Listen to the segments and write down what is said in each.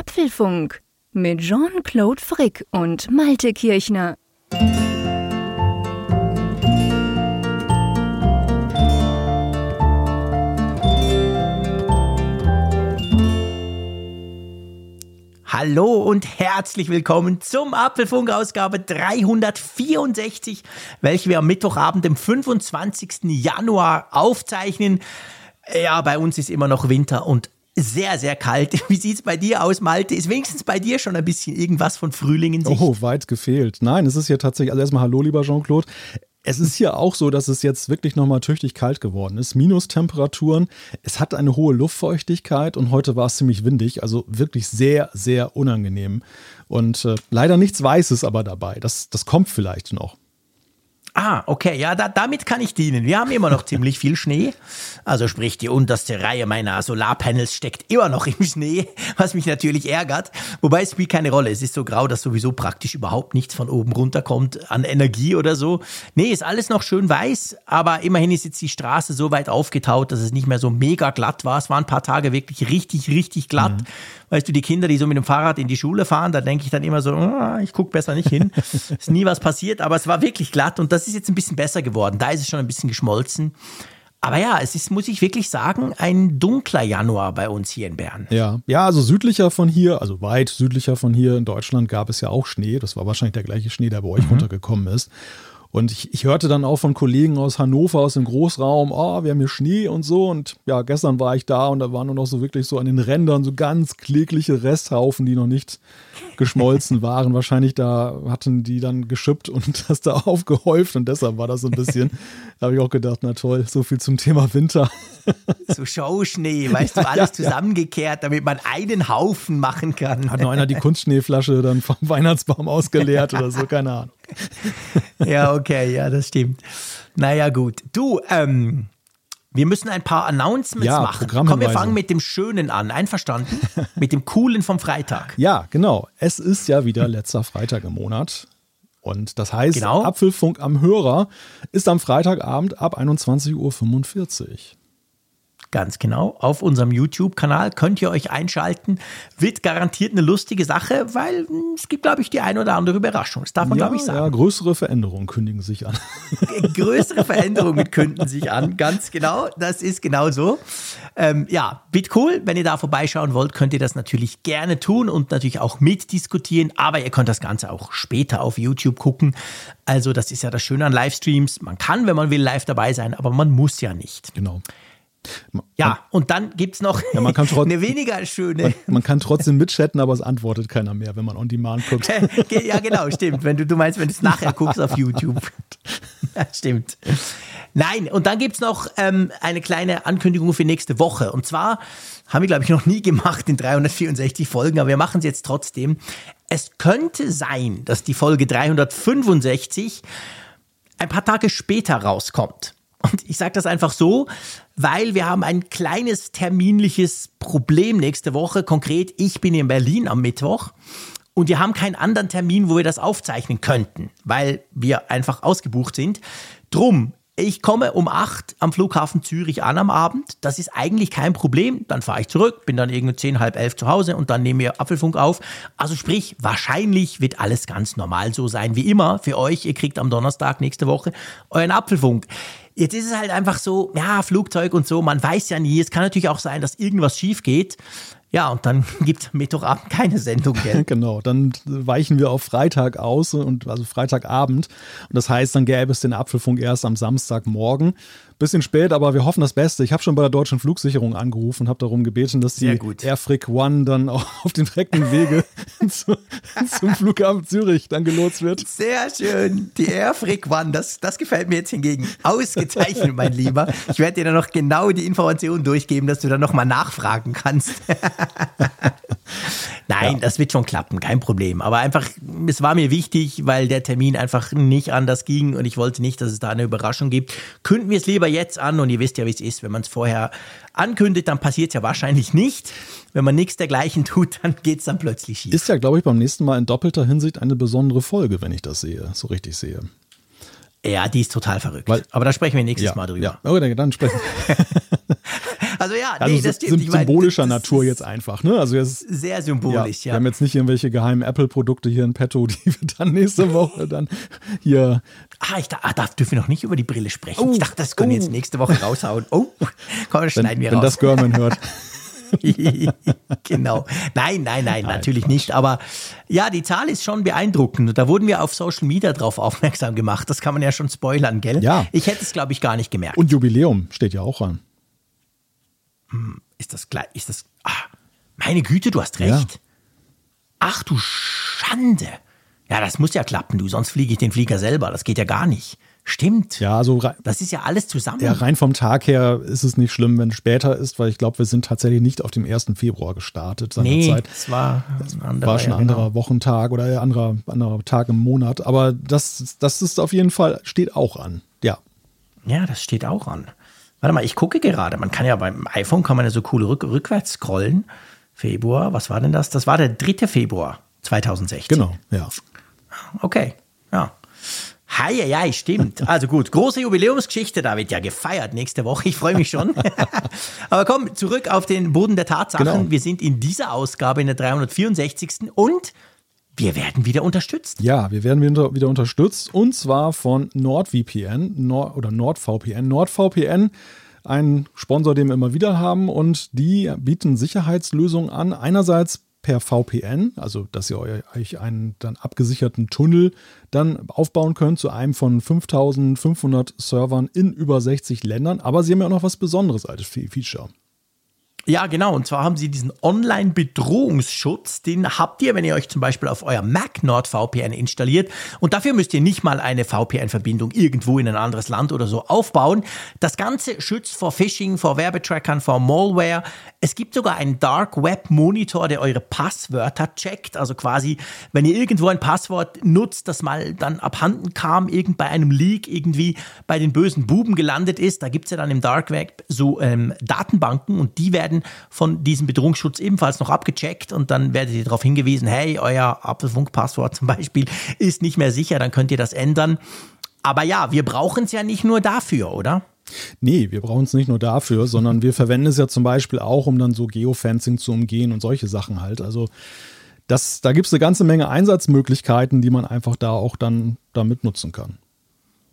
Apfelfunk mit Jean-Claude Frick und Malte Kirchner. Hallo und herzlich willkommen zum Apfelfunk-Ausgabe 364, welche wir am Mittwochabend, dem 25. Januar aufzeichnen. Ja, bei uns ist immer noch Winter und sehr, sehr kalt. Wie sieht es bei dir aus, Malte? Ist wenigstens bei dir schon ein bisschen irgendwas von Frühling in Sicht? Oh, weit gefehlt. Nein, es ist hier tatsächlich, also erstmal Hallo, lieber Jean-Claude. Es ist hier auch so, dass es jetzt wirklich nochmal tüchtig kalt geworden ist. Minustemperaturen. Es hat eine hohe Luftfeuchtigkeit und heute war es ziemlich windig. Also wirklich sehr, sehr unangenehm. Und äh, leider nichts Weißes aber dabei. Das, das kommt vielleicht noch. Ah, okay, ja, da, damit kann ich dienen. Wir haben immer noch ziemlich viel Schnee. Also sprich, die unterste Reihe meiner Solarpanels steckt immer noch im Schnee, was mich natürlich ärgert. Wobei es spielt keine Rolle. Es ist so grau, dass sowieso praktisch überhaupt nichts von oben runterkommt an Energie oder so. Nee, ist alles noch schön weiß, aber immerhin ist jetzt die Straße so weit aufgetaut, dass es nicht mehr so mega glatt war. Es waren ein paar Tage wirklich richtig, richtig glatt. Mhm. Weißt du, die Kinder, die so mit dem Fahrrad in die Schule fahren, da denke ich dann immer so, oh, ich gucke besser nicht hin. ist nie was passiert, aber es war wirklich glatt und das ist jetzt ein bisschen besser geworden. Da ist es schon ein bisschen geschmolzen. Aber ja, es ist, muss ich wirklich sagen, ein dunkler Januar bei uns hier in Bern. Ja, ja, also südlicher von hier, also weit südlicher von hier in Deutschland gab es ja auch Schnee. Das war wahrscheinlich der gleiche Schnee, der bei euch mhm. runtergekommen ist. Und ich, ich hörte dann auch von Kollegen aus Hannover, aus dem Großraum, oh, wir haben hier Schnee und so. Und ja, gestern war ich da und da waren nur noch so wirklich so an den Rändern so ganz klägliche Resthaufen, die noch nicht geschmolzen waren. Wahrscheinlich da hatten die dann geschippt und das da aufgehäuft und deshalb war das so ein bisschen, da habe ich auch gedacht, na toll, so viel zum Thema Winter. So Showschnee, weißt du, alles ja, zusammengekehrt, damit man einen Haufen machen kann. Hat noch einer die Kunstschneeflasche dann vom Weihnachtsbaum ausgeleert oder so, keine Ahnung. Ja, okay, ja, das stimmt. Naja, gut. Du, ähm, wir müssen ein paar Announcements ja, machen. Komm, wir fangen mit dem Schönen an. Einverstanden? mit dem Coolen vom Freitag. Ja, genau. Es ist ja wieder letzter Freitag im Monat. Und das heißt, genau. Apfelfunk am Hörer ist am Freitagabend ab 21.45 Uhr. Ganz genau. Auf unserem YouTube-Kanal könnt ihr euch einschalten. Wird garantiert eine lustige Sache, weil hm, es gibt, glaube ich, die eine oder andere Überraschung. Das darf man, ja, glaube ich, sagen. Ja, größere Veränderungen kündigen sich an. größere Veränderungen kündigen sich an, ganz genau. Das ist genau so. Ähm, ja, cool. Wenn ihr da vorbeischauen wollt, könnt ihr das natürlich gerne tun und natürlich auch mitdiskutieren. Aber ihr könnt das Ganze auch später auf YouTube gucken. Also, das ist ja das Schöne an Livestreams. Man kann, wenn man will, live dabei sein, aber man muss ja nicht. Genau. Ja, und dann gibt es noch ja, eine weniger schöne. Man, man, kann trotzdem mitchatten, aber es antwortet keiner mehr, wenn man on demand guckt. ja, genau, stimmt. Wenn du, du meinst, wenn du es nachher guckst auf YouTube. ja, stimmt. Nein, und dann gibt es noch ähm, eine kleine Ankündigung für nächste Woche. Und zwar haben wir, glaube ich, noch nie gemacht in 364 Folgen, aber wir machen es jetzt trotzdem. Es könnte sein, dass die Folge 365 ein paar Tage später rauskommt. Und ich sage das einfach so, weil wir haben ein kleines terminliches Problem nächste Woche. Konkret, ich bin in Berlin am Mittwoch und wir haben keinen anderen Termin, wo wir das aufzeichnen könnten, weil wir einfach ausgebucht sind. Drum ich komme um acht am Flughafen Zürich an am Abend. Das ist eigentlich kein Problem. Dann fahre ich zurück, bin dann irgendwie zehn, halb elf zu Hause und dann nehmen wir Apfelfunk auf. Also sprich, wahrscheinlich wird alles ganz normal so sein wie immer für euch. Ihr kriegt am Donnerstag nächste Woche euren Apfelfunk. Jetzt ist es halt einfach so, ja, Flugzeug und so, man weiß ja nie. Es kann natürlich auch sein, dass irgendwas schief geht. Ja, und dann gibt es Mittwochabend keine Sendung mehr. genau, dann weichen wir auf Freitag aus, und also Freitagabend. Und das heißt, dann gäbe es den Apfelfunk erst am Samstagmorgen. Bisschen spät, aber wir hoffen das Beste. Ich habe schon bei der deutschen Flugsicherung angerufen und habe darum gebeten, dass die Airfrick One dann auch auf den direkten Wege zu, zum Flughafen Zürich dann gelotst wird. Sehr schön. Die Airfrick One, das, das gefällt mir jetzt hingegen ausgezeichnet, mein Lieber. Ich werde dir dann noch genau die Informationen durchgeben, dass du dann nochmal nachfragen kannst. Nein, ja. das wird schon klappen, kein Problem. Aber einfach, es war mir wichtig, weil der Termin einfach nicht anders ging und ich wollte nicht, dass es da eine Überraschung gibt. Künden wir es lieber jetzt an und ihr wisst ja, wie es ist. Wenn man es vorher ankündigt, dann passiert es ja wahrscheinlich nicht. Wenn man nichts dergleichen tut, dann geht es dann plötzlich schief. Ist ja, glaube ich, beim nächsten Mal in doppelter Hinsicht eine besondere Folge, wenn ich das sehe, so richtig sehe. Ja, die ist total verrückt. Weil, Aber da sprechen wir nächstes ja, Mal drüber. Ja, okay, dann sprechen Also ja, also nee, das stimmt. Sind Ich meine, symbolischer das Natur jetzt einfach. Ne? Also jetzt, Sehr symbolisch, Wir ja. haben jetzt nicht irgendwelche geheimen Apple-Produkte hier in petto, die wir dann nächste Woche dann hier. Ah, ich dachte, ah, da dürfen wir noch nicht über die Brille sprechen. Oh, ich dachte, das können wir oh. jetzt nächste Woche raushauen. Oh, komm, das Wenn, schneiden wir wenn raus. das Görman hört. genau. Nein, nein, nein, natürlich nicht. Aber ja, die Zahl ist schon beeindruckend. Da wurden wir auf Social Media drauf aufmerksam gemacht. Das kann man ja schon spoilern, gell? Ja. Ich hätte es, glaube ich, gar nicht gemerkt. Und Jubiläum steht ja auch an. Ist das gleich? Ist das. Ah, meine Güte, du hast recht. Ach du Schande. Ja, das muss ja klappen, du. Sonst fliege ich den Flieger selber. Das geht ja gar nicht. Stimmt. Ja, also rei- Das ist ja alles zusammen. ja, rein vom Tag her ist es nicht schlimm, wenn es später ist, weil ich glaube, wir sind tatsächlich nicht auf dem 1. Februar gestartet nee, seinerzeit. das war ein anderer. War schon ja, ein genau. anderer Wochentag oder ein anderer, anderer Tag im Monat. Aber das, das ist auf jeden Fall, steht auch an. Ja. Ja, das steht auch an. Warte mal, ich gucke gerade. Man kann ja beim iPhone kann man ja so cool rück, rückwärts scrollen. Februar, was war denn das? Das war der 3. Februar 2016. Genau, ja. Okay, ja. Hi, ja, stimmt. Also gut, große Jubiläumsgeschichte, da wird ja gefeiert nächste Woche. Ich freue mich schon. Aber komm, zurück auf den Boden der Tatsachen. Genau. Wir sind in dieser Ausgabe in der 364. und wir werden wieder unterstützt. Ja, wir werden wieder, wieder unterstützt und zwar von NordVPN Nord, oder NordVPN. NordVPN, ein Sponsor, den wir immer wieder haben und die bieten Sicherheitslösungen an. Einerseits per VPN, also dass ihr eu- euch einen dann abgesicherten Tunnel dann aufbauen könnt zu einem von 5500 Servern in über 60 Ländern. Aber sie haben ja auch noch was Besonderes als Fe- Feature. Ja, genau. Und zwar haben sie diesen Online-Bedrohungsschutz. Den habt ihr, wenn ihr euch zum Beispiel auf euer Mac NordVPN installiert. Und dafür müsst ihr nicht mal eine VPN-Verbindung irgendwo in ein anderes Land oder so aufbauen. Das Ganze schützt vor Phishing, vor Werbetrackern, vor Malware. Es gibt sogar einen Dark Web Monitor, der eure Passwörter checkt. Also quasi, wenn ihr irgendwo ein Passwort nutzt, das mal dann abhanden kam, irgend bei einem Leak irgendwie bei den bösen Buben gelandet ist, da gibt's ja dann im Dark Web so ähm, Datenbanken und die werden von diesem Bedrohungsschutz ebenfalls noch abgecheckt und dann werdet ihr darauf hingewiesen, hey, euer Apfelfunk-Passwort zum Beispiel ist nicht mehr sicher, dann könnt ihr das ändern. Aber ja, wir brauchen es ja nicht nur dafür, oder? Nee, wir brauchen es nicht nur dafür, sondern wir verwenden es ja zum Beispiel auch, um dann so Geofencing zu umgehen und solche Sachen halt. Also das, da gibt es eine ganze Menge Einsatzmöglichkeiten, die man einfach da auch dann damit nutzen kann.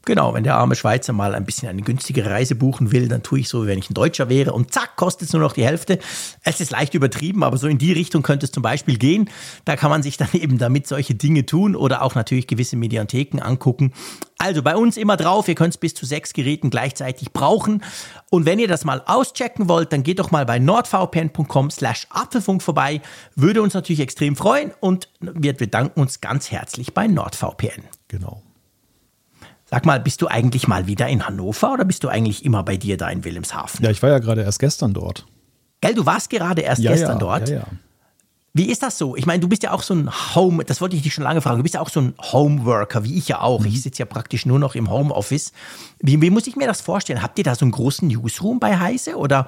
Genau, wenn der arme Schweizer mal ein bisschen eine günstigere Reise buchen will, dann tue ich so, wie wenn ich ein Deutscher wäre und zack, kostet es nur noch die Hälfte. Es ist leicht übertrieben, aber so in die Richtung könnte es zum Beispiel gehen. Da kann man sich dann eben damit solche Dinge tun oder auch natürlich gewisse Mediatheken angucken. Also bei uns immer drauf, ihr könnt es bis zu sechs Geräten gleichzeitig brauchen. Und wenn ihr das mal auschecken wollt, dann geht doch mal bei nordvpn.com slash Apfelfunk vorbei. Würde uns natürlich extrem freuen und wir bedanken uns ganz herzlich bei NordVPN. Genau. Sag mal, bist du eigentlich mal wieder in Hannover oder bist du eigentlich immer bei dir da in Wilhelmshaven? Ja, ich war ja gerade erst gestern dort. Gell, du warst gerade erst Ja, gestern ja, dort. Ja, ja. Wie ist das so? Ich meine, du bist ja auch so ein Home, das wollte ich dich schon lange fragen, du bist ja auch so ein Homeworker, wie ich ja auch. Mhm. Ich sitze ja praktisch nur noch im Homeoffice. Wie, wie muss ich mir das vorstellen? Habt ihr da so einen großen Newsroom bei Heise oder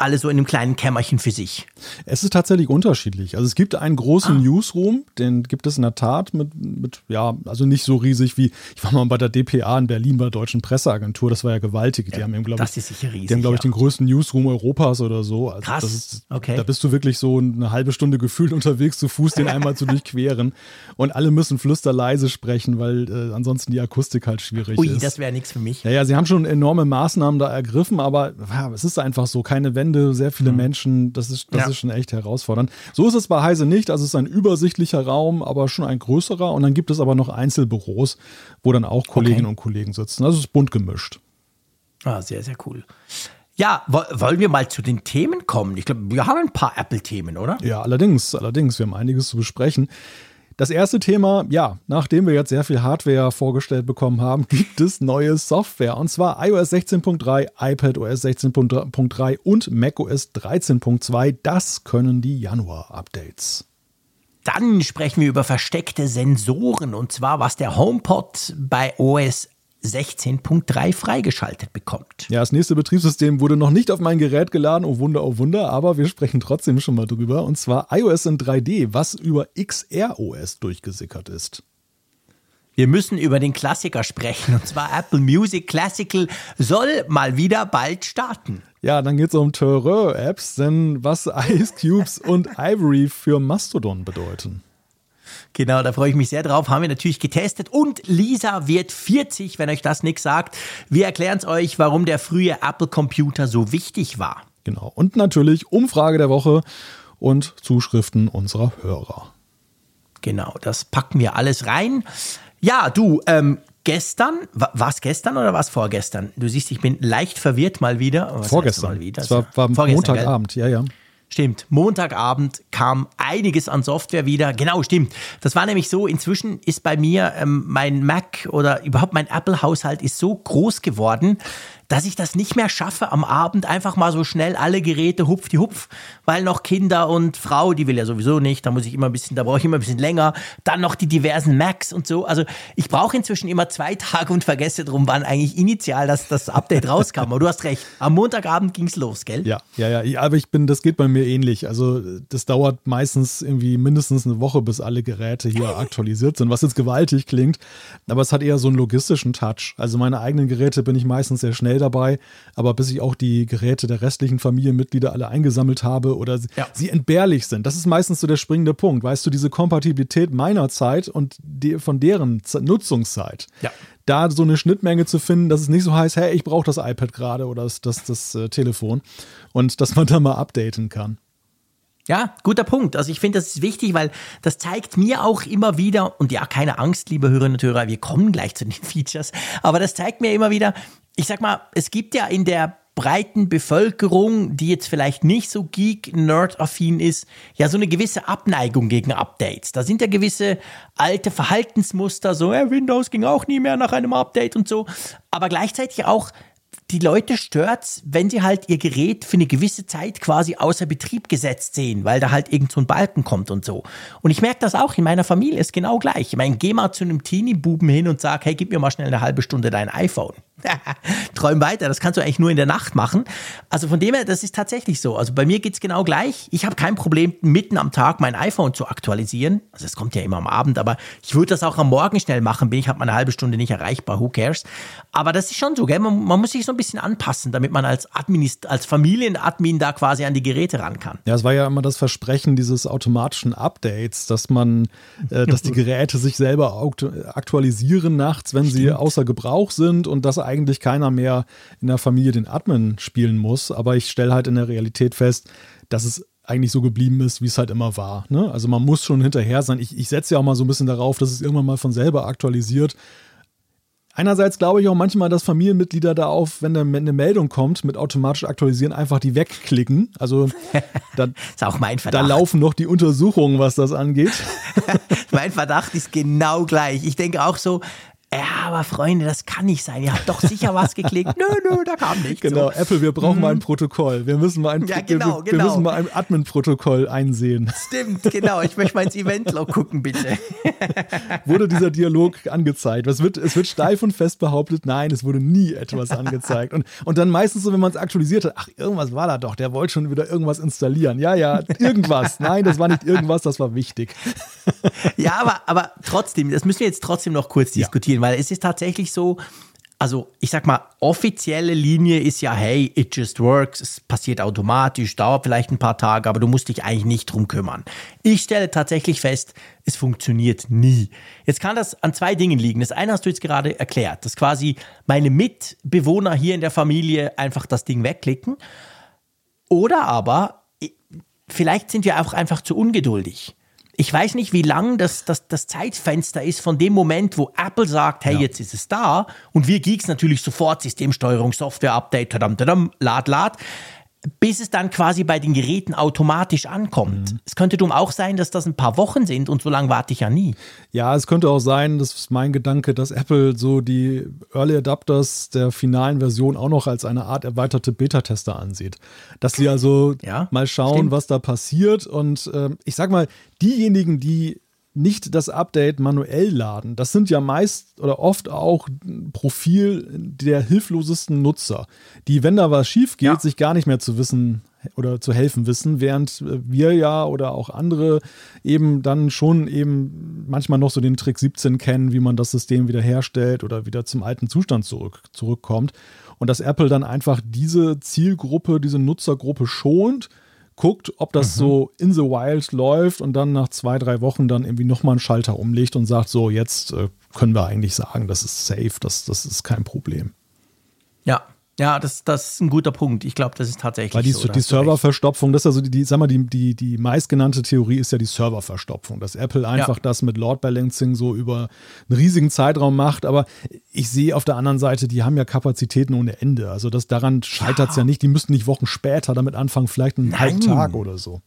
alle so in einem kleinen Kämmerchen für sich? Es ist tatsächlich unterschiedlich. Also es gibt einen großen Ah. Newsroom, den gibt es in der Tat mit, mit, ja, also nicht so riesig wie, ich war mal bei der DPA in Berlin bei der Deutschen Presseagentur, das war ja gewaltig. Die haben eben, glaube ich, riesig, die haben, glaube ich, ja. den größten Newsroom Europas oder so. Also Krass, Das ist, okay. Da bist du wirklich so eine halbe Stunde gefühlt unterwegs zu Fuß, den einmal zu durchqueren. Und alle müssen flüsterleise sprechen, weil äh, ansonsten die Akustik halt schwierig Ui, ist. das wäre nichts für mich. Ja, ja, sie haben schon enorme Maßnahmen da ergriffen, aber ja, es ist einfach so, keine Wände, sehr viele Menschen, das ist, das Ja. ist schon echt herausfordernd. So ist es bei Heise nicht, also es ist ein übersichtlicher Raum, aber schon ein größerer und dann gibt es aber noch Einzelbüros, wo dann auch Kolleginnen Okay. und Kollegen sitzen. Also es ist bunt gemischt. Ah, sehr, sehr cool. Ja, wo, wollen wir mal zu den Themen kommen? Ich glaube, wir haben ein paar Apple-Themen, oder? Ja, allerdings, allerdings, wir haben einiges zu besprechen. Das erste Thema, ja, nachdem wir jetzt sehr viel Hardware vorgestellt bekommen haben, gibt es neue Software. Und zwar iOS 16.3, iPadOS 16.3 und macOS 13.2. Das können die Januar-Updates. Dann sprechen wir über versteckte Sensoren und zwar, was der HomePod bei OS 16.3 freigeschaltet bekommt. Ja, das nächste Betriebssystem wurde noch nicht auf mein Gerät geladen, oh Wunder, oh Wunder, aber wir sprechen trotzdem schon mal drüber. Und zwar iOS in 3D, was über XROS durchgesickert ist. Wir müssen über den Klassiker sprechen. Und zwar Apple Music Classical soll mal wieder bald starten. Ja, dann geht es um Terror-Apps, denn was Ice Cubes und Ivory für Mastodon bedeuten. Genau, da freue ich mich sehr drauf. Haben wir natürlich getestet. Und Lisa wird 40, wenn euch das nichts sagt. Wir erklären es euch, warum der frühe Apple Computer so wichtig war. Genau. Und natürlich Umfrage der Woche und Zuschriften unserer Hörer. Genau, das packen wir alles rein. Ja, du, ähm, gestern, war es gestern oder war es vorgestern? Du siehst, ich bin leicht verwirrt mal wieder. Was vorgestern. Mal wieder? Das war, war Montagabend, gell? ja, ja. Stimmt, Montagabend kam einiges an Software wieder. Genau, stimmt. Das war nämlich so, inzwischen ist bei mir ähm, mein Mac oder überhaupt mein Apple-Haushalt ist so groß geworden, dass ich das nicht mehr schaffe, am Abend einfach mal so schnell alle Geräte hupf die hupf, weil noch Kinder und Frau, die will ja sowieso nicht, da muss ich immer ein bisschen, da brauche ich immer ein bisschen länger, dann noch die diversen Macs und so. Also ich brauche inzwischen immer zwei Tage und vergesse drum, wann eigentlich initial das, das Update rauskam. Aber du hast recht, am Montagabend ging es los, gell? Ja, ja, ja, aber ich bin, das geht bei mir ähnlich. Also das dauert meistens irgendwie mindestens eine Woche, bis alle Geräte hier aktualisiert sind, was jetzt gewaltig klingt, aber es hat eher so einen logistischen Touch. Also meine eigenen Geräte bin ich meistens sehr schnell dabei, aber bis ich auch die Geräte der restlichen Familienmitglieder alle eingesammelt habe oder ja. sie entbehrlich sind, das ist meistens so der springende Punkt. Weißt du, diese Kompatibilität meiner Zeit und die, von deren Nutzungszeit. Ja. Da so eine Schnittmenge zu finden, dass es nicht so heißt, hey, ich brauche das iPad gerade oder das, das, das äh, Telefon und dass man da mal updaten kann. Ja, guter Punkt. Also ich finde, das ist wichtig, weil das zeigt mir auch immer wieder, und ja, keine Angst, liebe Hörerinnen und Hörer, wir kommen gleich zu den Features, aber das zeigt mir immer wieder, ich sag mal, es gibt ja in der breiten Bevölkerung, die jetzt vielleicht nicht so geek-nerd-affin ist, ja so eine gewisse Abneigung gegen Updates. Da sind ja gewisse alte Verhaltensmuster, so, ja, Windows ging auch nie mehr nach einem Update und so, aber gleichzeitig auch die Leute stört's, wenn sie halt ihr Gerät für eine gewisse Zeit quasi außer Betrieb gesetzt sehen, weil da halt irgend so ein Balken kommt und so. Und ich merke das auch in meiner Familie, ist genau gleich. Ich meine, geh mal zu einem Teenie-Buben hin und sag, hey, gib mir mal schnell eine halbe Stunde dein iPhone. Träum weiter, das kannst du eigentlich nur in der Nacht machen. Also von dem her, das ist tatsächlich so. Also bei mir geht's genau gleich. Ich habe kein Problem, mitten am Tag mein iPhone zu aktualisieren. Also es kommt ja immer am Abend, aber ich würde das auch am Morgen schnell machen, bin ich halt mal eine halbe Stunde nicht erreichbar, who cares. Aber das ist schon so, gell? Man, man muss sich so ein bisschen anpassen, damit man als Administ als Familienadmin da quasi an die Geräte ran kann. Ja, es war ja immer das Versprechen dieses automatischen Updates, dass man, äh, dass die Geräte sich selber aktualisieren nachts, wenn Stimmt. sie außer Gebrauch sind und dass eigentlich keiner mehr in der Familie den Admin spielen muss. Aber ich stelle halt in der Realität fest, dass es eigentlich so geblieben ist, wie es halt immer war. Ne? Also man muss schon hinterher sein. Ich, ich setze ja auch mal so ein bisschen darauf, dass es irgendwann mal von selber aktualisiert. Einerseits glaube ich auch manchmal, dass Familienmitglieder da auf, wenn eine Meldung kommt, mit automatisch aktualisieren, einfach die wegklicken. Also da, ist auch mein Verdacht. da laufen noch die Untersuchungen, was das angeht. mein Verdacht ist genau gleich. Ich denke auch so, ja, aber Freunde, das kann nicht sein. Ihr habt doch sicher was geklickt. Nö, nö, da kam nichts. Genau, so. Apple, wir brauchen mhm. mal ein Protokoll. Wir müssen mal ein, ja, genau, wir, wir genau. müssen mal ein Admin-Protokoll einsehen. Stimmt, genau. Ich möchte mal ins Event-Log gucken, bitte. wurde dieser Dialog angezeigt? Es wird, es wird steif und fest behauptet, nein, es wurde nie etwas angezeigt. Und, und dann meistens so, wenn man es aktualisiert hat, ach, irgendwas war da doch, der wollte schon wieder irgendwas installieren. Ja, ja, irgendwas. Nein, das war nicht irgendwas, das war wichtig. ja, aber, aber trotzdem, das müssen wir jetzt trotzdem noch kurz diskutieren. Sehen, weil es ist tatsächlich so, also ich sag mal, offizielle Linie ist ja, hey, it just works, es passiert automatisch, dauert vielleicht ein paar Tage, aber du musst dich eigentlich nicht drum kümmern. Ich stelle tatsächlich fest, es funktioniert nie. Jetzt kann das an zwei Dingen liegen. Das eine hast du jetzt gerade erklärt, dass quasi meine Mitbewohner hier in der Familie einfach das Ding wegklicken. Oder aber, vielleicht sind wir auch einfach zu ungeduldig ich weiß nicht, wie lang das, das, das Zeitfenster ist von dem Moment, wo Apple sagt, hey, ja. jetzt ist es da und wir Geeks natürlich sofort Systemsteuerung, Software-Update, tadam, tadam, lad, lad bis es dann quasi bei den Geräten automatisch ankommt. Mhm. Es könnte dumm auch sein, dass das ein paar Wochen sind und so lange warte ich ja nie. Ja, es könnte auch sein, das ist mein Gedanke, dass Apple so die Early Adapters der finalen Version auch noch als eine Art erweiterte Beta-Tester ansieht. Dass sie also ja, mal schauen, stimmt. was da passiert und äh, ich sag mal, diejenigen, die nicht das Update manuell laden. Das sind ja meist oder oft auch Profil der hilflosesten Nutzer, die, wenn da was schief geht, ja. sich gar nicht mehr zu wissen oder zu helfen wissen, während wir ja oder auch andere eben dann schon eben manchmal noch so den Trick 17 kennen, wie man das System wieder herstellt oder wieder zum alten Zustand zurück, zurückkommt. Und dass Apple dann einfach diese Zielgruppe, diese Nutzergruppe schont, guckt, ob das mhm. so in the wild läuft und dann nach zwei, drei Wochen dann irgendwie nochmal einen Schalter umlegt und sagt, so, jetzt äh, können wir eigentlich sagen, das ist safe, das, das ist kein Problem. Ja, ja, das, das ist ein guter Punkt. Ich glaube, das ist tatsächlich Weil die, so. die Serververstopfung, das ist also die, die, sag mal, die, die, die meistgenannte Theorie ist ja die Serververstopfung, dass Apple einfach ja. das mit Load Balancing so über einen riesigen Zeitraum macht. Aber ich sehe auf der anderen Seite, die haben ja Kapazitäten ohne Ende. Also das, daran scheitert es ja. ja. nicht. Die müssten nicht Wochen später damit anfangen, vielleicht einen Nein. halben Tag oder so.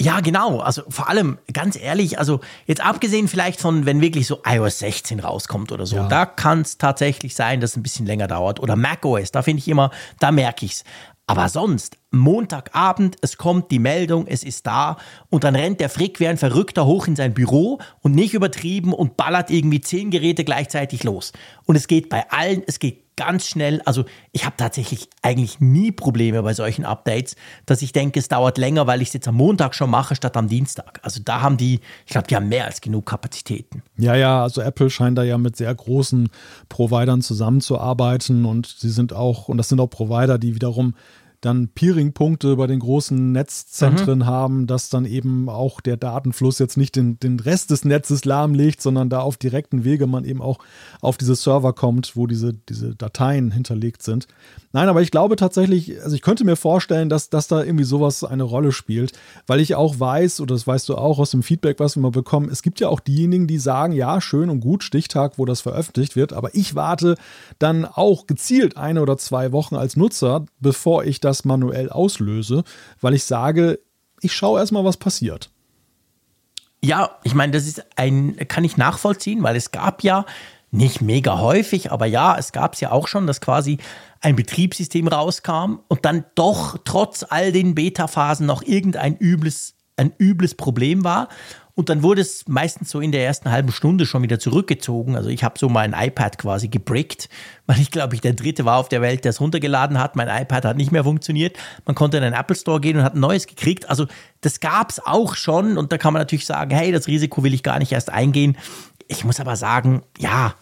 Ja, genau. Also vor allem, ganz ehrlich, also jetzt abgesehen vielleicht von, wenn wirklich so iOS 16 rauskommt oder so, ja. da kann es tatsächlich sein, dass es ein bisschen länger dauert. Oder macOS, da finde ich immer, da merke ich es. Aber sonst, Montagabend, es kommt die Meldung, es ist da und dann rennt der Frick wie ein Verrückter hoch in sein Büro und nicht übertrieben und ballert irgendwie zehn Geräte gleichzeitig los. Und es geht bei allen, es geht ganz schnell. Also ich habe tatsächlich eigentlich nie Probleme bei solchen Updates, dass ich denke, es dauert länger, weil ich es jetzt am Montag schon mache statt am Dienstag. Also da haben die, ich glaube, die haben mehr als genug Kapazitäten. Ja, ja, also Apple scheint da ja mit sehr großen Providern zusammenzuarbeiten und sie sind auch, und das sind auch Provider, die wiederum dann Peering-Punkte bei den großen Netzzentren mhm. haben, dass dann eben auch der Datenfluss jetzt nicht den, den Rest des Netzes lahmlegt, sondern da auf direkten Wege man eben auch auf diese Server kommt, wo diese, diese Dateien hinterlegt sind. Nein, aber ich glaube tatsächlich, also ich könnte mir vorstellen, dass, dass da irgendwie sowas eine Rolle spielt, weil ich auch weiß, oder das weißt du auch aus dem Feedback, was wir mal bekommen, es gibt ja auch diejenigen, die sagen, ja, schön und gut, Stichtag, wo das veröffentlicht wird, aber ich warte dann auch gezielt eine oder zwei Wochen als Nutzer, bevor ich das manuell auslöse, weil ich sage, ich schaue erstmal, was passiert. Ja, ich meine, das ist ein, kann ich nachvollziehen, weil es gab ja nicht mega häufig, aber ja, es gab es ja auch schon, dass quasi ein Betriebssystem rauskam und dann doch trotz all den Beta-Phasen noch irgendein übles, ein übles Problem war. Und dann wurde es meistens so in der ersten halben Stunde schon wieder zurückgezogen. Also ich habe so mein iPad quasi gebrickt, weil ich glaube ich der dritte war auf der Welt, der es runtergeladen hat. Mein iPad hat nicht mehr funktioniert. Man konnte in den Apple Store gehen und hat ein neues gekriegt. Also das gab es auch schon. Und da kann man natürlich sagen, hey, das Risiko will ich gar nicht erst eingehen. Ich muss aber sagen, ja,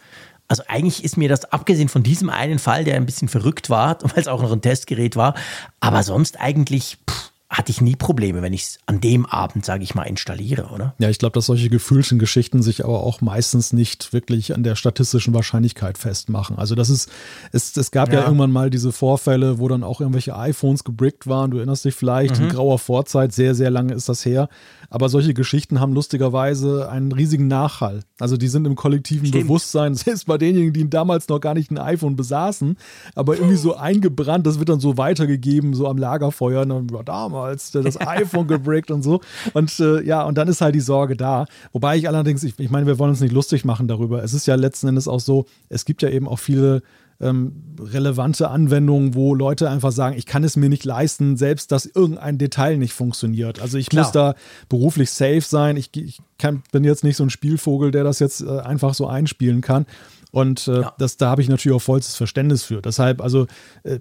also eigentlich ist mir das, abgesehen von diesem einen Fall, der ein bisschen verrückt war, weil es auch noch ein Testgerät war, aber sonst eigentlich, pff, hatte ich nie Probleme, wenn ich es an dem Abend, sage ich mal, installiere, oder? Ja, ich glaube, dass solche gefühlten Geschichten sich aber auch meistens nicht wirklich an der statistischen Wahrscheinlichkeit festmachen. Also das ist, es, es gab ja. ja irgendwann mal diese Vorfälle, wo dann auch irgendwelche iPhones gebrickt waren. Du erinnerst dich vielleicht, mhm. in grauer Vorzeit, sehr, sehr lange ist das her. Aber solche Geschichten haben lustigerweise einen riesigen Nachhall. Also die sind im kollektiven Stimmt. Bewusstsein, selbst bei denjenigen, die damals noch gar nicht ein iPhone besaßen, aber irgendwie so eingebrannt, das wird dann so weitergegeben, so am Lagerfeuer. Und dann, ja, damals das iPhone gebrickt und so. Und äh, ja, und dann ist halt die Sorge da. Wobei ich allerdings, ich, ich meine, wir wollen uns nicht lustig machen darüber. Es ist ja letzten Endes auch so, es gibt ja eben auch viele ähm, relevante Anwendungen, wo Leute einfach sagen, ich kann es mir nicht leisten, selbst dass irgendein Detail nicht funktioniert. Also ich Klar. muss da beruflich safe sein. Ich, ich kann, bin jetzt nicht so ein Spielvogel, der das jetzt äh, einfach so einspielen kann. Und äh, ja. das, da habe ich natürlich auch vollstes Verständnis für. Deshalb, also äh,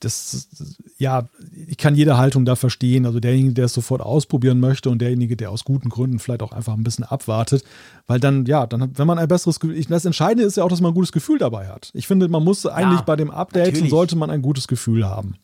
das, ja, ich kann jede Haltung da verstehen. Also derjenige, der es sofort ausprobieren möchte und derjenige, der aus guten Gründen vielleicht auch einfach ein bisschen abwartet, weil dann, ja, dann, wenn man ein besseres Gefühl, das Entscheidende ist ja auch, dass man ein gutes Gefühl dabei hat. Ich finde, man muss eigentlich ja, bei dem Update sollte man ein gutes Gefühl haben.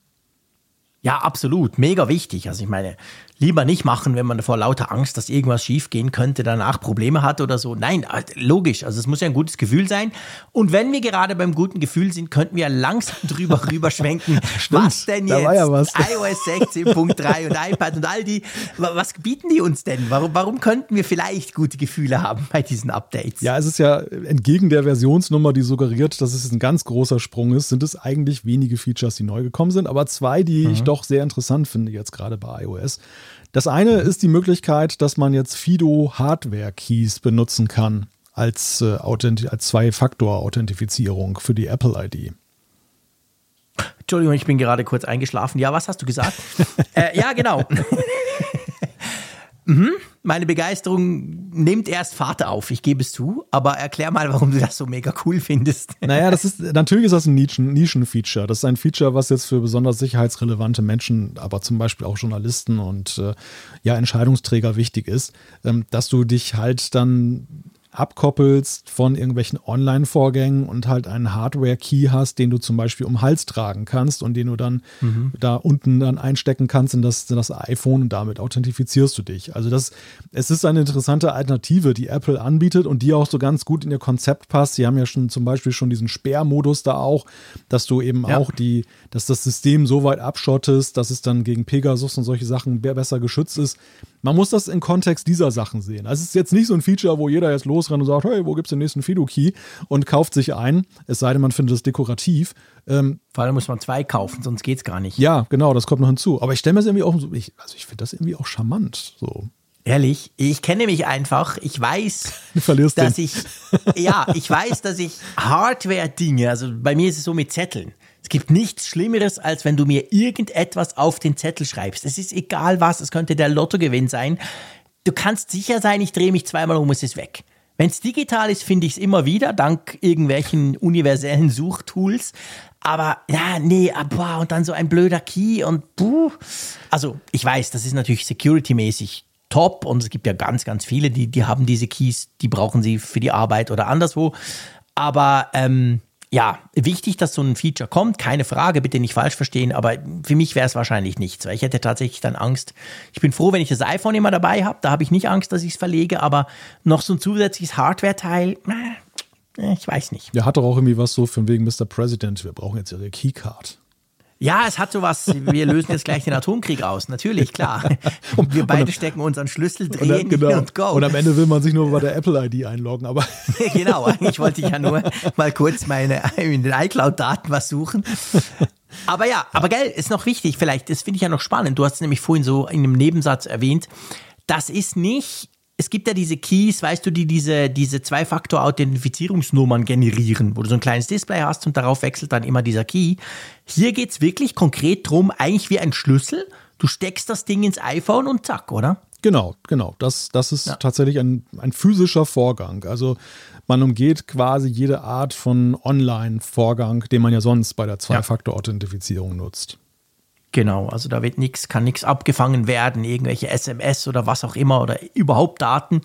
Ja, absolut. Mega wichtig. Also ich meine, lieber nicht machen, wenn man vor lauter Angst, dass irgendwas schiefgehen könnte, danach Probleme hat oder so. Nein, äh, logisch. Also es muss ja ein gutes Gefühl sein. Und wenn wir gerade beim guten Gefühl sind, könnten wir langsam drüber rüberschwenken. was denn jetzt? Ja was. iOS 16.3 und iPad und all die. Was bieten die uns denn? Warum, warum könnten wir vielleicht gute Gefühle haben bei diesen Updates? Ja, es ist ja entgegen der Versionsnummer, die suggeriert, dass es ein ganz großer Sprung ist, sind es eigentlich wenige Features, die neu gekommen sind, aber zwei, die mhm. ich doch doch sehr interessant finde, jetzt gerade bei iOS. Das eine ist die Möglichkeit, dass man jetzt Fido Hardware Keys benutzen kann als, äh, als Zwei-Faktor-Authentifizierung für die Apple ID. Entschuldigung, ich bin gerade kurz eingeschlafen. Ja, was hast du gesagt? äh, ja, genau. mhm. Meine Begeisterung nimmt erst Fahrt auf, ich gebe es zu, aber erklär mal, warum du das so mega cool findest. Naja, das ist, natürlich ist das ein Nischen, Nischen-Feature. Das ist ein Feature, was jetzt für besonders sicherheitsrelevante Menschen, aber zum Beispiel auch Journalisten und äh, ja, Entscheidungsträger wichtig ist, ähm, dass du dich halt dann abkoppelst von irgendwelchen Online-Vorgängen und halt einen Hardware-Key hast, den du zum Beispiel um den Hals tragen kannst und den du dann mhm. da unten dann einstecken kannst in das, in das iPhone und damit authentifizierst du dich. Also das, es ist eine interessante Alternative, die Apple anbietet und die auch so ganz gut in ihr Konzept passt. Sie haben ja schon zum Beispiel schon diesen Sperrmodus da auch, dass du eben ja. auch die, dass das System so weit abschottest, dass es dann gegen Pegasus und solche Sachen besser geschützt ist. Man muss das im Kontext dieser Sachen sehen. Also es ist jetzt nicht so ein Feature, wo jeder jetzt losrennt und sagt, hey, wo gibt es den nächsten Fido-Key und kauft sich ein, es sei denn, man findet es dekorativ. Ähm, Vor allem muss man zwei kaufen, sonst geht es gar nicht. Ja, genau, das kommt noch hinzu. Aber ich stelle mir das irgendwie auch, ich, also ich finde das irgendwie auch charmant. So. Ehrlich, ich kenne mich einfach. Ich weiß, dass den. ich, ja, ich weiß, dass ich Hardware-Dinge, also bei mir ist es so mit Zetteln. Es gibt nichts Schlimmeres, als wenn du mir irgendetwas auf den Zettel schreibst. Es ist egal was, es könnte der Lottogewinn sein. Du kannst sicher sein, ich drehe mich zweimal um, es ist weg. Wenn es digital ist, finde ich es immer wieder, dank irgendwelchen universellen Suchtools. Aber ja, nee, boah, und dann so ein blöder Key und puh. Also ich weiß, das ist natürlich security-mäßig top und es gibt ja ganz, ganz viele, die, die haben diese Keys, die brauchen sie für die Arbeit oder anderswo. Aber ähm, ja, wichtig, dass so ein Feature kommt, keine Frage, bitte nicht falsch verstehen, aber für mich wäre es wahrscheinlich nichts, weil ich hätte tatsächlich dann Angst. Ich bin froh, wenn ich das iPhone immer dabei habe, da habe ich nicht Angst, dass ich es verlege, aber noch so ein zusätzliches Hardware-Teil, ich weiß nicht. Ja, hat doch auch irgendwie was so von wegen Mr. President, wir brauchen jetzt Ihre Keycard. Ja, es hat sowas, wir lösen jetzt gleich den Atomkrieg aus, natürlich, klar. Wir beide stecken unseren Schlüssel, drehen und, genau. und go. Und am Ende will man sich nur bei der Apple-ID einloggen, aber. genau, eigentlich wollte ich ja nur mal kurz meine, in den iCloud-Daten was suchen. Aber ja, aber gell, ist noch wichtig, vielleicht, das finde ich ja noch spannend. Du hast es nämlich vorhin so in einem Nebensatz erwähnt. Das ist nicht es gibt ja diese Keys, weißt du, die diese, diese Zwei-Faktor-Authentifizierungsnummern generieren, wo du so ein kleines Display hast und darauf wechselt dann immer dieser Key. Hier geht es wirklich konkret drum, eigentlich wie ein Schlüssel. Du steckst das Ding ins iPhone und zack, oder? Genau, genau. Das, das ist ja. tatsächlich ein, ein physischer Vorgang. Also man umgeht quasi jede Art von Online-Vorgang, den man ja sonst bei der Zwei-Faktor-Authentifizierung nutzt. Genau, also da wird nichts, kann nichts abgefangen werden, irgendwelche SMS oder was auch immer oder überhaupt Daten,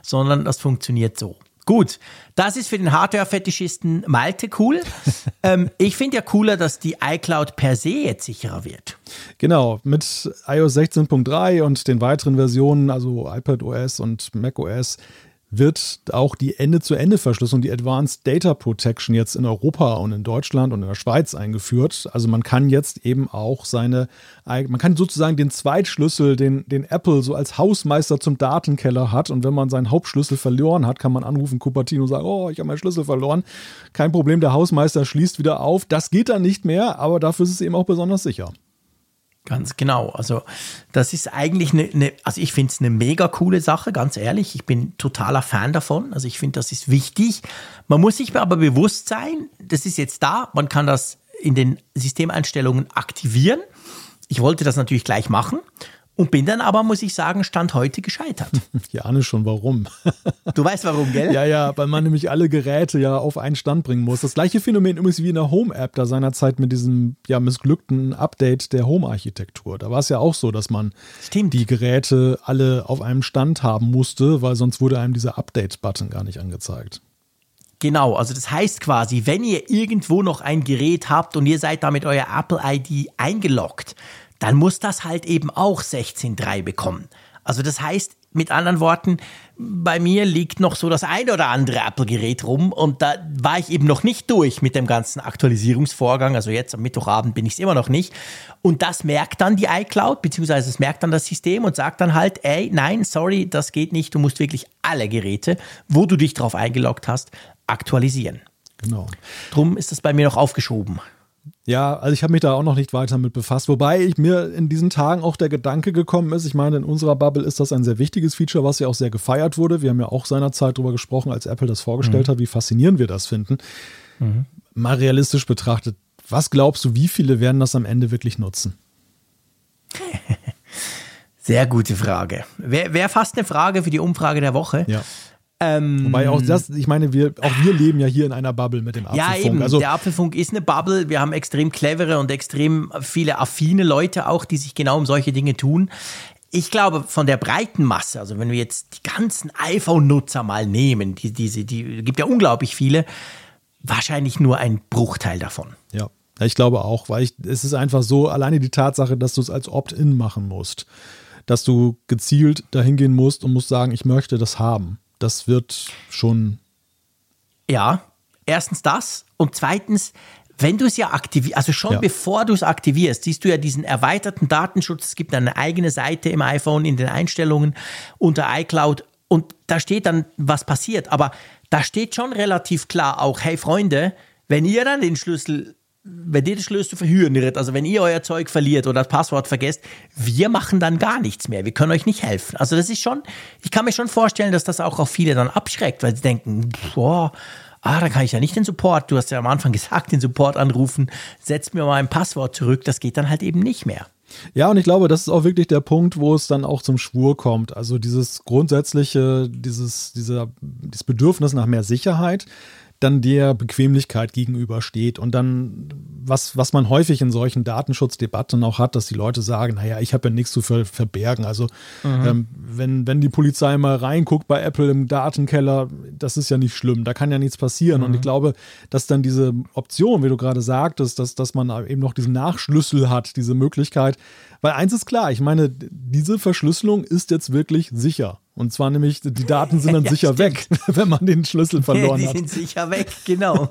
sondern das funktioniert so. Gut, das ist für den Hardware-Fetischisten Malte cool. ähm, ich finde ja cooler, dass die iCloud per se jetzt sicherer wird. Genau, mit iOS 16.3 und den weiteren Versionen, also iPadOS und macOS, wird auch die Ende-zu-Ende-Verschlüsselung, die Advanced Data Protection jetzt in Europa und in Deutschland und in der Schweiz eingeführt. Also man kann jetzt eben auch seine, man kann sozusagen den Zweitschlüssel, den, den Apple so als Hausmeister zum Datenkeller hat und wenn man seinen Hauptschlüssel verloren hat, kann man anrufen Cupertino und sagen, oh, ich habe meinen Schlüssel verloren. Kein Problem, der Hausmeister schließt wieder auf. Das geht dann nicht mehr, aber dafür ist es eben auch besonders sicher. Ganz genau. Also das ist eigentlich eine, eine also ich finde es eine mega coole Sache, ganz ehrlich. Ich bin totaler Fan davon. Also ich finde, das ist wichtig. Man muss sich aber bewusst sein, das ist jetzt da. Man kann das in den Systemeinstellungen aktivieren. Ich wollte das natürlich gleich machen und bin dann aber, muss ich sagen, Stand heute gescheitert. Ich ahne schon warum. Du weißt warum, gell? Ja, ja, weil man nämlich alle Geräte ja auf einen Stand bringen muss. Das gleiche Phänomen übrigens wie in der Home-App da seinerzeit mit diesem ja missglückten Update der Home-Architektur. Da war es ja auch so, dass man Stimmt. die Geräte alle auf einem Stand haben musste, weil sonst wurde einem dieser Update-Button gar nicht angezeigt. Genau, also das heißt quasi, wenn ihr irgendwo noch ein Gerät habt und ihr seid damit euer Apple-ID eingeloggt, dann muss das halt eben auch 16.3 bekommen. Also das heißt, mit anderen Worten, bei mir liegt noch so das ein oder andere Apple-Gerät rum und da war ich eben noch nicht durch mit dem ganzen Aktualisierungsvorgang. Also jetzt am Mittwochabend bin ich es immer noch nicht. Und das merkt dann die iCloud, beziehungsweise es merkt dann das System und sagt dann halt, ey, nein, sorry, das geht nicht. Du musst wirklich alle Geräte, wo du dich drauf eingeloggt hast, aktualisieren. Genau. Drum ist das bei mir noch aufgeschoben. Ja, also ich habe mich da auch noch nicht weiter mit befasst, wobei ich mir in diesen Tagen auch der Gedanke gekommen ist, ich meine, in unserer Bubble ist das ein sehr wichtiges Feature, was ja auch sehr gefeiert wurde. Wir haben ja auch seinerzeit darüber gesprochen, als Apple das vorgestellt mhm. hat, wie faszinierend wir das finden. Mhm. Mal realistisch betrachtet, was glaubst du, wie viele werden das am Ende wirklich nutzen? Sehr gute Frage. Wäre wär fast eine Frage für die Umfrage der Woche. Ja. Ähm, Wobei auch das, ich meine, wir, auch wir leben ja hier in einer Bubble mit dem Apfelfunk. Ja, eben. Also, der Apfelfunk ist eine Bubble. Wir haben extrem clevere und extrem viele affine Leute auch, die sich genau um solche Dinge tun. Ich glaube, von der breiten Masse, also wenn wir jetzt die ganzen iPhone-Nutzer mal nehmen, die, diese, die gibt ja unglaublich viele, wahrscheinlich nur ein Bruchteil davon. Ja. Ich glaube auch, weil ich, es ist einfach so, alleine die Tatsache, dass du es als Opt-in machen musst, dass du gezielt dahin gehen musst und musst sagen, ich möchte das haben das wird schon. Ja, erstens das und zweitens, wenn du es ja aktivierst, also schon ja. bevor du es aktivierst, siehst du ja diesen erweiterten Datenschutz. Es gibt eine eigene Seite im iPhone in den Einstellungen unter iCloud und da steht dann, was passiert. Aber da steht schon relativ klar auch, hey Freunde, wenn ihr dann den Schlüssel wenn ihr den Schlüssel verhüren also wenn ihr euer Zeug verliert oder das Passwort vergesst, wir machen dann gar nichts mehr. Wir können euch nicht helfen. Also das ist schon, ich kann mir schon vorstellen, dass das auch auf viele dann abschreckt, weil sie denken, boah, ah, da kann ich ja nicht den Support, du hast ja am Anfang gesagt, den Support anrufen, setzt mir mal ein Passwort zurück, das geht dann halt eben nicht mehr. Ja, und ich glaube, das ist auch wirklich der Punkt, wo es dann auch zum Schwur kommt. Also dieses grundsätzliche, dieses, dieser, dieses Bedürfnis nach mehr Sicherheit, dann der Bequemlichkeit gegenübersteht. Und dann, was, was man häufig in solchen Datenschutzdebatten auch hat, dass die Leute sagen, naja, ich habe ja nichts zu ver verbergen. Also mhm. ähm, wenn, wenn die Polizei mal reinguckt bei Apple im Datenkeller, das ist ja nicht schlimm, da kann ja nichts passieren. Mhm. Und ich glaube, dass dann diese Option, wie du gerade sagtest, dass, dass man eben noch diesen Nachschlüssel hat, diese Möglichkeit, weil eins ist klar, ich meine, diese Verschlüsselung ist jetzt wirklich sicher. Und zwar nämlich, die Daten sind dann ja, sicher stimmt. weg, wenn man den Schlüssel verloren die hat. Die sind sicher weg, genau.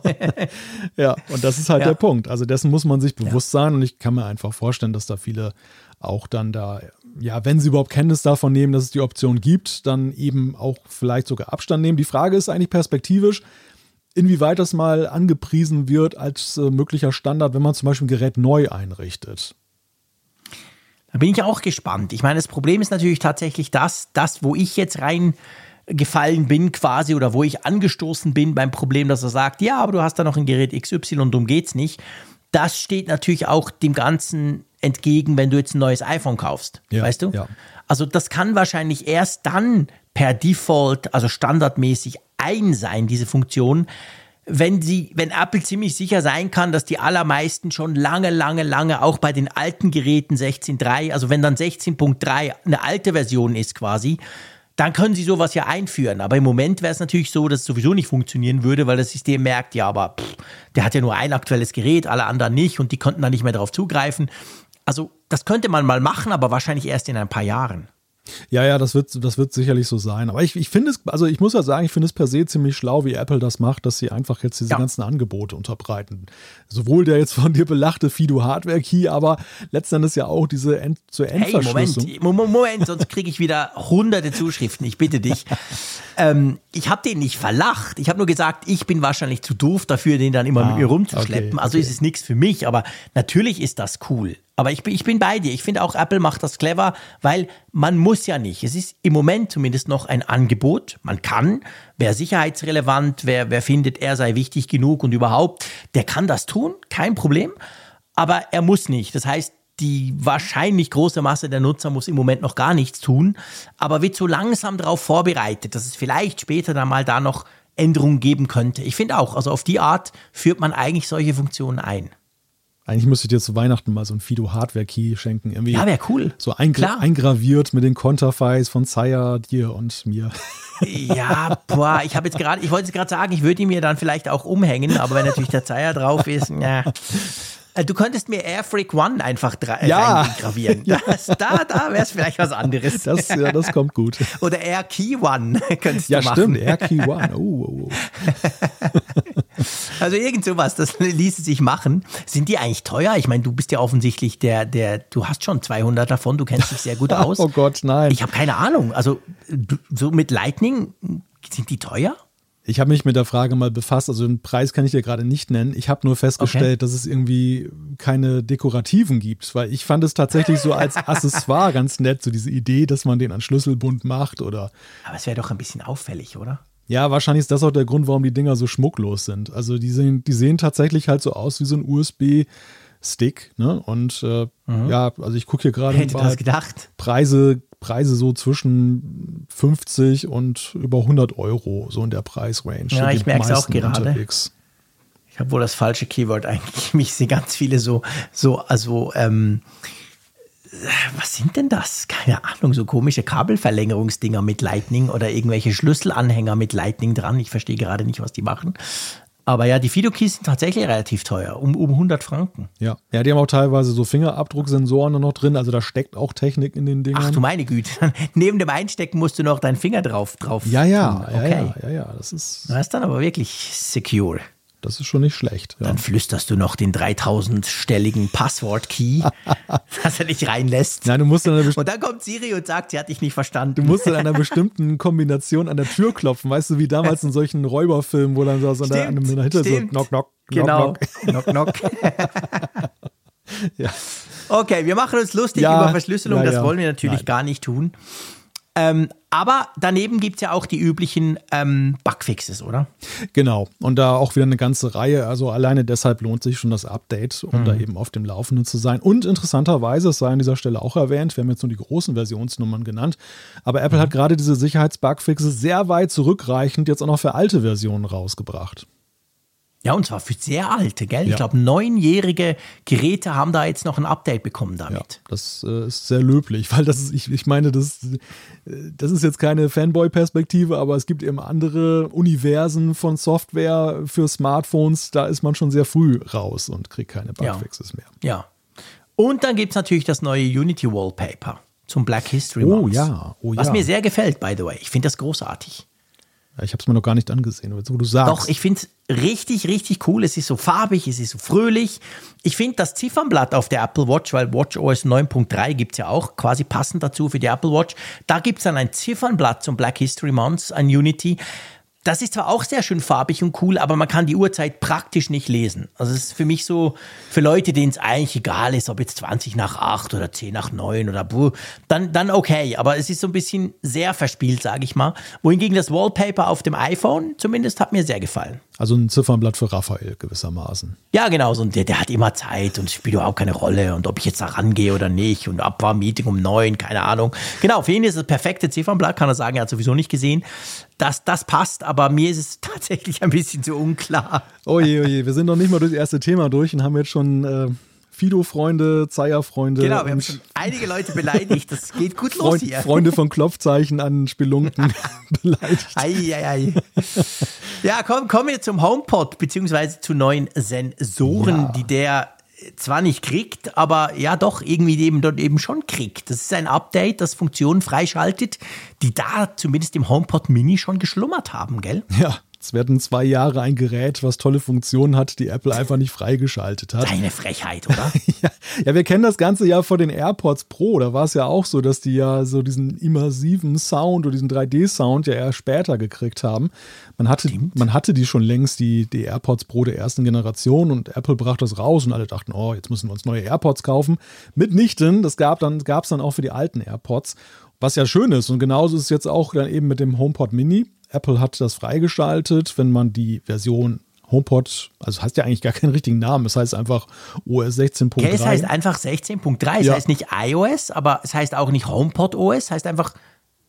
ja, und das ist halt ja. der Punkt. Also dessen muss man sich bewusst ja. sein. Und ich kann mir einfach vorstellen, dass da viele auch dann da, ja, wenn sie überhaupt Kenntnis davon nehmen, dass es die Option gibt, dann eben auch vielleicht sogar Abstand nehmen. Die Frage ist eigentlich perspektivisch, inwieweit das mal angepriesen wird als äh, möglicher Standard, wenn man zum Beispiel ein Gerät neu einrichtet. Da bin ich auch gespannt. Ich meine, das Problem ist natürlich tatsächlich das, das, wo ich jetzt reingefallen bin quasi oder wo ich angestoßen bin beim Problem, dass er sagt, ja, aber du hast da noch ein Gerät XY und darum geht's nicht. Das steht natürlich auch dem Ganzen entgegen, wenn du jetzt ein neues iPhone kaufst. Ja, weißt du? Ja. Also das kann wahrscheinlich erst dann per Default, also standardmäßig ein sein, diese Funktion, wenn sie, wenn Apple ziemlich sicher sein kann, dass die allermeisten schon lange, lange, lange auch bei den alten Geräten 16.3, also wenn dann 16.3 eine alte Version ist quasi, dann können sie sowas ja einführen. Aber im Moment wäre es natürlich so, dass es sowieso nicht funktionieren würde, weil das System merkt, ja, aber pff, der hat ja nur ein aktuelles Gerät, alle anderen nicht und die konnten dann nicht mehr darauf zugreifen. Also das könnte man mal machen, aber wahrscheinlich erst in ein paar Jahren. Ja, ja, das wird, das wird sicherlich so sein. Aber ich, ich finde es, also ich muss ja sagen, ich finde es per se ziemlich schlau, wie Apple das macht, dass sie einfach jetzt diese ja. ganzen Angebote unterbreiten. Sowohl der jetzt von dir belachte Fido Hardware Key, aber letztendlich ja auch diese End zur Endverschlüsselung. Hey, Moment, Moment, sonst kriege ich wieder hunderte Zuschriften. Ich bitte dich. ähm, ich habe den nicht verlacht. Ich habe nur gesagt, ich bin wahrscheinlich zu doof dafür, den dann immer ah, mit mir rumzuschleppen. Okay, also okay. ist es nichts für mich, aber natürlich ist das cool. Aber ich bin, ich bin bei dir. Ich finde auch, Apple macht das clever, weil man muss ja nicht. Es ist im Moment zumindest noch ein Angebot. Man kann, wer sicherheitsrelevant, wer, wer findet, er sei wichtig genug und überhaupt, der kann das tun, kein Problem. Aber er muss nicht. Das heißt, die wahrscheinlich große Masse der Nutzer muss im Moment noch gar nichts tun, aber wird so langsam darauf vorbereitet, dass es vielleicht später dann mal da noch Änderungen geben könnte. Ich finde auch, also auf die Art führt man eigentlich solche Funktionen ein. Eigentlich müsste ich dir zu Weihnachten mal so ein Fido Hardware Key schenken. Irgendwie ja, wäre cool. So eingra eingraviert mit den Konterfeis von Zaya, dir und mir. Ja, boah, ich habe jetzt gerade, ich wollte es gerade sagen, ich würde ihn mir dann vielleicht auch umhängen, aber wenn natürlich der Zaya drauf ist, ja. Äh, du könntest mir Airfreak One einfach ja. gravieren. Ja. da da wäre es vielleicht was anderes. Das, ja, das kommt gut. Oder Air Key One könntest ja, du machen. Ja, stimmt, Air Key One. Oh, oh, oh. Also irgend sowas, das ließe sich machen. Sind die eigentlich teuer? Ich meine, du bist ja offensichtlich der, der, du hast schon 200 davon, du kennst dich sehr gut aus. oh Gott, nein. Ich habe keine Ahnung. Also so mit Lightning, sind die teuer? Ich habe mich mit der Frage mal befasst, also den Preis kann ich dir gerade nicht nennen. Ich habe nur festgestellt, okay. dass es irgendwie keine dekorativen gibt, weil ich fand es tatsächlich so als Accessoire ganz nett, so diese Idee, dass man den an Schlüsselbund macht oder. Aber es wäre doch ein bisschen auffällig, oder? Ja, wahrscheinlich ist das auch der Grund, warum die Dinger so schmucklos sind. Also die sehen, die sehen tatsächlich halt so aus wie so ein USB Stick. Ne? Und äh, mhm. ja, also ich gucke hier gerade Hätte das gedacht? Preise, Preise so zwischen 50 und über 100 Euro, so in der Preisrange. Ja, ich merke es auch gerade. Unterwegs. Ich habe wohl das falsche Keyword eigentlich. Mich sehe ganz viele so, so, also, ähm, was sind denn das? Keine Ahnung, so komische Kabelverlängerungsdinger mit Lightning oder irgendwelche Schlüsselanhänger mit Lightning dran. Ich verstehe gerade nicht, was die machen. Aber ja, die Fido-Keys sind tatsächlich relativ teuer, um, um 100 Franken. Ja. ja, die haben auch teilweise so Fingerabdrucksensoren noch drin, also da steckt auch Technik in den Dingen. Ach du meine Güte, neben dem Einstecken musst du noch deinen Finger drauf drauf. Ja, ja, okay. ja, ja, ja, ja, das ist. Das ist dann aber wirklich secure. Das ist schon nicht schlecht. Ja. Dann flüsterst du noch den 3000-stelligen Passwort-Key, dass er dich reinlässt. Nein, du musst dann und dann kommt Siri und sagt, sie hat dich nicht verstanden. Du musst in einer bestimmten Kombination an der Tür klopfen, weißt du, wie damals in solchen Räuberfilmen, wo dann so an der, an der Hinter so knock, knock, genau. knock, knock. knock, knock. ja. Okay, wir machen uns lustig ja, über Verschlüsselung, das wollen wir natürlich gar nicht tun. Ähm, aber daneben gibt es ja auch die üblichen ähm, Bugfixes, oder? Genau. Und da auch wieder eine ganze Reihe. Also alleine deshalb lohnt sich schon das Update, um mhm. da eben auf dem Laufenden zu sein. Und interessanterweise, es sei an dieser Stelle auch erwähnt, wir haben jetzt nur die großen Versionsnummern genannt, aber Apple mhm. hat gerade diese Sicherheitsbugfixe sehr weit zurückreichend jetzt auch noch für alte Versionen rausgebracht. Ja, und zwar für sehr alte, gell? Ja. Ich glaube, neunjährige Geräte haben da jetzt noch ein Update bekommen damit. Ja, das äh, ist sehr löblich, weil das ist, ich, ich meine, das, äh, das ist jetzt keine Fanboy-Perspektive, aber es gibt eben andere Universen von Software für Smartphones, da ist man schon sehr früh raus und kriegt keine Bugfixes ja. mehr. Ja. Und dann gibt es natürlich das neue Unity Wallpaper zum Black History Month. Oh ja, oh ja. Was mir sehr gefällt, by the way. Ich finde das großartig. Ich habe es mir noch gar nicht angesehen, wo du sagst. Doch, ich finde es richtig, richtig cool. Es ist so farbig, es ist so fröhlich. Ich finde das Ziffernblatt auf der Apple Watch, weil WatchOS 9.3 gibt es ja auch quasi passend dazu für die Apple Watch. Da gibt es dann ein Ziffernblatt zum Black History Month an Unity. Das ist zwar auch sehr schön farbig und cool, aber man kann die Uhrzeit praktisch nicht lesen. Also es ist für mich so, für Leute, denen es eigentlich egal ist, ob jetzt 20 nach 8 oder 10 nach 9 oder buh, dann, dann okay. Aber es ist so ein bisschen sehr verspielt, sage ich mal. Wohingegen das Wallpaper auf dem iPhone zumindest hat mir sehr gefallen. Also ein Ziffernblatt für Raphael gewissermaßen. Ja, genau. So, der, der hat immer Zeit und spielt überhaupt keine Rolle. Und ob ich jetzt da rangehe oder nicht. Und ab war Meeting um neun, keine Ahnung. Genau, für ihn ist das perfekte Ziffernblatt, kann er sagen, er hat sowieso nicht gesehen. Das, das passt, aber mir ist es tatsächlich ein bisschen zu unklar. Oh je, oh je, wir sind noch nicht mal durch das erste Thema durch und haben jetzt schon äh, Fido-Freunde, Zeier-Freunde. Genau, wir haben schon einige Leute beleidigt. Das geht gut Freund, los hier. Freunde von Klopfzeichen an Spelunken beleidigt. Ei, ei, ei. Ja, komm, kommen wir zum HomePod, beziehungsweise zu neuen Sensoren, ja. die der zwar nicht kriegt, aber ja doch irgendwie eben dort eben schon kriegt. Das ist ein Update, das Funktionen freischaltet, die da zumindest im HomePod Mini schon geschlummert haben, gell? Ja, es werden zwei Jahre ein Gerät, was tolle Funktionen hat, die Apple einfach nicht freigeschaltet hat. Deine Frechheit, oder? ja, ja, wir kennen das Ganze ja vor den AirPods Pro. Da war es ja auch so, dass die ja so diesen immersiven Sound oder diesen 3D-Sound ja eher später gekriegt haben. Man hatte, man hatte die schon längst, die, die AirPods Pro der ersten Generation und Apple brachte das raus und alle dachten, oh, jetzt müssen wir uns neue AirPods kaufen. Mitnichten, das gab dann, gab es dann auch für die alten AirPods. Was ja schön ist. Und genauso ist es jetzt auch dann eben mit dem HomePod Mini. Apple hat das freigeschaltet, wenn man die Version HomePod, also heißt ja eigentlich gar keinen richtigen Namen, es heißt einfach OS 16.3. Okay, es heißt einfach 16.3, es ja. heißt nicht iOS, aber es heißt auch nicht HomePod OS, es heißt einfach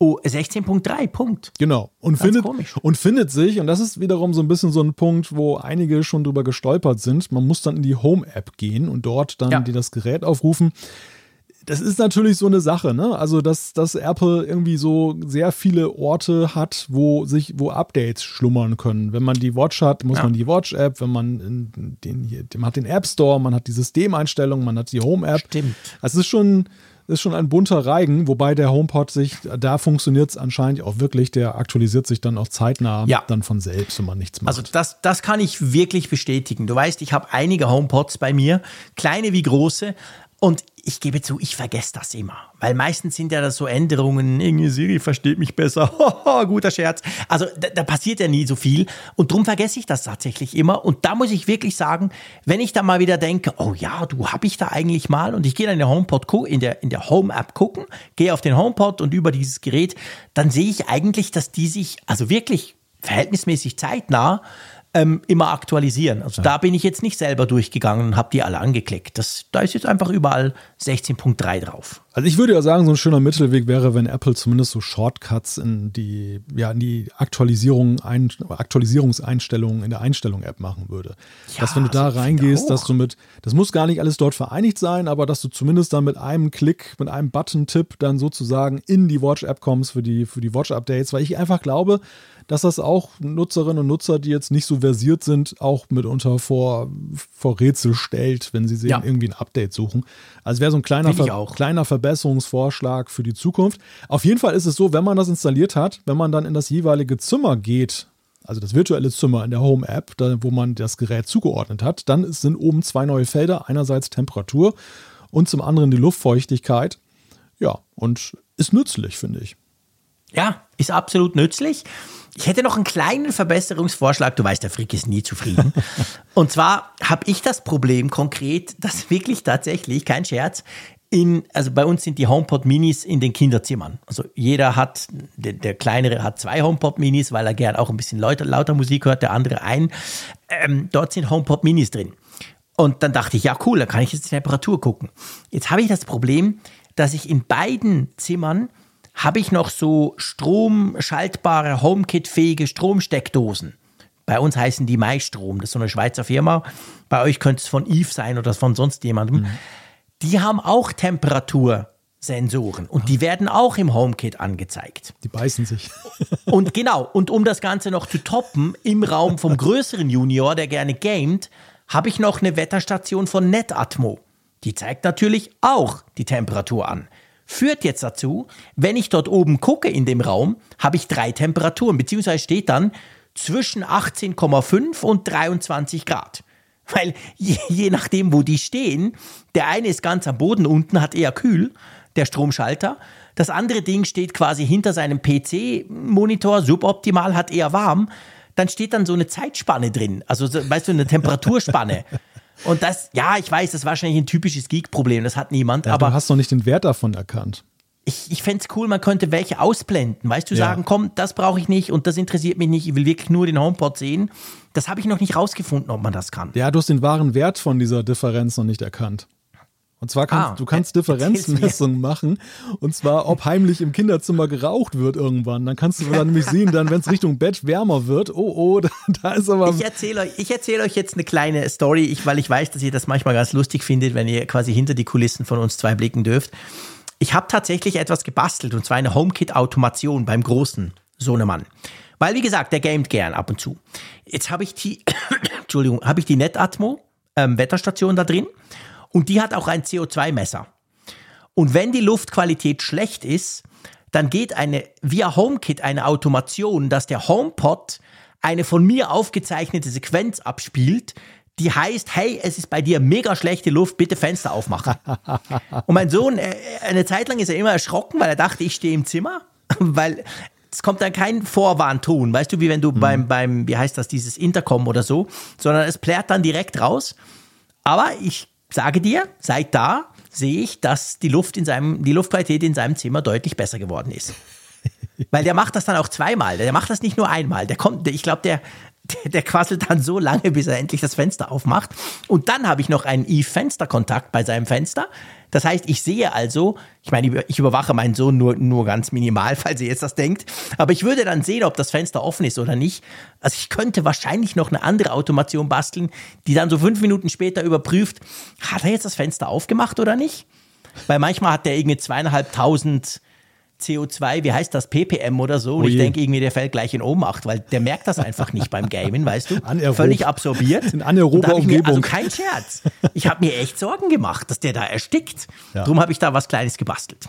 16.3, Punkt. Genau. Und findet, und findet sich, und das ist wiederum so ein bisschen so ein Punkt, wo einige schon drüber gestolpert sind. Man muss dann in die Home-App gehen und dort dann ja. die das Gerät aufrufen das ist natürlich so eine Sache, ne? Also, dass, dass Apple irgendwie so sehr viele Orte hat, wo sich, wo Updates schlummern können. Wenn man die Watch hat, muss ja. man die Watch-App, wenn man den hier, man hat den App Store, man hat die Systemeinstellungen, man hat die Home-App. Stimmt. Das ist schon, ist schon ein bunter Reigen, wobei der HomePod sich, da funktioniert es anscheinend auch wirklich, der aktualisiert sich dann auch zeitnah ja. dann von selbst, wenn man nichts macht. Also das, das kann ich wirklich bestätigen. Du weißt, ich habe einige HomePods bei mir, kleine wie große, und ich gebe zu, ich vergesse das immer. Weil meistens sind ja das so Änderungen, irgendwie Siri versteht mich besser, guter Scherz. Also da, da, passiert ja nie so viel und darum vergesse ich das tatsächlich immer. Und da muss ich wirklich sagen, wenn ich da mal wieder denke, oh ja, du habe ich da eigentlich mal und ich gehe dann in der HomePod in der, in der Home-App gucken, gehe auf den HomePod und über dieses Gerät, dann sehe ich eigentlich, dass die sich also wirklich verhältnismäßig zeitnah ähm, immer aktualisieren. Also ja. da bin ich jetzt nicht selber durchgegangen und habe die alle angeklickt. Das, da ist jetzt einfach überall 16.3 drauf. Also ich würde ja sagen, so ein schöner Mittelweg wäre, wenn Apple zumindest so Shortcuts in die, ja, in die Aktualisierung, ein, Aktualisierungseinstellungen in der Einstellung-App machen würde. Ja, dass wenn du da reingehst, dass du mit, das muss gar nicht alles dort vereinigt sein, aber dass du zumindest dann mit einem Klick, mit einem Button-Tipp dann sozusagen in die Watch-App kommst für die, für die Watch-Updates, weil ich einfach glaube, dass das auch Nutzerinnen und Nutzer, die jetzt nicht so versiert sind, auch mitunter vor, vor Rätsel stellt, wenn sie ja. irgendwie ein Update suchen. Also wäre so ein kleiner, Ver kleiner Verbesserungsvorschlag für die Zukunft. Auf jeden Fall ist es so, wenn man das installiert hat, wenn man dann in das jeweilige Zimmer geht, also das virtuelle Zimmer in der Home-App, wo man das Gerät zugeordnet hat, dann sind oben zwei neue Felder. Einerseits Temperatur und zum anderen die Luftfeuchtigkeit. Ja, und ist nützlich, finde ich. Ja, ist absolut nützlich. Ich hätte noch einen kleinen Verbesserungsvorschlag. Du weißt, der Frick ist nie zufrieden. Und zwar habe ich das Problem konkret, dass wirklich tatsächlich, kein Scherz, in, also bei uns sind die HomePod Minis in den Kinderzimmern. Also jeder hat, der, der kleinere hat zwei HomePod Minis, weil er gern auch ein bisschen lauter, lauter Musik hört, der andere ein. Ähm, dort sind HomePod Minis drin. Und dann dachte ich, ja cool, da kann ich jetzt die Temperatur gucken. Jetzt habe ich das Problem, dass ich in beiden Zimmern habe ich noch so stromschaltbare, HomeKit-fähige Stromsteckdosen. Bei uns heißen die Maistrom, das ist so eine Schweizer Firma. Bei euch könnte es von Eve sein oder von sonst jemandem. Mhm. Die haben auch Temperatursensoren und die werden auch im HomeKit angezeigt. Die beißen sich. Und genau, und um das Ganze noch zu toppen, im Raum vom größeren Junior, der gerne gamet, habe ich noch eine Wetterstation von Netatmo. Die zeigt natürlich auch die Temperatur an. Führt jetzt dazu, wenn ich dort oben gucke in dem Raum, habe ich drei Temperaturen, beziehungsweise steht dann zwischen 18,5 und 23 Grad. Weil je, je, nachdem, wo die stehen, der eine ist ganz am Boden unten, hat eher kühl, der Stromschalter. Das andere Ding steht quasi hinter seinem PC-Monitor, suboptimal, hat eher warm. Dann steht dann so eine Zeitspanne drin, also weißt du, eine Temperaturspanne. Und das, ja, ich weiß, das ist wahrscheinlich ein typisches Geek-Problem, das hat niemand. Ja, aber du hast noch nicht den Wert davon erkannt. Ich, ich fände es cool, man könnte welche ausblenden. Weißt du, ja. sagen, komm, das brauche ich nicht und das interessiert mich nicht, ich will wirklich nur den HomePod sehen. Das habe ich noch nicht rausgefunden, ob man das kann. Ja, du hast den wahren Wert von dieser Differenz noch nicht erkannt. Und zwar kannst ah, du kannst Differenzmessungen machen und zwar ob heimlich im Kinderzimmer geraucht wird irgendwann. Dann kannst du dann nämlich sehen, dann wenn es Richtung Bett wärmer wird. Oh oh, da, da ist aber. Ich erzähle euch, ich erzähle euch jetzt eine kleine Story, ich, weil ich weiß, dass ihr das manchmal ganz lustig findet, wenn ihr quasi hinter die Kulissen von uns zwei blicken dürft. Ich habe tatsächlich etwas gebastelt und zwar eine HomeKit-Automation beim großen Sohnemann. Weil, wie gesagt, der gamet gern ab und zu. Jetzt habe ich die, Entschuldigung, habe ich die Netatmo ähm, Wetterstation da drin und die hat auch ein CO2-Messer. Und wenn die Luftqualität schlecht ist, dann geht eine via HomeKit eine Automation, dass der HomePod eine von mir aufgezeichnete Sequenz abspielt, die heißt, hey, es ist bei dir mega schlechte Luft, bitte Fenster aufmachen. Und mein Sohn, äh, eine Zeit lang ist er immer erschrocken, weil er dachte, ich stehe im Zimmer, weil es kommt dann kein Vorwarnton, weißt du, wie wenn du mhm. beim, beim, wie heißt das, dieses Intercom oder so, sondern es plärt dann direkt raus. Aber ich sage dir, seit da sehe ich, dass die Luft in seinem, die Luftqualität in seinem Zimmer deutlich besser geworden ist. Weil der macht das dann auch zweimal. Der macht das nicht nur einmal. Der kommt, ich glaube, der, der, der quasselt dann so lange, bis er endlich das Fenster aufmacht. Und dann habe ich noch einen Eve-Fensterkontakt bei seinem Fenster. Das heißt, ich sehe also, ich meine, ich überwache meinen Sohn nur, nur ganz minimal, falls ihr jetzt das denkt, aber ich würde dann sehen, ob das Fenster offen ist oder nicht. Also ich könnte wahrscheinlich noch eine andere Automation basteln, die dann so fünf Minuten später überprüft, hat er jetzt das Fenster aufgemacht oder nicht? Weil manchmal hat der irgendwie zweieinhalbtausend CO2, wie heißt das, ppm oder so. Und oh ich denke irgendwie, der fällt gleich in Ohnmacht, weil der merkt das einfach nicht beim Gamen, weißt du? Anaerob. Völlig absorbiert. In anaerober Umgebung. Mir, also kein Scherz. Ich habe mir echt Sorgen gemacht, dass der da erstickt. Ja. Drum habe ich da was Kleines gebastelt.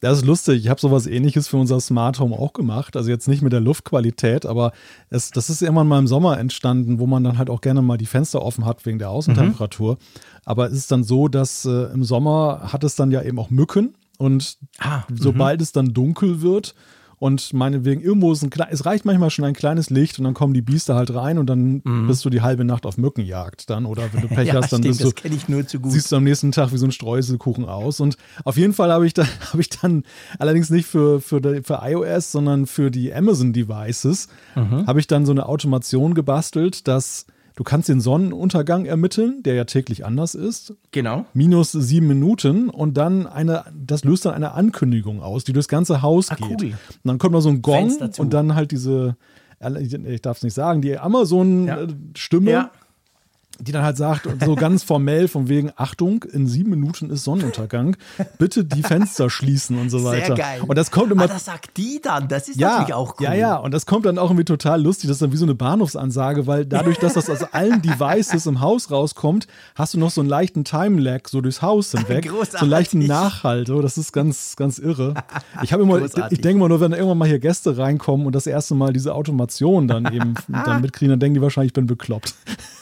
Das ist lustig. Ich habe sowas ähnliches für unser Smart Home auch gemacht. Also jetzt nicht mit der Luftqualität, aber es, das ist irgendwann mal im Sommer entstanden, wo man dann halt auch gerne mal die Fenster offen hat wegen der Außentemperatur. Mhm. Aber es ist dann so, dass äh, im Sommer hat es dann ja eben auch Mücken und ah, sobald -hmm. es dann dunkel wird und meinetwegen irgendwo ist ein klein, es reicht manchmal schon ein kleines Licht und dann kommen die Biester halt rein und dann mhm. bist du die halbe Nacht auf Mückenjagd dann oder wenn du Pech ja, hast, dann stimmt, bist du, siehst du am nächsten Tag wie so ein Streuselkuchen aus und auf jeden Fall habe ich dann, habe ich dann allerdings nicht für, für, für iOS, sondern für die Amazon Devices, mhm. habe ich dann so eine Automation gebastelt, dass Du kannst den Sonnenuntergang ermitteln, der ja täglich anders ist. Genau. Minus sieben Minuten und dann eine, das löst dann eine Ankündigung aus, die durchs ganze Haus ah, geht. Cool. Und dann kommt mal so ein Gong und dann halt diese, ich darf es nicht sagen, die Amazon-Stimme. Ja. Ja die dann halt sagt, so ganz formell von wegen, Achtung, in sieben Minuten ist Sonnenuntergang, bitte die Fenster schließen und so weiter. Sehr geil. Und das kommt immer. Ah, das sagt die dann, das ist ja, natürlich auch cool. Ja, ja, und das kommt dann auch irgendwie total lustig, das ist dann wie so eine Bahnhofsansage, weil dadurch, dass das aus allen Devices im Haus rauskommt, hast du noch so einen leichten Time-Lag so durchs Haus hinweg. Großartig. So einen leichten Nachhalt, so, das ist ganz, ganz irre. Ich habe immer, ich denke mal nur, wenn irgendwann mal hier Gäste reinkommen und das erste Mal diese Automation dann eben dann mitkriegen, dann denken die wahrscheinlich, ich bin bekloppt.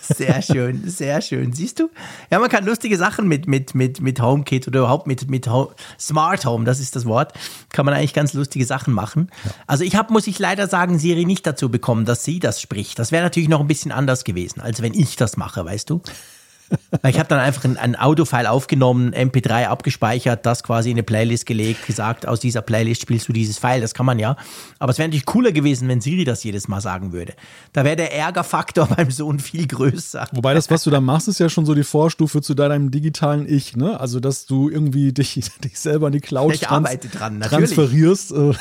Sehr schön, sehr schön. Siehst du? Ja, man kann lustige Sachen mit, mit, mit, mit HomeKit oder überhaupt mit, mit Home, Smart Home, das ist das Wort, kann man eigentlich ganz lustige Sachen machen. Ja. Also ich habe, muss ich leider sagen, Siri nicht dazu bekommen, dass sie das spricht. Das wäre natürlich noch ein bisschen anders gewesen, als wenn ich das mache, weißt du? Ich habe dann einfach ein, ein Audiofile aufgenommen, MP3 abgespeichert, das quasi in eine Playlist gelegt, gesagt, aus dieser Playlist spielst du dieses File, das kann man ja. Aber es wäre natürlich cooler gewesen, wenn Siri das jedes Mal sagen würde. Da wäre der Ärgerfaktor beim Sohn viel größer. Wobei das, was du da machst, ist ja schon so die Vorstufe zu deinem digitalen Ich, ne? Also, dass du irgendwie dich, dich selber in die Cloud trans dran, transferierst. Äh,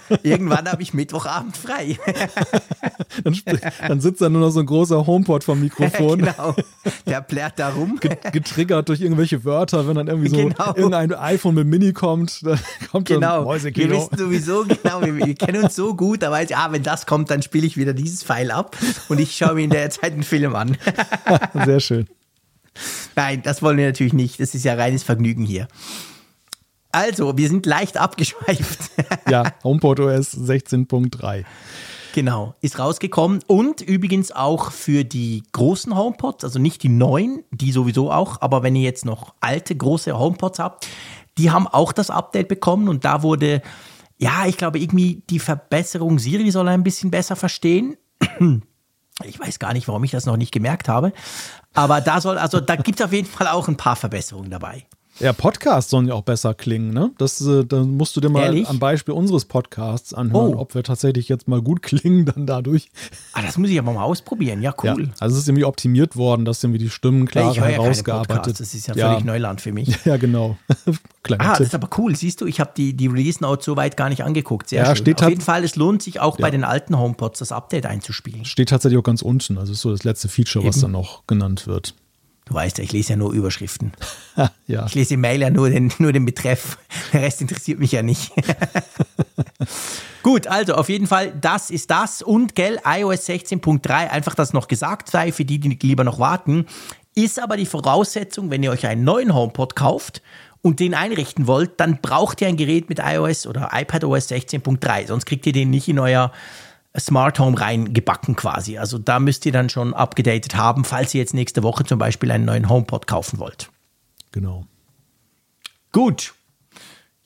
Irgendwann habe ich Mittwochabend frei. dann, dann, sitzt da nur noch so ein großer HomePod vom Mikrofon. genau. Der plärt da rum. Getriggert durch irgendwelche Wörter, wenn dann irgendwie so genau. irgendein iPhone mit Mini kommt, dann kommt genau. dann Wir wissen sowieso genau, wir, wir, kennen uns so gut, da weiß ich, ah, wenn das kommt, dann spiele ich wieder dieses Pfeil ab und ich schaue mir in der Zeit einen Film an. Sehr schön. Nein, das wollen wir natürlich nicht. Das ist ja reines Vergnügen hier. Also, wir sind leicht abgeschweift. ja, HomePod OS 16.3. Genau, ist rausgekommen und übrigens auch für die großen HomePods, also nicht die neuen, die sowieso auch, aber wenn ihr jetzt noch alte große HomePods habt, die haben auch das Update bekommen und da wurde, ja, ich glaube irgendwie die Verbesserung Siri soll ein bisschen besser verstehen. Ich weiß gar nicht, warum ich das noch nicht gemerkt habe, aber da soll, also da gibt es auf jeden Fall auch ein paar Verbesserungen dabei. Ja, Podcasts sollen ja auch besser klingen, ne? Das, äh, dann musst du dir mal Ehrlich? am Beispiel unseres Podcasts anhören, oh. ob wir tatsächlich jetzt mal gut klingen dann dadurch. Ah, das muss ich aber mal ausprobieren. Ja, cool. Ja, also es ist irgendwie optimiert worden, dass irgendwie die Stimmen klar ja, herausgearbeitet. Ja das ist ja, ja völlig Neuland für mich. Ja, genau. ah, das ist aber cool. Siehst du, ich habe die, die Release Note so weit gar nicht angeguckt. Sehr ja, schön. Steht Auf jeden Fall, es lohnt sich auch bei den alten HomePods das Update einzuspielen. Steht tatsächlich auch ganz unten. Also ist so das letzte Feature, Eben. was dann noch genannt wird. Du weißt ja, ich lese ja nur Überschriften. ja. Ich lese im Mail ja nur den, nur den Betreff. Der Rest interessiert mich ja nicht. Gut, also auf jeden Fall, das ist das. Und gell, iOS 16.3, einfach das noch gesagt sei, für die, die lieber noch warten, ist aber die Voraussetzung, wenn ihr euch einen neuen HomePod kauft und den einrichten wollt, dann braucht ihr ein Gerät mit iOS oder iPadOS 16.3. Sonst kriegt ihr den nicht in euer Smart Home reingebacken quasi. Also da müsst ihr dann schon abgedatet haben, falls ihr jetzt nächste Woche zum Beispiel einen neuen HomePod kaufen wollt. Genau. Gut.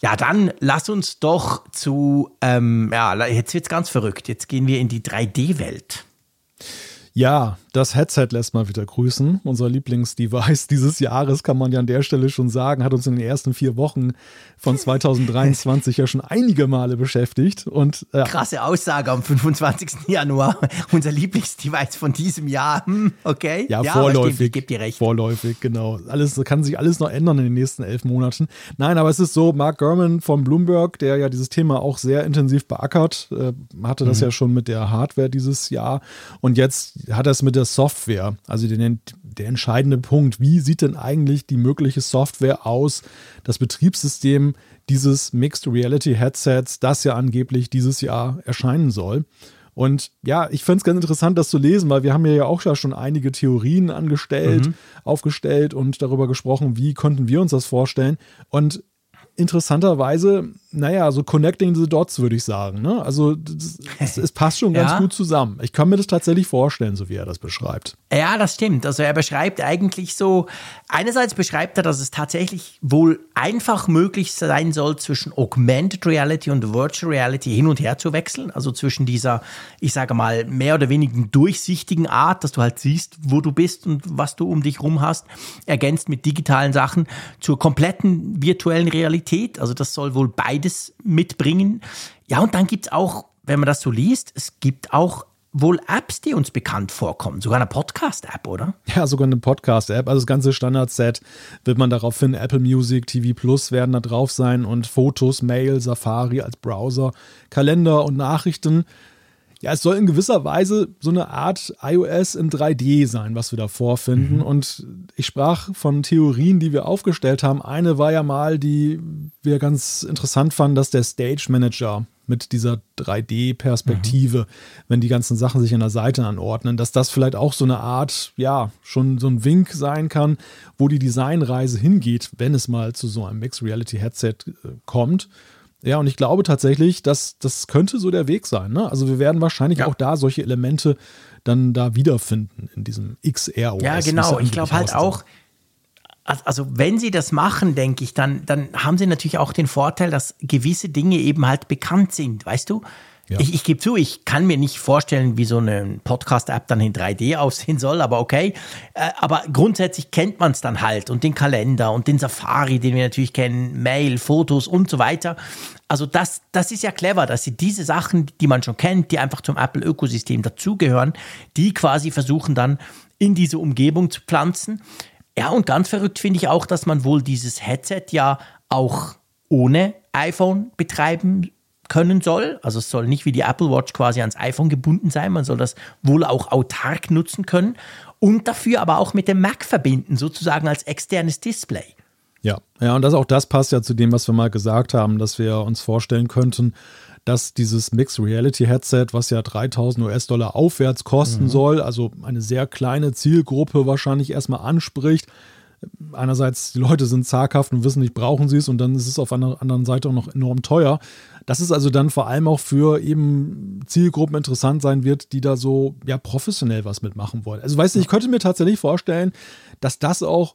Ja, dann lass uns doch zu, ähm, ja, jetzt wird's ganz verrückt. Jetzt gehen wir in die 3D-Welt. Ja, das Headset lässt mal wieder grüßen. Unser Lieblingsdevice dieses Jahres, kann man ja an der Stelle schon sagen, hat uns in den ersten vier Wochen von 2023 ja schon einige Male beschäftigt. Und, äh, Krasse Aussage am 25. Januar. Unser Lieblingsdevice von diesem Jahr. Hm, okay. Ja, ja vorläufig. Ich dir recht. Vorläufig, genau. Alles kann sich alles noch ändern in den nächsten elf Monaten. Nein, aber es ist so, Mark Gurman von Bloomberg, der ja dieses Thema auch sehr intensiv beackert, äh, hatte das mhm. ja schon mit der Hardware dieses Jahr. Und jetzt hat er es mit der Software. Also der, der entscheidende Punkt, wie sieht denn eigentlich die mögliche Software aus, das Betriebssystem dieses Mixed Reality Headsets, das ja angeblich dieses Jahr erscheinen soll. Und ja, ich finde es ganz interessant, das zu lesen, weil wir haben ja auch schon einige Theorien angestellt, mhm. aufgestellt und darüber gesprochen, wie konnten wir uns das vorstellen. Und interessanterweise, naja, so connecting the dots, würde ich sagen. Ne? Also es, es, passt schon ganz ja. gut zusammen. Ich kann mir das tatsächlich vorstellen, so wie er das beschreibt. Ja, das stimmt. Also er beschreibt eigentlich so, einerseits beschreibt er, dass es tatsächlich wohl einfach möglich sein soll, zwischen Augmented Reality und Virtual Reality hin und her zu wechseln. Also zwischen dieser, ich sage mal, mehr oder weniger durchsichtigen Art, dass du halt siehst, wo du bist und was du um dich rum hast, ergänzt mit digitalen Sachen, zur kompletten virtuellen Realität. Also das soll wohl beides mitbringen. Ja, und dann gibt es auch, wenn man das so liest, es gibt auch wohl Apps, die uns bekannt vorkommen. Sogar eine Podcast-App, oder? Ja, sogar eine Podcast-App. Also das ganze Standard-Set wird man darauf finden. Apple Music, TV Plus werden da drauf sein und Fotos, Mail, Safari als Browser, Kalender und Nachrichten. Ja, es soll in gewisser Weise so eine Art iOS in 3D sein, was wir da vorfinden. Mhm. Und ich sprach von Theorien, die wir aufgestellt haben. Eine war ja mal, die wir ganz interessant fanden, dass der Stage Manager mit dieser 3D-Perspektive, mhm. wenn die ganzen Sachen sich an der Seite anordnen, dass das vielleicht auch so eine Art, ja, schon so ein Wink sein kann, wo die Designreise hingeht, wenn es mal zu so einem Mixed Reality Headset äh, kommt. Ja, und ich glaube tatsächlich, dass das könnte so der Weg sein. Ne? Also wir werden wahrscheinlich ja. auch da solche Elemente dann da wiederfinden in diesem XR-OS. Ja, genau. Ich glaube halt auch, also wenn sie das machen, denke ich, dann, dann haben sie natürlich auch den Vorteil, dass gewisse Dinge eben halt bekannt sind, weißt du? Ja. Ich, ich gebe zu, ich kann mir nicht vorstellen, wie so eine Podcast-App dann in 3D aussehen soll, aber okay. Äh, aber grundsätzlich kennt man es dann halt und den Kalender und den Safari, den wir natürlich kennen, Mail, Fotos und so weiter. Also das, das ist ja clever, dass sie diese Sachen, die man schon kennt, die einfach zum Apple-Ökosystem dazugehören, die quasi versuchen dann in diese Umgebung zu pflanzen. Ja, und ganz verrückt finde ich auch, dass man wohl dieses Headset ja auch ohne iPhone betreiben können soll. Also es soll nicht wie die Apple Watch quasi ans iPhone gebunden sein, man soll das wohl auch autark nutzen können und dafür aber auch mit dem Mac verbinden, sozusagen als externes Display. Ja, ja, und das auch das passt ja zu dem, was wir mal gesagt haben, dass wir uns vorstellen könnten, dass dieses Mixed Reality Headset, was ja 3000 US-Dollar aufwärts kosten mhm. soll, also eine sehr kleine Zielgruppe wahrscheinlich erstmal anspricht, einerseits die Leute sind zaghaft und wissen nicht, brauchen sie es und dann ist es auf einer anderen Seite auch noch enorm teuer. Das ist also dann vor allem auch für eben Zielgruppen interessant sein wird, die da so ja professionell was mitmachen wollen. Also weißt du, ich könnte mir tatsächlich vorstellen, dass das auch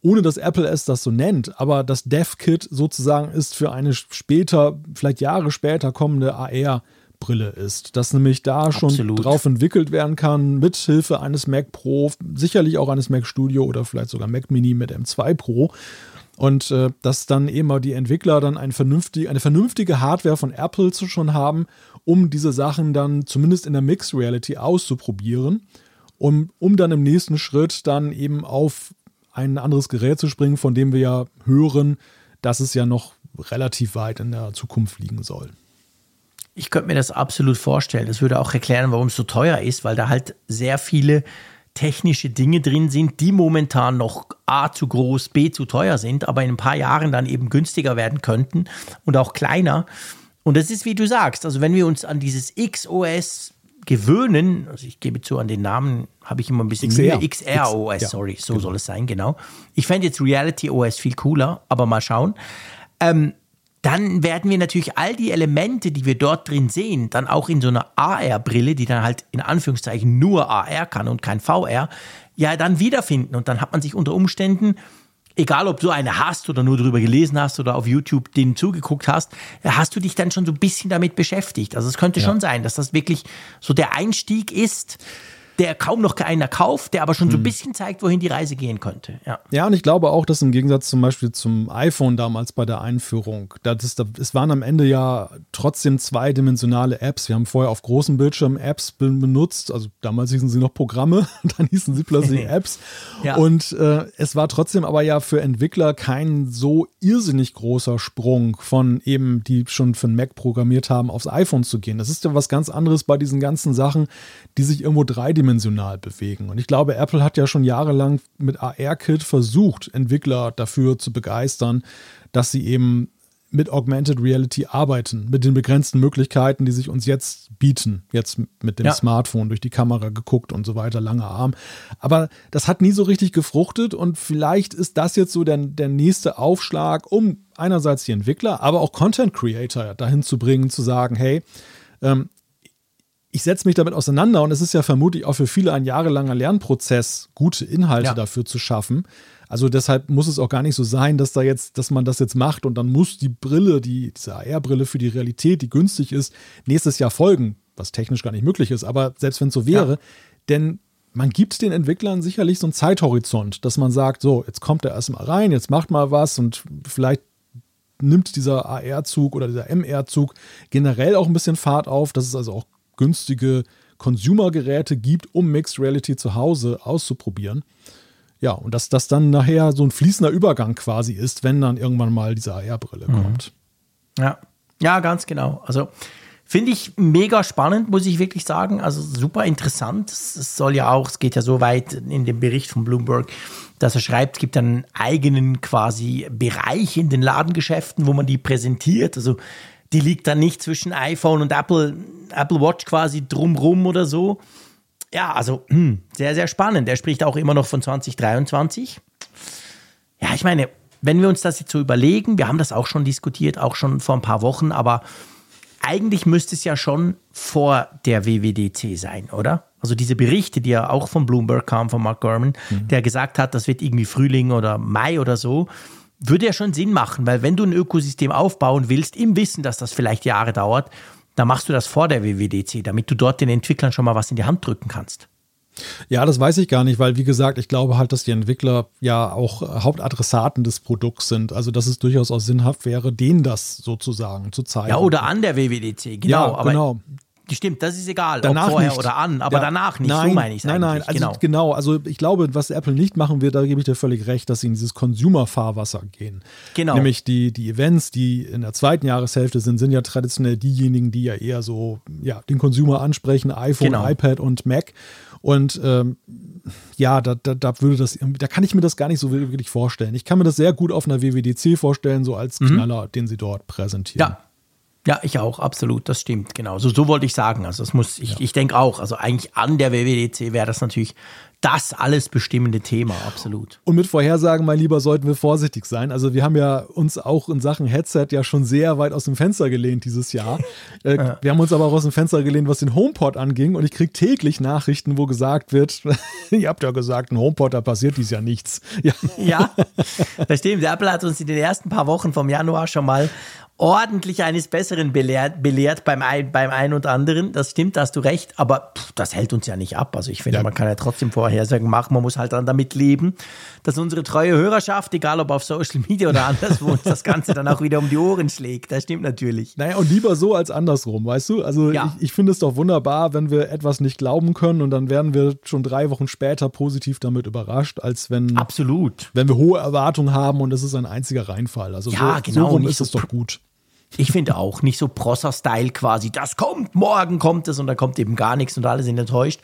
ohne dass Apple es das so nennt, aber das Dev-Kit sozusagen ist für eine später, vielleicht Jahre später kommende AR Brille ist, dass nämlich da schon Absolut. drauf entwickelt werden kann, mit Hilfe eines Mac Pro, sicherlich auch eines Mac Studio oder vielleicht sogar Mac Mini mit M2 Pro. Und äh, dass dann eben auch die Entwickler dann ein vernünftig, eine vernünftige Hardware von Apple zu schon haben, um diese Sachen dann zumindest in der Mixed Reality auszuprobieren, um, um dann im nächsten Schritt dann eben auf ein anderes Gerät zu springen, von dem wir ja hören, dass es ja noch relativ weit in der Zukunft liegen soll. Ich könnte mir das absolut vorstellen. Das würde auch erklären, warum es so teuer ist, weil da halt sehr viele technische Dinge drin sind, die momentan noch A zu groß, B zu teuer sind, aber in ein paar Jahren dann eben günstiger werden könnten und auch kleiner. Und das ist, wie du sagst, also wenn wir uns an dieses XOS gewöhnen, also ich gebe zu, an den Namen habe ich immer ein bisschen XR, Mühe. XR OS, ja, sorry, so genau. soll es sein, genau. Ich fände jetzt Reality OS viel cooler, aber mal schauen. Ähm, dann werden wir natürlich all die Elemente, die wir dort drin sehen, dann auch in so einer AR-Brille, die dann halt in Anführungszeichen nur AR kann und kein VR, ja dann wiederfinden. Und dann hat man sich unter Umständen, egal ob du eine hast oder nur darüber gelesen hast oder auf YouTube den zugeguckt hast, hast du dich dann schon so ein bisschen damit beschäftigt. Also es könnte ja. schon sein, dass das wirklich so der Einstieg ist der kaum noch einer kauft, der aber schon so ein hm. bisschen zeigt, wohin die Reise gehen könnte. Ja. ja, und ich glaube auch, dass im Gegensatz zum Beispiel zum iPhone damals bei der Einführung, das ist, es waren am Ende ja trotzdem zweidimensionale Apps. Wir haben vorher auf großen Bildschirmen Apps benutzt, also damals hießen sie noch Programme, dann hießen sie plötzlich Apps. ja. Und äh, es war trotzdem aber ja für Entwickler kein so irrsinnig großer Sprung von eben, die schon für ein Mac programmiert haben, aufs iPhone zu gehen. Das ist ja was ganz anderes bei diesen ganzen Sachen, die sich irgendwo dreidimensional dreidimensional bewegen. Und ich glaube, Apple hat ja schon jahrelang mit AR-Kit versucht, Entwickler dafür zu begeistern, dass sie eben mit Augmented Reality arbeiten, mit den begrenzten Möglichkeiten, die sich uns jetzt bieten. Jetzt mit dem ja. Smartphone durch die Kamera geguckt und so weiter, langer Arm. Aber das hat nie so richtig gefruchtet und vielleicht ist das jetzt so der, der nächste Aufschlag, um einerseits die Entwickler, aber auch Content Creator dahin zu bringen, zu sagen, hey, ähm, ich setze mich damit auseinander und es ist ja vermutlich auch für viele ein jahrelanger Lernprozess, gute Inhalte ja. dafür zu schaffen. Also deshalb muss es auch gar nicht so sein, dass da jetzt, dass man das jetzt macht und dann muss die Brille, die, diese AR-Brille für die Realität, die günstig ist, nächstes Jahr folgen, was technisch gar nicht möglich ist. Aber selbst wenn es so wäre, ja. denn man gibt den Entwicklern sicherlich so einen Zeithorizont, dass man sagt, so, jetzt kommt er erstmal rein, jetzt macht mal was und vielleicht nimmt dieser AR-Zug oder dieser MR-Zug generell auch ein bisschen Fahrt auf, dass es also auch günstige Consumer-Geräte gibt, um Mixed Reality zu Hause auszuprobieren. Ja, und dass das dann nachher so ein fließender Übergang quasi ist, wenn dann irgendwann mal diese AR-Brille mhm. kommt. Ja, ja, ganz genau. Also finde ich mega spannend, muss ich wirklich sagen. Also super interessant. Es soll ja auch, es geht ja so weit in dem Bericht von Bloomberg, dass er schreibt, es gibt einen eigenen quasi Bereich in den Ladengeschäften, wo man die präsentiert. Also die liegt dann nicht zwischen iPhone und Apple, Apple Watch quasi drumrum oder so. Ja, also hm, sehr, sehr spannend. Er spricht auch immer noch von 2023. Ja, ich meine, wenn wir uns das jetzt so überlegen, wir haben das auch schon diskutiert, auch schon vor ein paar Wochen, aber eigentlich müsste es ja schon vor der WWDC sein, oder? Also diese Berichte, die ja auch von Bloomberg kamen, von Mark Gurman, mhm. der gesagt hat, das wird irgendwie Frühling oder Mai oder so würde ja schon Sinn machen, weil wenn du ein Ökosystem aufbauen willst, im Wissen, dass das vielleicht Jahre dauert, dann machst du das vor der WWDC, damit du dort den Entwicklern schon mal was in die Hand drücken kannst. Ja, das weiß ich gar nicht, weil wie gesagt, ich glaube halt, dass die Entwickler ja auch Hauptadressaten des Produkts sind. Also dass es durchaus auch sinnhaft wäre, denen das sozusagen zu zeigen. Ja, oder an der WWDC, genau. Ja, aber genau. Stimmt, das ist egal, danach ob vorher nicht. oder an, aber ja, danach nicht, nein, so meine ich es Nein, nein, also genau. genau. Also ich glaube, was Apple nicht machen wird, da gebe ich dir völlig recht, dass sie in dieses Consumer-Fahrwasser gehen. Genau. Nämlich die, die Events, die in der zweiten Jahreshälfte sind, sind ja traditionell diejenigen, die ja eher so ja, den Consumer ansprechen, iPhone, genau. iPad und Mac. Und ähm, ja, da, da, da würde das, da kann ich mir das gar nicht so wirklich vorstellen. Ich kann mir das sehr gut auf einer WWDC vorstellen, so als mhm. Knaller, den sie dort präsentieren. Ja, ja, ich auch, absolut, das stimmt, genau. So, so wollte ich sagen. Also das muss, ich, ja. ich denke auch, also eigentlich an der WWDC wäre das natürlich das alles bestimmende Thema, absolut. Und mit Vorhersagen, mein Lieber, sollten wir vorsichtig sein. Also wir haben ja uns auch in Sachen Headset ja schon sehr weit aus dem Fenster gelehnt dieses Jahr. äh, ja. Wir haben uns aber auch aus dem Fenster gelehnt, was den HomePod anging. Und ich kriege täglich Nachrichten, wo gesagt wird, ihr habt ja gesagt, ein HomePod, da passiert dies ja nichts. Ja, ja das stimmt. Apple hat uns in den ersten paar Wochen vom Januar schon mal ordentlich eines Besseren belehrt, belehrt beim, ein, beim einen und anderen. Das stimmt, da hast du recht, aber pff, das hält uns ja nicht ab. Also ich finde, ja. man kann ja trotzdem Vorhersagen machen, man muss halt dann damit leben, dass unsere treue Hörerschaft, egal ob auf Social Media oder anderswo, uns das Ganze dann auch wieder um die Ohren schlägt. Das stimmt natürlich. Naja, und lieber so als andersrum, weißt du? Also ja. ich, ich finde es doch wunderbar, wenn wir etwas nicht glauben können und dann werden wir schon drei Wochen später positiv damit überrascht, als wenn, Absolut. wenn wir hohe Erwartungen haben und es ist ein einziger Reinfall. Also ja, so, genau, so rum ist es doch gut. Ich finde auch nicht so Prosser-Style quasi, das kommt, morgen kommt es und da kommt eben gar nichts und alle sind enttäuscht.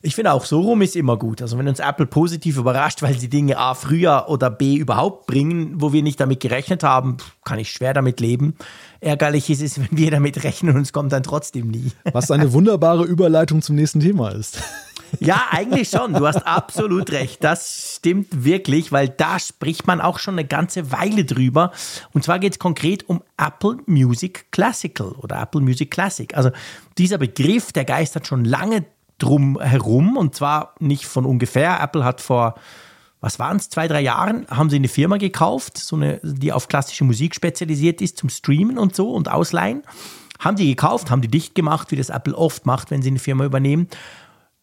Ich finde auch so rum ist immer gut. Also wenn uns Apple positiv überrascht, weil sie Dinge A früher oder B überhaupt bringen, wo wir nicht damit gerechnet haben, kann ich schwer damit leben. Ärgerlich ist es, wenn wir damit rechnen und es kommt dann trotzdem nie. Was eine wunderbare Überleitung zum nächsten Thema ist. Ja, eigentlich schon. Du hast absolut recht. Das stimmt wirklich, weil da spricht man auch schon eine ganze Weile drüber. Und zwar geht es konkret um Apple Music Classical oder Apple Music Classic. Also dieser Begriff, der geistert schon lange drum herum und zwar nicht von ungefähr. Apple hat vor was waren es, zwei, drei Jahren, haben sie eine Firma gekauft, so eine, die auf klassische Musik spezialisiert ist, zum Streamen und so und Ausleihen. Haben die gekauft, haben die dicht gemacht, wie das Apple oft macht, wenn sie eine Firma übernehmen.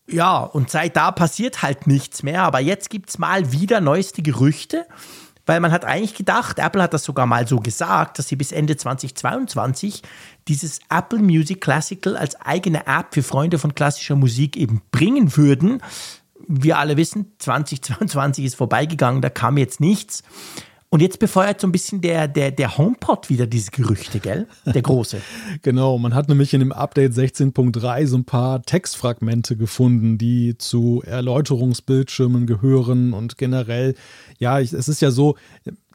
Ja, und seit da passiert halt nichts mehr. Aber jetzt gibt es mal wieder neueste Gerüchte, weil man hat eigentlich gedacht, Apple hat das sogar mal so gesagt, dass sie bis Ende 2022 dieses Apple Music Classical als eigene App für Freunde von klassischer Musik eben bringen würden. Wir alle wissen, 2022 ist vorbeigegangen, da kam jetzt nichts. Und jetzt befeuert so ein bisschen der, der, der HomePod wieder diese Gerüchte, gell? Der große. genau, man hat nämlich in dem Update 16.3 so ein paar Textfragmente gefunden, die zu Erläuterungsbildschirmen gehören und generell, ja, es ist ja so,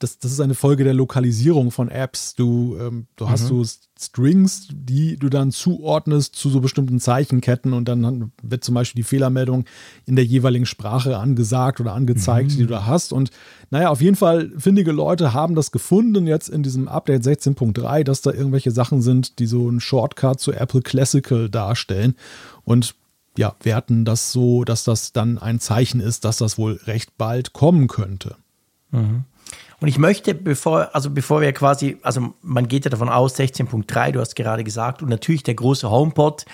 das, das ist eine Folge der Lokalisierung von Apps. Du, ähm, du hast so Strings, die du dann zuordnest zu so bestimmten Zeichenketten und dann wird zum Beispiel die Fehlermeldung in der jeweiligen Sprache angesagt oder angezeigt, mhm. die du da hast. Und naja, auf jeden Fall, findige Leute haben das gefunden jetzt in diesem Update 16.3, dass da irgendwelche Sachen sind, die so einen Shortcut zu Apple Classical darstellen. Und ja, werten das so, dass das dann ein Zeichen ist, dass das wohl recht bald kommen könnte. Mhm. Und ich möchte, bevor, also bevor wir quasi, also man geht ja davon aus, 16.3, du hast gerade gesagt, und natürlich der große HomePod,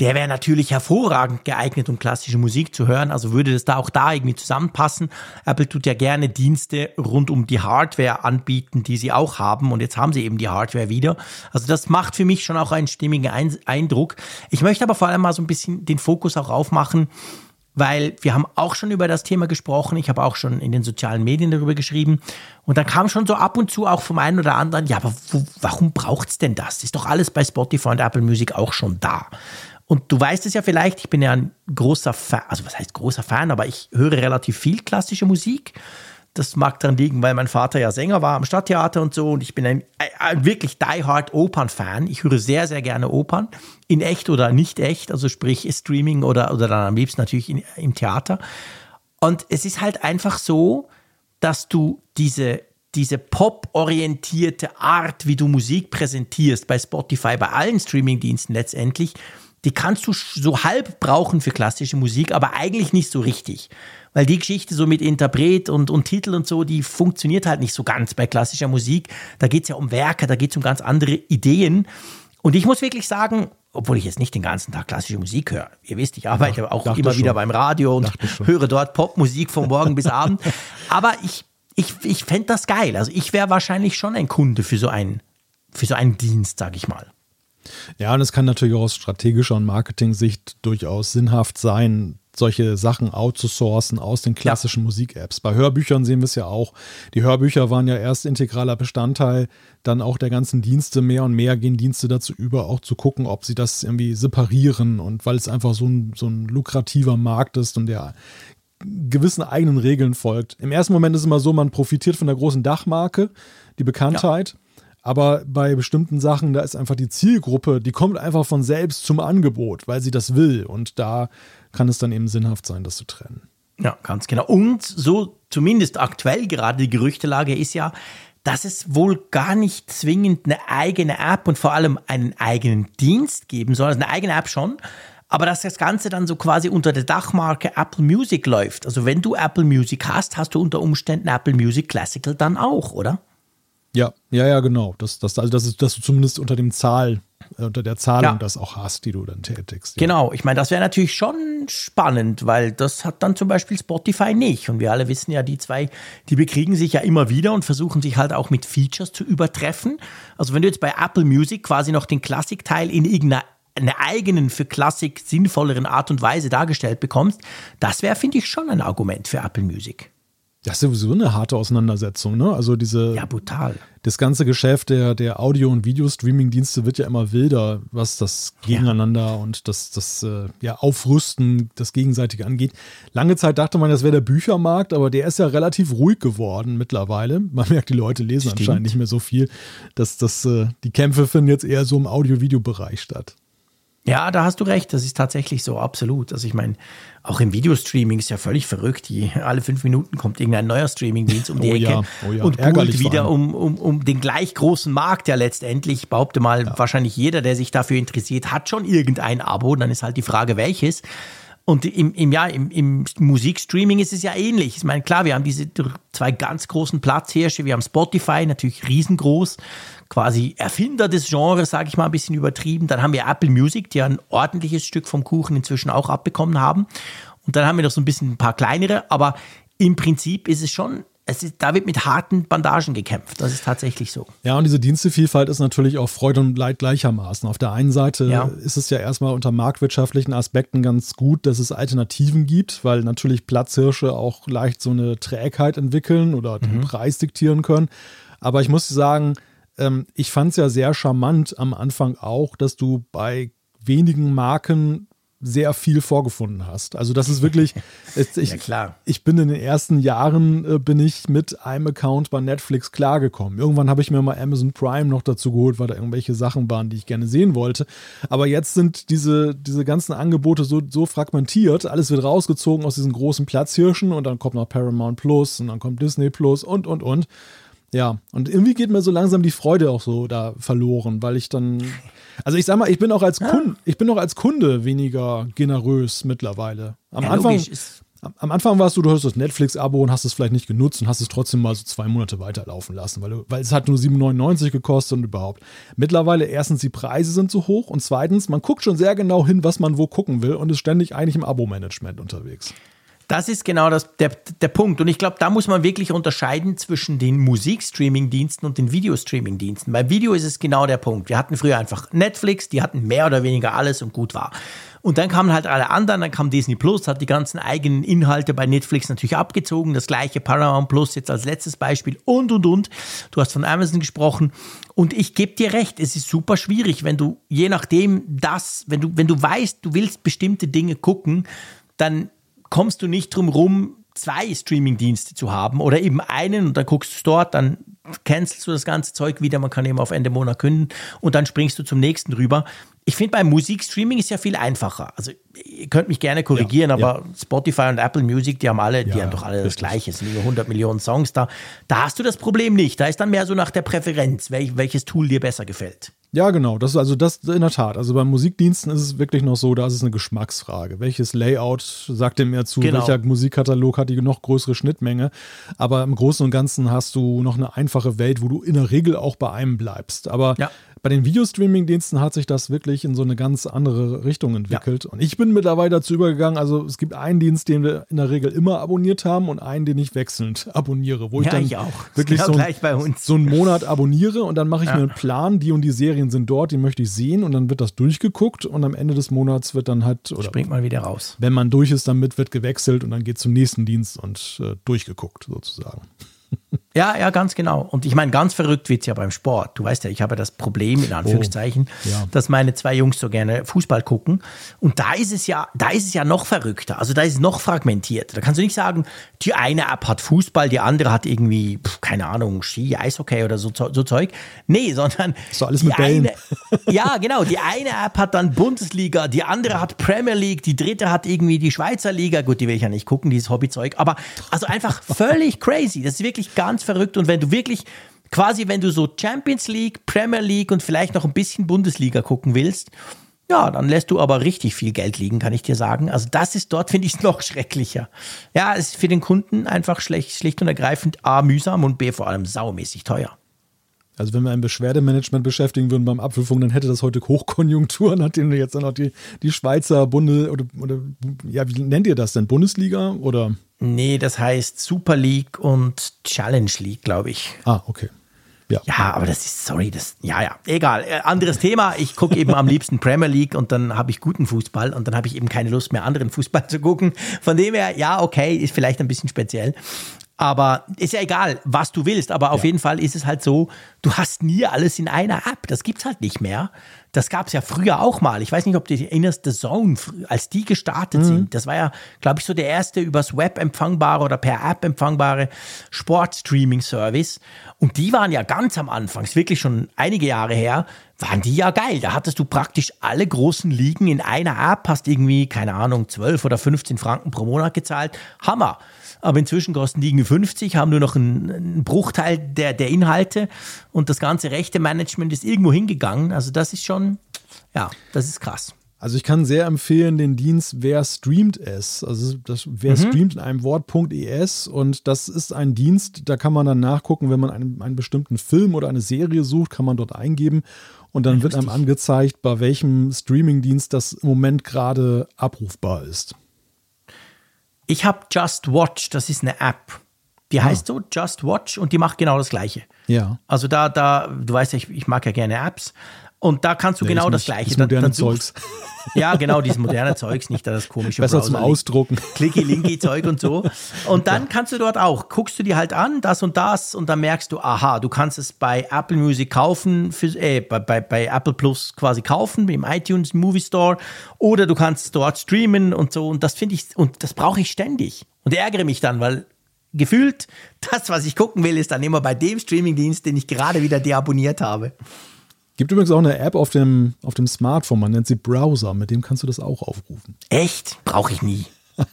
der wäre natürlich hervorragend geeignet, um klassische Musik zu hören. Also würde das da auch da irgendwie zusammenpassen. Apple tut ja gerne Dienste rund um die Hardware anbieten, die sie auch haben. Und jetzt haben sie eben die Hardware wieder. Also das macht für mich schon auch einen stimmigen Eindruck. Ich möchte aber vor allem mal so ein bisschen den Fokus auch aufmachen, weil wir haben auch schon über das Thema gesprochen. Ich habe auch schon in den sozialen Medien darüber geschrieben. Und dann kam schon so ab und zu auch vom einen oder anderen, ja, aber wo, warum braucht's denn das? Ist doch alles bei Spotify und Apple Music auch schon da. Und du weißt es ja vielleicht, ich bin ja ein großer Fan, also was heißt großer Fan, aber ich höre relativ viel klassische Musik. Das mag daran liegen, weil mein Vater ja Sänger war am Stadttheater und so. Und ich bin ein, ein wirklich die-hard Opern-Fan. Ich höre sehr, sehr gerne Opern. In echt oder nicht echt. Also sprich Streaming oder, oder dann am liebsten natürlich in, im Theater. Und es ist halt einfach so, dass du diese, diese pop-orientierte Art, wie du Musik präsentierst bei Spotify, bei allen Streaming-Diensten letztendlich, die kannst du so halb brauchen für klassische Musik, aber eigentlich nicht so richtig. Weil die Geschichte so mit Interpret und, und Titel und so, die funktioniert halt nicht so ganz bei klassischer Musik. Da geht es ja um Werke, da geht es um ganz andere Ideen. Und ich muss wirklich sagen, obwohl ich jetzt nicht den ganzen Tag klassische Musik höre. Ihr wisst, ich arbeite Ach, auch immer schon. wieder beim Radio und höre dort Popmusik von morgen bis Abend. Aber ich, ich, ich fände das geil. Also ich wäre wahrscheinlich schon ein Kunde für so einen, für so einen Dienst, sag ich mal. Ja, und es kann natürlich auch aus strategischer und Marketing-Sicht durchaus sinnhaft sein, solche Sachen outzusourcen aus den klassischen ja. Musik-Apps. Bei Hörbüchern sehen wir es ja auch. Die Hörbücher waren ja erst integraler Bestandteil, dann auch der ganzen Dienste. Mehr und mehr gehen Dienste dazu über, auch zu gucken, ob sie das irgendwie separieren. Und weil es einfach so ein, so ein lukrativer Markt ist und der gewissen eigenen Regeln folgt. Im ersten Moment ist es immer so, man profitiert von der großen Dachmarke, die Bekanntheit. Ja. Aber bei bestimmten Sachen, da ist einfach die Zielgruppe, die kommt einfach von selbst zum Angebot, weil sie das will. Und da kann es dann eben sinnhaft sein, das zu trennen. Ja, ganz genau. Und so zumindest aktuell gerade die Gerüchtelage ist ja, dass es wohl gar nicht zwingend eine eigene App und vor allem einen eigenen Dienst geben soll. Also eine eigene App schon, aber dass das Ganze dann so quasi unter der Dachmarke Apple Music läuft. Also wenn du Apple Music hast, hast du unter Umständen Apple Music Classical dann auch, oder? Ja, ja, ja, genau. Das, das, also das ist, dass du zumindest unter dem Zahl, äh, unter der Zahlung ja. das auch hast, die du dann tätigst. Ja. Genau, ich meine, das wäre natürlich schon spannend, weil das hat dann zum Beispiel Spotify nicht. Und wir alle wissen ja, die zwei, die bekriegen sich ja immer wieder und versuchen sich halt auch mit Features zu übertreffen. Also wenn du jetzt bei Apple Music quasi noch den Klassikteil in irgendeiner einer eigenen für Klassik sinnvolleren Art und Weise dargestellt bekommst, das wäre, finde ich, schon ein Argument für Apple Music. Das ist sowieso eine harte Auseinandersetzung, ne? Also diese. Ja, brutal. Das ganze Geschäft der, der Audio- und Videostreaming-Dienste wird ja immer wilder, was das Gegeneinander ja. und das, das äh, ja, Aufrüsten, das Gegenseitige angeht. Lange Zeit dachte man, das wäre der Büchermarkt, aber der ist ja relativ ruhig geworden mittlerweile. Man merkt, die Leute lesen Stimmt. anscheinend nicht mehr so viel. Dass das, äh, die Kämpfe finden jetzt eher so im Audio-Video-Bereich statt. Ja, da hast du recht. Das ist tatsächlich so, absolut. Also ich meine, auch im Videostreaming ist ja völlig verrückt. Die, alle fünf Minuten kommt irgendein neuer Streamingdienst um die oh Ecke ja, oh ja. und buhlt wieder um, um, um den gleich großen Markt ja letztendlich. Ich behaupte mal, ja. wahrscheinlich jeder, der sich dafür interessiert, hat schon irgendein Abo. Dann ist halt die Frage, welches. Und im, im, ja, im, im Musikstreaming ist es ja ähnlich. Ich meine, klar, wir haben diese zwei ganz großen Platzhirsche. Wir haben Spotify, natürlich riesengroß quasi Erfinder des Genres, sage ich mal ein bisschen übertrieben. Dann haben wir Apple Music, die ein ordentliches Stück vom Kuchen inzwischen auch abbekommen haben. Und dann haben wir noch so ein bisschen ein paar kleinere, aber im Prinzip ist es schon es ist, da wird mit harten Bandagen gekämpft. Das ist tatsächlich so. Ja, und diese Dienstevielfalt ist natürlich auch Freude und Leid gleichermaßen. Auf der einen Seite ja. ist es ja erstmal unter marktwirtschaftlichen Aspekten ganz gut, dass es Alternativen gibt, weil natürlich Platzhirsche auch leicht so eine Trägheit entwickeln oder den mhm. Preis diktieren können. Aber ich muss sagen, ähm, ich fand es ja sehr charmant am Anfang auch, dass du bei wenigen Marken sehr viel vorgefunden hast. Also das ist wirklich, ich, ja, klar. ich bin in den ersten Jahren, äh, bin ich mit einem Account bei Netflix klargekommen. Irgendwann habe ich mir mal Amazon Prime noch dazu geholt, weil da irgendwelche Sachen waren, die ich gerne sehen wollte. Aber jetzt sind diese, diese ganzen Angebote so, so fragmentiert, alles wird rausgezogen aus diesen großen Platzhirschen und dann kommt noch Paramount Plus und dann kommt Disney Plus und, und, und. Ja, und irgendwie geht mir so langsam die Freude auch so da verloren, weil ich dann also ich sag mal, ich bin auch als Kunde, ich bin auch als Kunde weniger generös mittlerweile. Am ja, Anfang am Anfang warst du, du hast das Netflix-Abo und hast es vielleicht nicht genutzt und hast es trotzdem mal so zwei Monate weiterlaufen lassen, weil, du, weil es hat nur 7,99 gekostet und überhaupt. Mittlerweile erstens die Preise sind zu hoch und zweitens, man guckt schon sehr genau hin, was man wo gucken will und ist ständig eigentlich im Abo-Management unterwegs. Das ist genau das, der, der Punkt. Und ich glaube, da muss man wirklich unterscheiden zwischen den Musikstreaming-Diensten und den Videostreaming-Diensten. Bei Video ist es genau der Punkt. Wir hatten früher einfach Netflix, die hatten mehr oder weniger alles und gut war. Und dann kamen halt alle anderen, dann kam Disney Plus, hat die ganzen eigenen Inhalte bei Netflix natürlich abgezogen. Das gleiche Paramount Plus jetzt als letztes Beispiel und und und. Du hast von Amazon gesprochen. Und ich gebe dir recht, es ist super schwierig, wenn du, je nachdem das, wenn du, wenn du weißt, du willst bestimmte Dinge gucken, dann kommst du nicht drum rum, zwei Streaming-Dienste zu haben oder eben einen und dann guckst du dort, dann cancelst du das ganze Zeug wieder, man kann eben auf Ende Monat künden und dann springst du zum nächsten rüber. Ich finde, beim Musikstreaming ist ja viel einfacher. Also, ihr könnt mich gerne korrigieren, ja, aber ja. Spotify und Apple Music, die haben alle, ja, die haben doch alle das Gleiche. Es liegen 100 Millionen Songs da. Da hast du das Problem nicht. Da ist dann mehr so nach der Präferenz, welch, welches Tool dir besser gefällt. Ja, genau. Das ist also das in der Tat. Also bei Musikdiensten ist es wirklich noch so, da ist es eine Geschmacksfrage. Welches Layout sagt dem mehr zu? Genau. Welcher Musikkatalog hat die noch größere Schnittmenge? Aber im Großen und Ganzen hast du noch eine einfache Welt, wo du in der Regel auch bei einem bleibst. Aber ja. Bei den Videostreaming-Diensten hat sich das wirklich in so eine ganz andere Richtung entwickelt. Ja. Und ich bin mittlerweile dazu übergegangen, also es gibt einen Dienst, den wir in der Regel immer abonniert haben und einen, den ich wechselnd abonniere, wo ich dann ich wirklich genau so, ein, so, einen Monat abonniere und dann mache ich ja. mir einen Plan, die und die Serien sind dort, die möchte ich sehen und dann wird das durchgeguckt und am Ende des Monats wird dann halt, oder springt mal wieder raus. Wenn man durch ist damit, wird gewechselt und dann geht zum nächsten Dienst und äh, durchgeguckt sozusagen. Ja, ja, ganz genau. Und ich meine, ganz verrückt wird es ja beim Sport. Du weißt ja, ich habe das Problem, in Anführungszeichen, oh, ja. dass meine zwei Jungs so gerne Fußball gucken. Und da ist es ja, da ist es ja noch verrückter. Also da ist es noch fragmentierter. Da kannst du nicht sagen, die eine App hat Fußball, die andere hat irgendwie, keine Ahnung, Ski, Eishockey oder so, so Zeug. Nee, sondern. So alles mit Bällen. Eine, ja, genau. Die eine App hat dann Bundesliga, die andere hat Premier League, die dritte hat irgendwie die Schweizer Liga. Gut, die will ich ja nicht gucken, dieses Hobbyzeug. Aber also einfach völlig crazy. Das ist wirklich ganz verrückt. Und wenn du wirklich quasi, wenn du so Champions League, Premier League und vielleicht noch ein bisschen Bundesliga gucken willst, ja, dann lässt du aber richtig viel Geld liegen, kann ich dir sagen. Also das ist dort, finde ich, noch schrecklicher. Ja, es ist für den Kunden einfach schlecht, schlicht und ergreifend A, mühsam und B, vor allem saumäßig teuer. Also wenn wir ein Beschwerdemanagement beschäftigen würden beim Apfelfunk, dann hätte das heute Hochkonjunktur, nachdem wir jetzt dann noch die, die Schweizer Bunde oder, oder ja, wie nennt ihr das denn? Bundesliga oder? Nee, das heißt Super League und Challenge League, glaube ich. Ah, okay. Ja. ja, aber das ist, sorry, das, ja, ja, egal. Äh, anderes Thema. Ich gucke eben am liebsten Premier League und dann habe ich guten Fußball und dann habe ich eben keine Lust mehr, anderen Fußball zu gucken. Von dem her, ja, okay, ist vielleicht ein bisschen speziell. Aber ist ja egal, was du willst. Aber auf ja. jeden Fall ist es halt so, du hast nie alles in einer App. Das gibt's halt nicht mehr. Das gab's ja früher auch mal. Ich weiß nicht, ob du dich erinnerst, The Zone, als die gestartet mhm. sind. Das war ja, glaube ich, so der erste übers Web empfangbare oder per App empfangbare Sportstreaming-Service. Und die waren ja ganz am Anfang, ist wirklich schon einige Jahre her, waren die ja geil. Da hattest du praktisch alle großen Ligen in einer App, hast irgendwie, keine Ahnung, 12 oder 15 Franken pro Monat gezahlt. Hammer aber inzwischen kosten die 50, haben nur noch einen, einen Bruchteil der, der Inhalte und das ganze rechte Management ist irgendwo hingegangen. Also das ist schon, ja, das ist krass. Also ich kann sehr empfehlen den Dienst Wer streamt es. Also das, wer mhm. streamt in einem Wort.es und das ist ein Dienst, da kann man dann nachgucken, wenn man einen, einen bestimmten Film oder eine Serie sucht, kann man dort eingeben und dann ja, wird einem angezeigt, bei welchem Streamingdienst das im Moment gerade abrufbar ist. Ich habe Just Watch, das ist eine App. Die ah. heißt so Just Watch und die macht genau das Gleiche. Ja. Also da, da, du weißt ja, ich, ich mag ja gerne Apps. Und da kannst du Nee, genau das nicht. Gleiche. Das moderne dann suchst- Zeugs. Ja, genau, dieses moderne Zeugs, nicht das komische Besser zum Browser-Link. Ausdrucken. Clicky-Linky-Zeug und so. Und dann kannst du dort auch, guckst du dir halt an, das und das, und dann merkst du, aha, du kannst es bei Apple Music kaufen, für, äh, bei, bei, bei Apple Plus quasi kaufen, im iTunes Movie Store, oder du kannst dort streamen und so. Und das finde ich, und das brauche ich ständig. Und ärgere mich dann, weil gefühlt das, was ich gucken will, ist dann immer bei dem Streamingdienst, den ich gerade wieder deabonniert habe. Gibt übrigens auch eine App auf dem, auf dem Smartphone, man nennt sie Browser, mit dem kannst du das auch aufrufen. Echt? Brauche ich nie.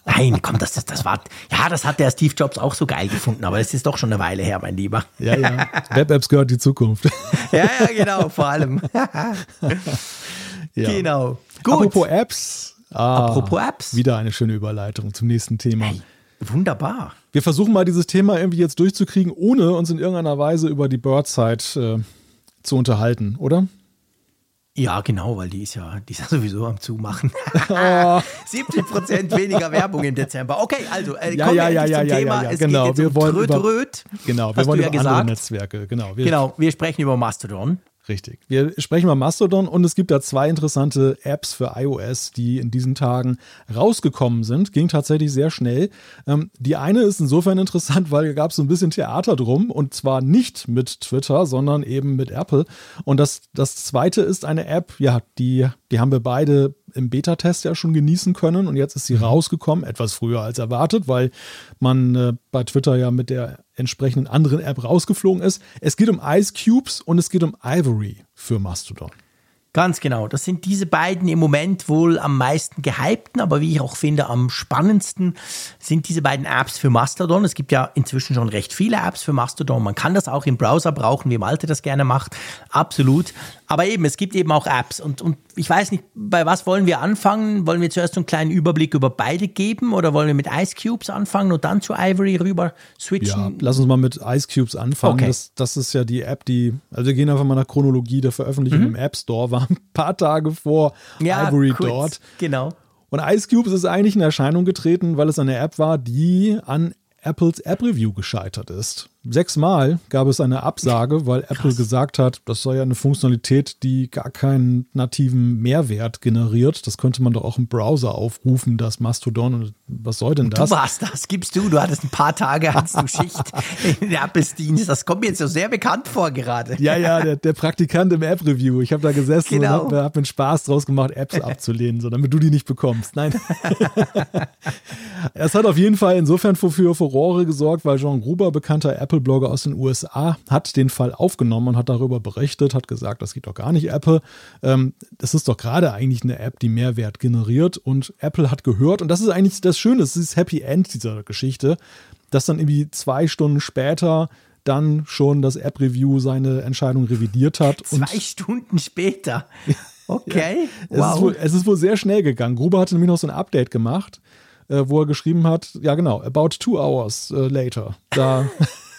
Nein, komm, das, das, das war, ja, das hat der Steve Jobs auch so geil gefunden, aber das ist doch schon eine Weile her, mein Lieber. Ja, ja. Web-Apps gehört die Zukunft. Ja, ja, genau, vor allem. ja. Genau. Gut. Apropos Apps. Ah, Apropos Apps. Wieder eine schöne Überleitung zum nächsten Thema. Wunderbar. Wir versuchen mal dieses Thema irgendwie jetzt durchzukriegen, ohne uns in irgendeiner Weise über die Birdside äh, zu unterhalten, oder? Ja, genau, weil die ist ja, die ist ja sowieso am Zumachen. Oh. 70 Prozent weniger Werbung im Dezember. Okay, also äh, Ja, kommen ja, wir ja, ja, zum ja, Thema. ja, ja, Es genau. geht Wir jetzt um wollen Tröd, über- Tröd. Genau, wir wollen ja über andere gesagt. Netzwerke. Genau, wir, Genau, wir sprechen über Mastodon. Richtig. Wir sprechen über Mastodon und es gibt da zwei interessante Apps für iOS, die in diesen Tagen rausgekommen sind. Ging tatsächlich sehr schnell. Ähm, die eine ist insofern interessant, weil da gab es so ein bisschen Theater drum und zwar nicht mit Twitter, sondern eben mit Apple. Und das, das zweite ist eine App, ja, die, die haben wir beide im Beta-Test ja schon genießen können und jetzt ist sie rausgekommen, etwas früher als erwartet, weil man äh, bei Twitter ja mit der entsprechenden anderen App rausgeflogen ist. Es geht um Ice Cubes und es geht um Ivory für Mastodon. Ganz genau. Das sind diese beiden im Moment wohl am meisten gehypten, aber wie ich auch finde, am spannendsten sind diese beiden Apps für Mastodon. Es gibt ja inzwischen schon recht viele Apps für Mastodon. Man kann das auch im Browser brauchen, wie Malte das gerne macht. Absolut. Aber eben, es gibt eben auch Apps. Und, und ich weiß nicht, bei was wollen wir anfangen? Wollen wir zuerst so einen kleinen Überblick über beide geben oder wollen wir mit Ice Cubes anfangen und dann zu Ivory rüber Ja, switchen? lass uns mal mit Ice Cubes anfangen. Okay. Das, das ist ja die App, die, also wir gehen einfach mal nach Chronologie der Veröffentlichung im App Store, war ein paar Tage vor Ivory kurz. dort. Genau. Und Ice Cubes ist eigentlich in Erscheinung getreten, weil es eine App war, die an Apples App Review gescheitert ist. Sechsmal gab es eine Absage, weil Apple gesagt hat, das sei ja eine Funktionalität, die gar keinen nativen Mehrwert generiert. Das könnte man doch auch im Browser aufrufen, das Mastodon. Und was soll denn das? Du warst das, gibst du. Du hattest ein paar Tage, hattest du Schicht in Apples-Dienst. Das kommt mir jetzt so sehr bekannt vor gerade. Ja, ja, der, der Praktikant im App-Review. Ich habe da gesessen Genau. und habe hab mir Spaß draus gemacht, Apps abzulehnen, so damit du die nicht bekommst. Nein. Es hat auf jeden Fall insofern für, Furore gesorgt, weil John Gruber, bekannter Apple-Blogger aus den USA, hat den Fall aufgenommen und hat darüber berichtet, hat gesagt, das geht doch gar nicht Apple. Ähm, das ist doch gerade eigentlich eine App, die Mehrwert generiert und Apple hat gehört und das ist eigentlich das Schöne, das ist das Happy End dieser Geschichte, dass dann irgendwie zwei Stunden später dann schon das App-Review seine Entscheidung revidiert hat. Zwei Stunden später. Okay. es, ist wohl, es ist wohl sehr schnell gegangen. Gruber hatte nämlich noch so ein Update gemacht, äh, wo er geschrieben hat, ja genau, about two hours äh, later. Da,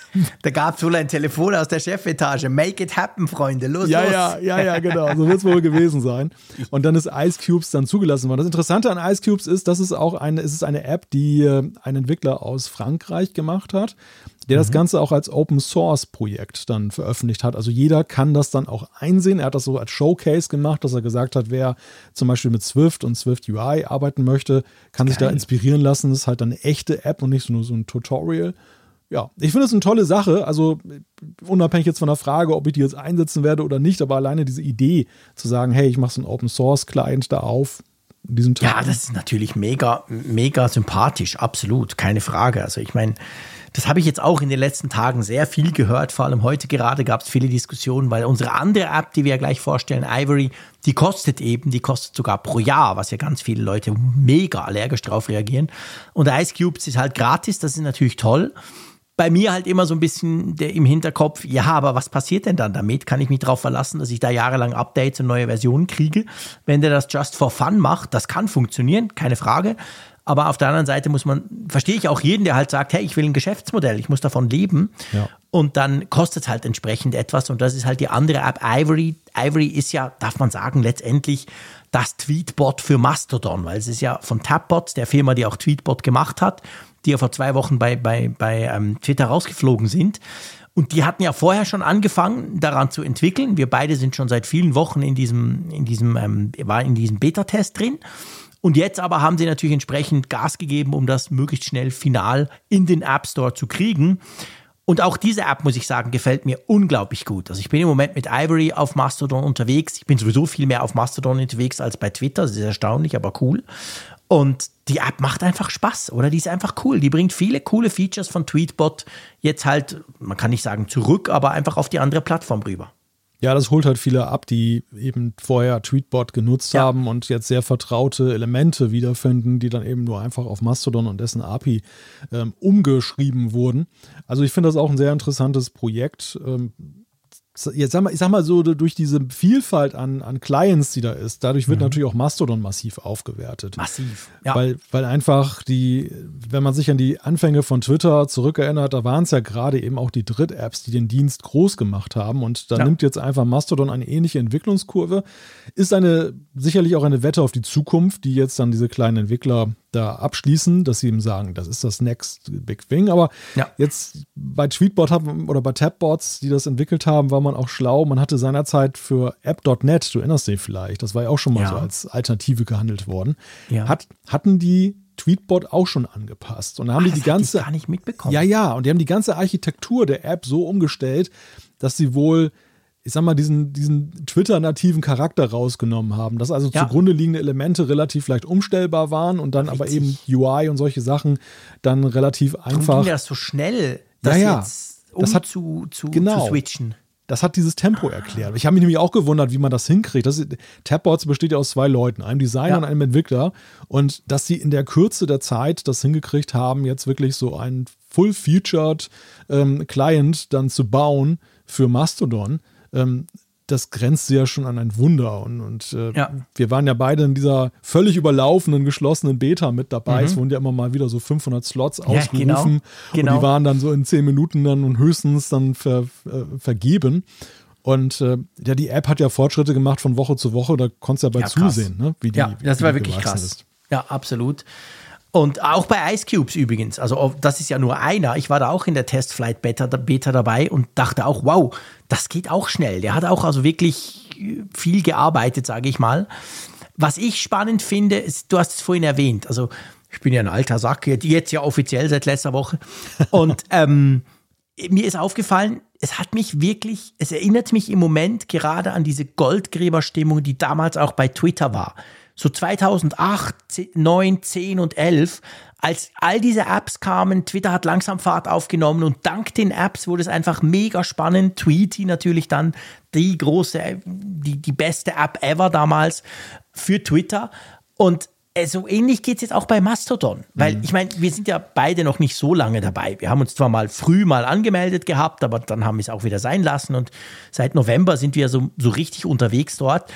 Da gab es wohl ein Telefon aus der Chefetage. Make it happen, Freunde. Los, ja, los. ja, ja, ja, genau, so wird es wohl gewesen sein. Und dann ist Ice Cubes dann zugelassen worden. Das Interessante an Ice Cubes ist, dass es auch eine, es ist eine App, die äh, ein Entwickler aus Frankreich gemacht hat, der das Ganze auch als Open Source Projekt dann veröffentlicht hat. Also jeder kann das dann auch einsehen. Er hat das so als Showcase gemacht, dass er gesagt hat, wer zum Beispiel mit Swift und Swift UI arbeiten möchte, kann sich da Geil. inspirieren lassen. Das ist halt eine echte App und nicht nur so ein Tutorial. Ja, ich finde es eine tolle Sache. Also unabhängig jetzt von der Frage, ob ich die jetzt einsetzen werde oder nicht, aber alleine diese Idee zu sagen, hey, ich mache so einen Open Source Client da auf, in diesem Tag. Ja, das ist natürlich mega, mega sympathisch, absolut, keine Frage. Also ich meine, das habe ich jetzt auch in den letzten Tagen sehr viel gehört, vor allem heute gerade gab es viele Diskussionen, weil unsere andere App, die wir ja gleich vorstellen, Ivory, die kostet eben, die kostet sogar pro Jahr, was ja ganz viele Leute mega allergisch drauf reagieren. Und Ice Cubes ist halt gratis, das ist natürlich toll. Bei mir halt immer so ein bisschen der im Hinterkopf, ja, aber was passiert denn dann damit? Kann ich mich darauf verlassen, dass ich da jahrelang Updates und neue Versionen kriege? Wenn der das just for fun macht, das kann funktionieren, keine Frage. Aber auf der anderen Seite muss man, verstehe ich auch jeden, der halt sagt, hey, ich will ein Geschäftsmodell, ich muss davon leben. Ja. Und dann kostet es halt entsprechend etwas. Und das ist halt die andere App, Ivory. Ivory ist ja, darf man sagen, letztendlich das Tweetbot für Mastodon, weil es ist ja von Tapbot, der Firma, die auch Tweetbot gemacht hat, die ja vor zwei Wochen bei, bei, bei ähm, Twitter rausgeflogen sind. Und die hatten ja vorher schon angefangen, daran zu entwickeln. Wir beide sind schon seit vielen Wochen in diesem, in diesem, ähm, war in diesem Beta-Test drin. Und jetzt aber haben sie natürlich entsprechend Gas gegeben, um das möglichst schnell final in den App Store zu kriegen. Und auch diese App, muss ich sagen, gefällt mir unglaublich gut. Also ich bin im Moment mit Ivory auf Mastodon unterwegs. Ich bin sowieso viel mehr auf Mastodon unterwegs als bei Twitter. Das ist erstaunlich, aber cool. Und die App macht einfach Spaß, oder? Die ist einfach cool. Die bringt viele coole Features von Tweetbot jetzt halt, man kann nicht sagen zurück, aber einfach auf die andere Plattform rüber. Ja, das holt halt viele ab, die eben vorher Tweetbot genutzt ja. haben und jetzt sehr vertraute Elemente wiederfinden, die dann eben nur einfach auf Mastodon und dessen API ähm, umgeschrieben wurden. Also ich finde das auch ein sehr interessantes Projekt. Ähm, jetzt sag mal, ich sag mal so, durch diese Vielfalt an, an Clients, die da ist, dadurch wird mhm. natürlich auch Mastodon massiv aufgewertet. Massiv. Ja. Weil, weil einfach die, wenn man sich an die Anfänge von Twitter zurückerinnert, da waren es ja gerade eben auch die Dritt-Apps, die den Dienst groß gemacht haben. Und da ja. nimmt jetzt einfach Mastodon eine ähnliche Entwicklungskurve. Ist eine sicherlich auch eine Wette auf die Zukunft, die jetzt dann diese kleinen Entwickler da abschließen, dass sie ihm sagen, das ist das Next Big Thing. Aber ja. jetzt bei Tweetbot haben, oder bei Tabbots, die das entwickelt haben, war man auch schlau. Man hatte seinerzeit für App.net, du erinnerst dich vielleicht, das war ja auch schon mal ja. so als Alternative gehandelt worden. Ja. Hat, hatten die Tweetbot auch schon angepasst. Und da haben Ach, die die ganze. gar nicht mitbekommen. Ja, ja. Und die haben die ganze Architektur der App so umgestellt, dass sie wohl ich sag mal, diesen, diesen Twitter-nativen Charakter rausgenommen haben, dass also ja. zugrunde liegende Elemente relativ leicht umstellbar waren und dann Richtig. aber eben UI und solche Sachen dann relativ einfach. Warum ging das so schnell, das ja, ja. jetzt um das hat, zu, zu, genau. zu switchen? Das hat dieses Tempo erklärt. Ich habe mich nämlich auch gewundert, wie man das hinkriegt. Das, Tabbots besteht ja aus zwei Leuten, einem Designer ja. und einem Entwickler. Und dass sie in der Kürze der Zeit das hingekriegt haben, jetzt wirklich so einen full-featured ähm, Client dann zu bauen für Mastodon, ähm, das grenzt ja schon an ein Wunder. Und, und äh, ja. wir waren ja beide in dieser völlig überlaufenden, geschlossenen Beta mit dabei. Mhm. Es wurden ja immer mal wieder so 500 Slots ja, ausgerufen. Genau. Genau. Und die genau. waren dann so in 10 Minuten dann und höchstens dann ver, äh, vergeben. Und äh, ja, die App hat ja Fortschritte gemacht von Woche zu Woche. Da konntest du ja bei ja, zusehen, ne? wie die Ja, das war wirklich krass. Ist. Ja, absolut. Und auch bei Ice Cubes übrigens. Also das ist ja nur einer. Ich war da auch in der Testflight Beta, Beta dabei und dachte auch, wow, das geht auch schnell. Der hat auch also wirklich viel gearbeitet, sage ich mal. Was ich spannend finde, ist, du hast es vorhin erwähnt, also ich bin ja ein alter Sack, jetzt ja offiziell seit letzter Woche. Und ähm, mir ist aufgefallen, es hat mich wirklich, es erinnert mich im Moment gerade an diese Goldgräberstimmung, die damals auch bei Twitter war so 2008, 9, 10 und 11, als all diese Apps kamen, Twitter hat langsam Fahrt aufgenommen und dank den Apps wurde es einfach mega spannend. Tweety natürlich dann die große, die, die beste App ever damals für Twitter. Und äh, so ähnlich geht es jetzt auch bei Mastodon. Weil mhm. ich meine, wir sind ja beide noch nicht so lange dabei. Wir haben uns zwar mal früh mal angemeldet gehabt, aber dann haben wir es auch wieder sein lassen. Und seit November sind wir so, so richtig unterwegs dort.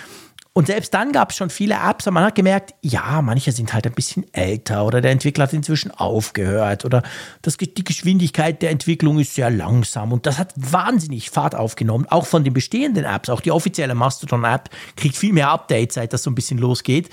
Und selbst dann gab es schon viele Apps, und man hat gemerkt, ja, manche sind halt ein bisschen älter oder der Entwickler hat inzwischen aufgehört oder das, die Geschwindigkeit der Entwicklung ist sehr langsam und das hat wahnsinnig Fahrt aufgenommen, auch von den bestehenden Apps. Auch die offizielle Mastodon-App kriegt viel mehr Updates, seit das so ein bisschen losgeht.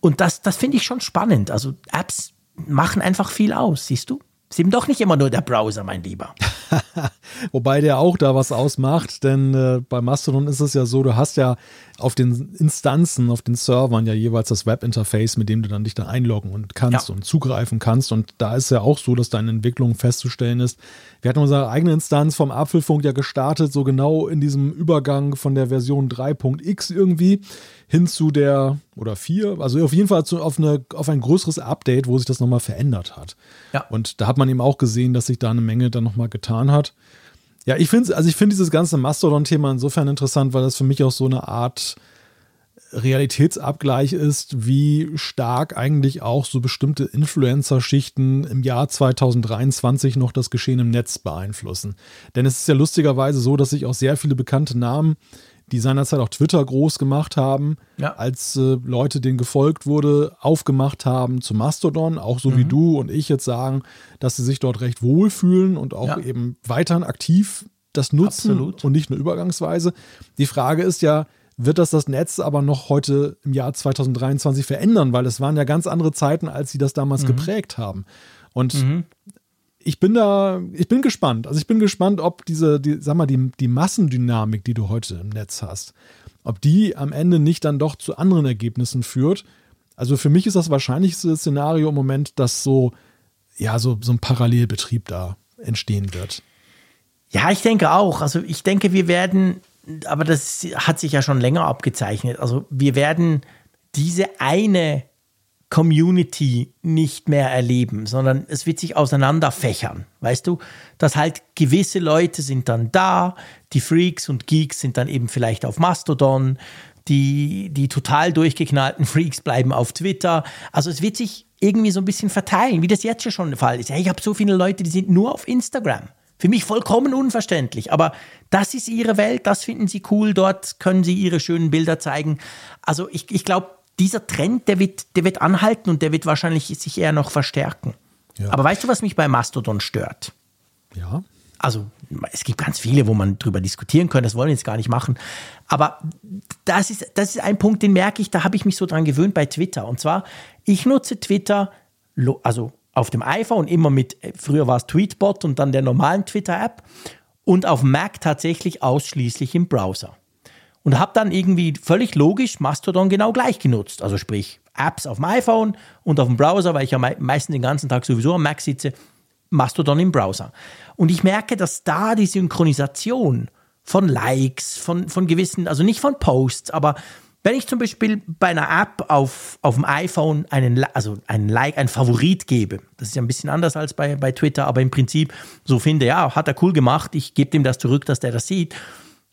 Und das, das finde ich schon spannend. Also Apps machen einfach viel aus, siehst du? Ist eben doch nicht immer nur der Browser, mein Lieber. Wobei der auch da was ausmacht, denn äh, bei Mastodon ist es ja so, du hast ja auf den Instanzen, auf den Servern ja jeweils das Webinterface, mit dem du dann dich dann einloggen und kannst ja. und zugreifen kannst. Und da ist ja auch so, dass deine Entwicklung festzustellen ist. Wir hatten unsere eigene Instanz vom Apfelfunk ja gestartet, so genau in diesem Übergang von der Version 3.x irgendwie hin zu der oder 4, also auf jeden Fall zu, auf, eine, auf ein größeres Update, wo sich das nochmal verändert hat. Ja. Und da hat man eben auch gesehen, dass sich da eine Menge dann nochmal getan hat. Ja, ich finde also ich finde dieses ganze Mastodon-Thema insofern interessant, weil das für mich auch so eine Art Realitätsabgleich ist, wie stark eigentlich auch so bestimmte Influencer-Schichten im Jahr 2023 noch das Geschehen im Netz beeinflussen. Denn es ist ja lustigerweise so, dass sich auch sehr viele bekannte Namen die seinerzeit auch Twitter groß gemacht haben, ja. als äh, Leute, denen gefolgt wurde, aufgemacht haben zu Mastodon, auch so mhm. wie du und ich jetzt sagen, dass sie sich dort recht wohlfühlen und auch ja. eben weiterhin aktiv das nutzen Absolut. und nicht nur übergangsweise. Die Frage ist ja, wird das das Netz aber noch heute im Jahr 2023 verändern, weil es waren ja ganz andere Zeiten, als sie das damals mhm. geprägt haben. Und mhm ich bin da, ich bin gespannt. Also ich bin gespannt, ob diese, die, sag mal, die, die Massendynamik, die du heute im Netz hast, ob die am Ende nicht dann doch zu anderen Ergebnissen führt. Also für mich ist das wahrscheinlichste Szenario im Moment, dass so, ja, so, so ein Parallelbetrieb da entstehen wird. Ja, ich denke auch. Also ich denke, wir werden, aber das hat sich ja schon länger abgezeichnet. Also wir werden diese eine Community nicht mehr erleben, sondern es wird sich auseinanderfächern. Weißt du, dass halt gewisse Leute sind dann da, die Freaks und Geeks sind dann eben vielleicht auf Mastodon, die, die total durchgeknallten Freaks bleiben auf Twitter. Also es wird sich irgendwie so ein bisschen verteilen, wie das jetzt schon der Fall ist. Ja, ich habe so viele Leute, die sind nur auf Instagram. Für mich vollkommen unverständlich, aber das ist ihre Welt, das finden sie cool, dort können sie ihre schönen Bilder zeigen. Also ich, ich glaube, dieser Trend, der wird, der wird anhalten und der wird wahrscheinlich sich eher noch verstärken. Ja. Aber weißt du, was mich bei Mastodon stört? Ja. Also, es gibt ganz viele, wo man drüber diskutieren kann, das wollen wir jetzt gar nicht machen. Aber das ist, das ist ein Punkt, den merke ich, da habe ich mich so dran gewöhnt bei Twitter. Und zwar, ich nutze Twitter, also auf dem iPhone immer mit, früher war es Tweetbot und dann der normalen Twitter-App und auf Mac tatsächlich ausschließlich im Browser und habe dann irgendwie völlig logisch Mastodon genau gleich genutzt. Also sprich Apps auf dem iPhone und auf dem Browser, weil ich ja meistens den ganzen Tag sowieso am Mac sitze, Mastodon im Browser. Und ich merke, dass da die Synchronisation von Likes, von, von gewissen, also nicht von Posts, aber wenn ich zum Beispiel bei einer App auf, auf dem iPhone einen, also einen Like, einen Favorit gebe, das ist ja ein bisschen anders als bei, bei Twitter, aber im Prinzip so finde, ja, hat er cool gemacht, ich gebe dem das zurück, dass der das sieht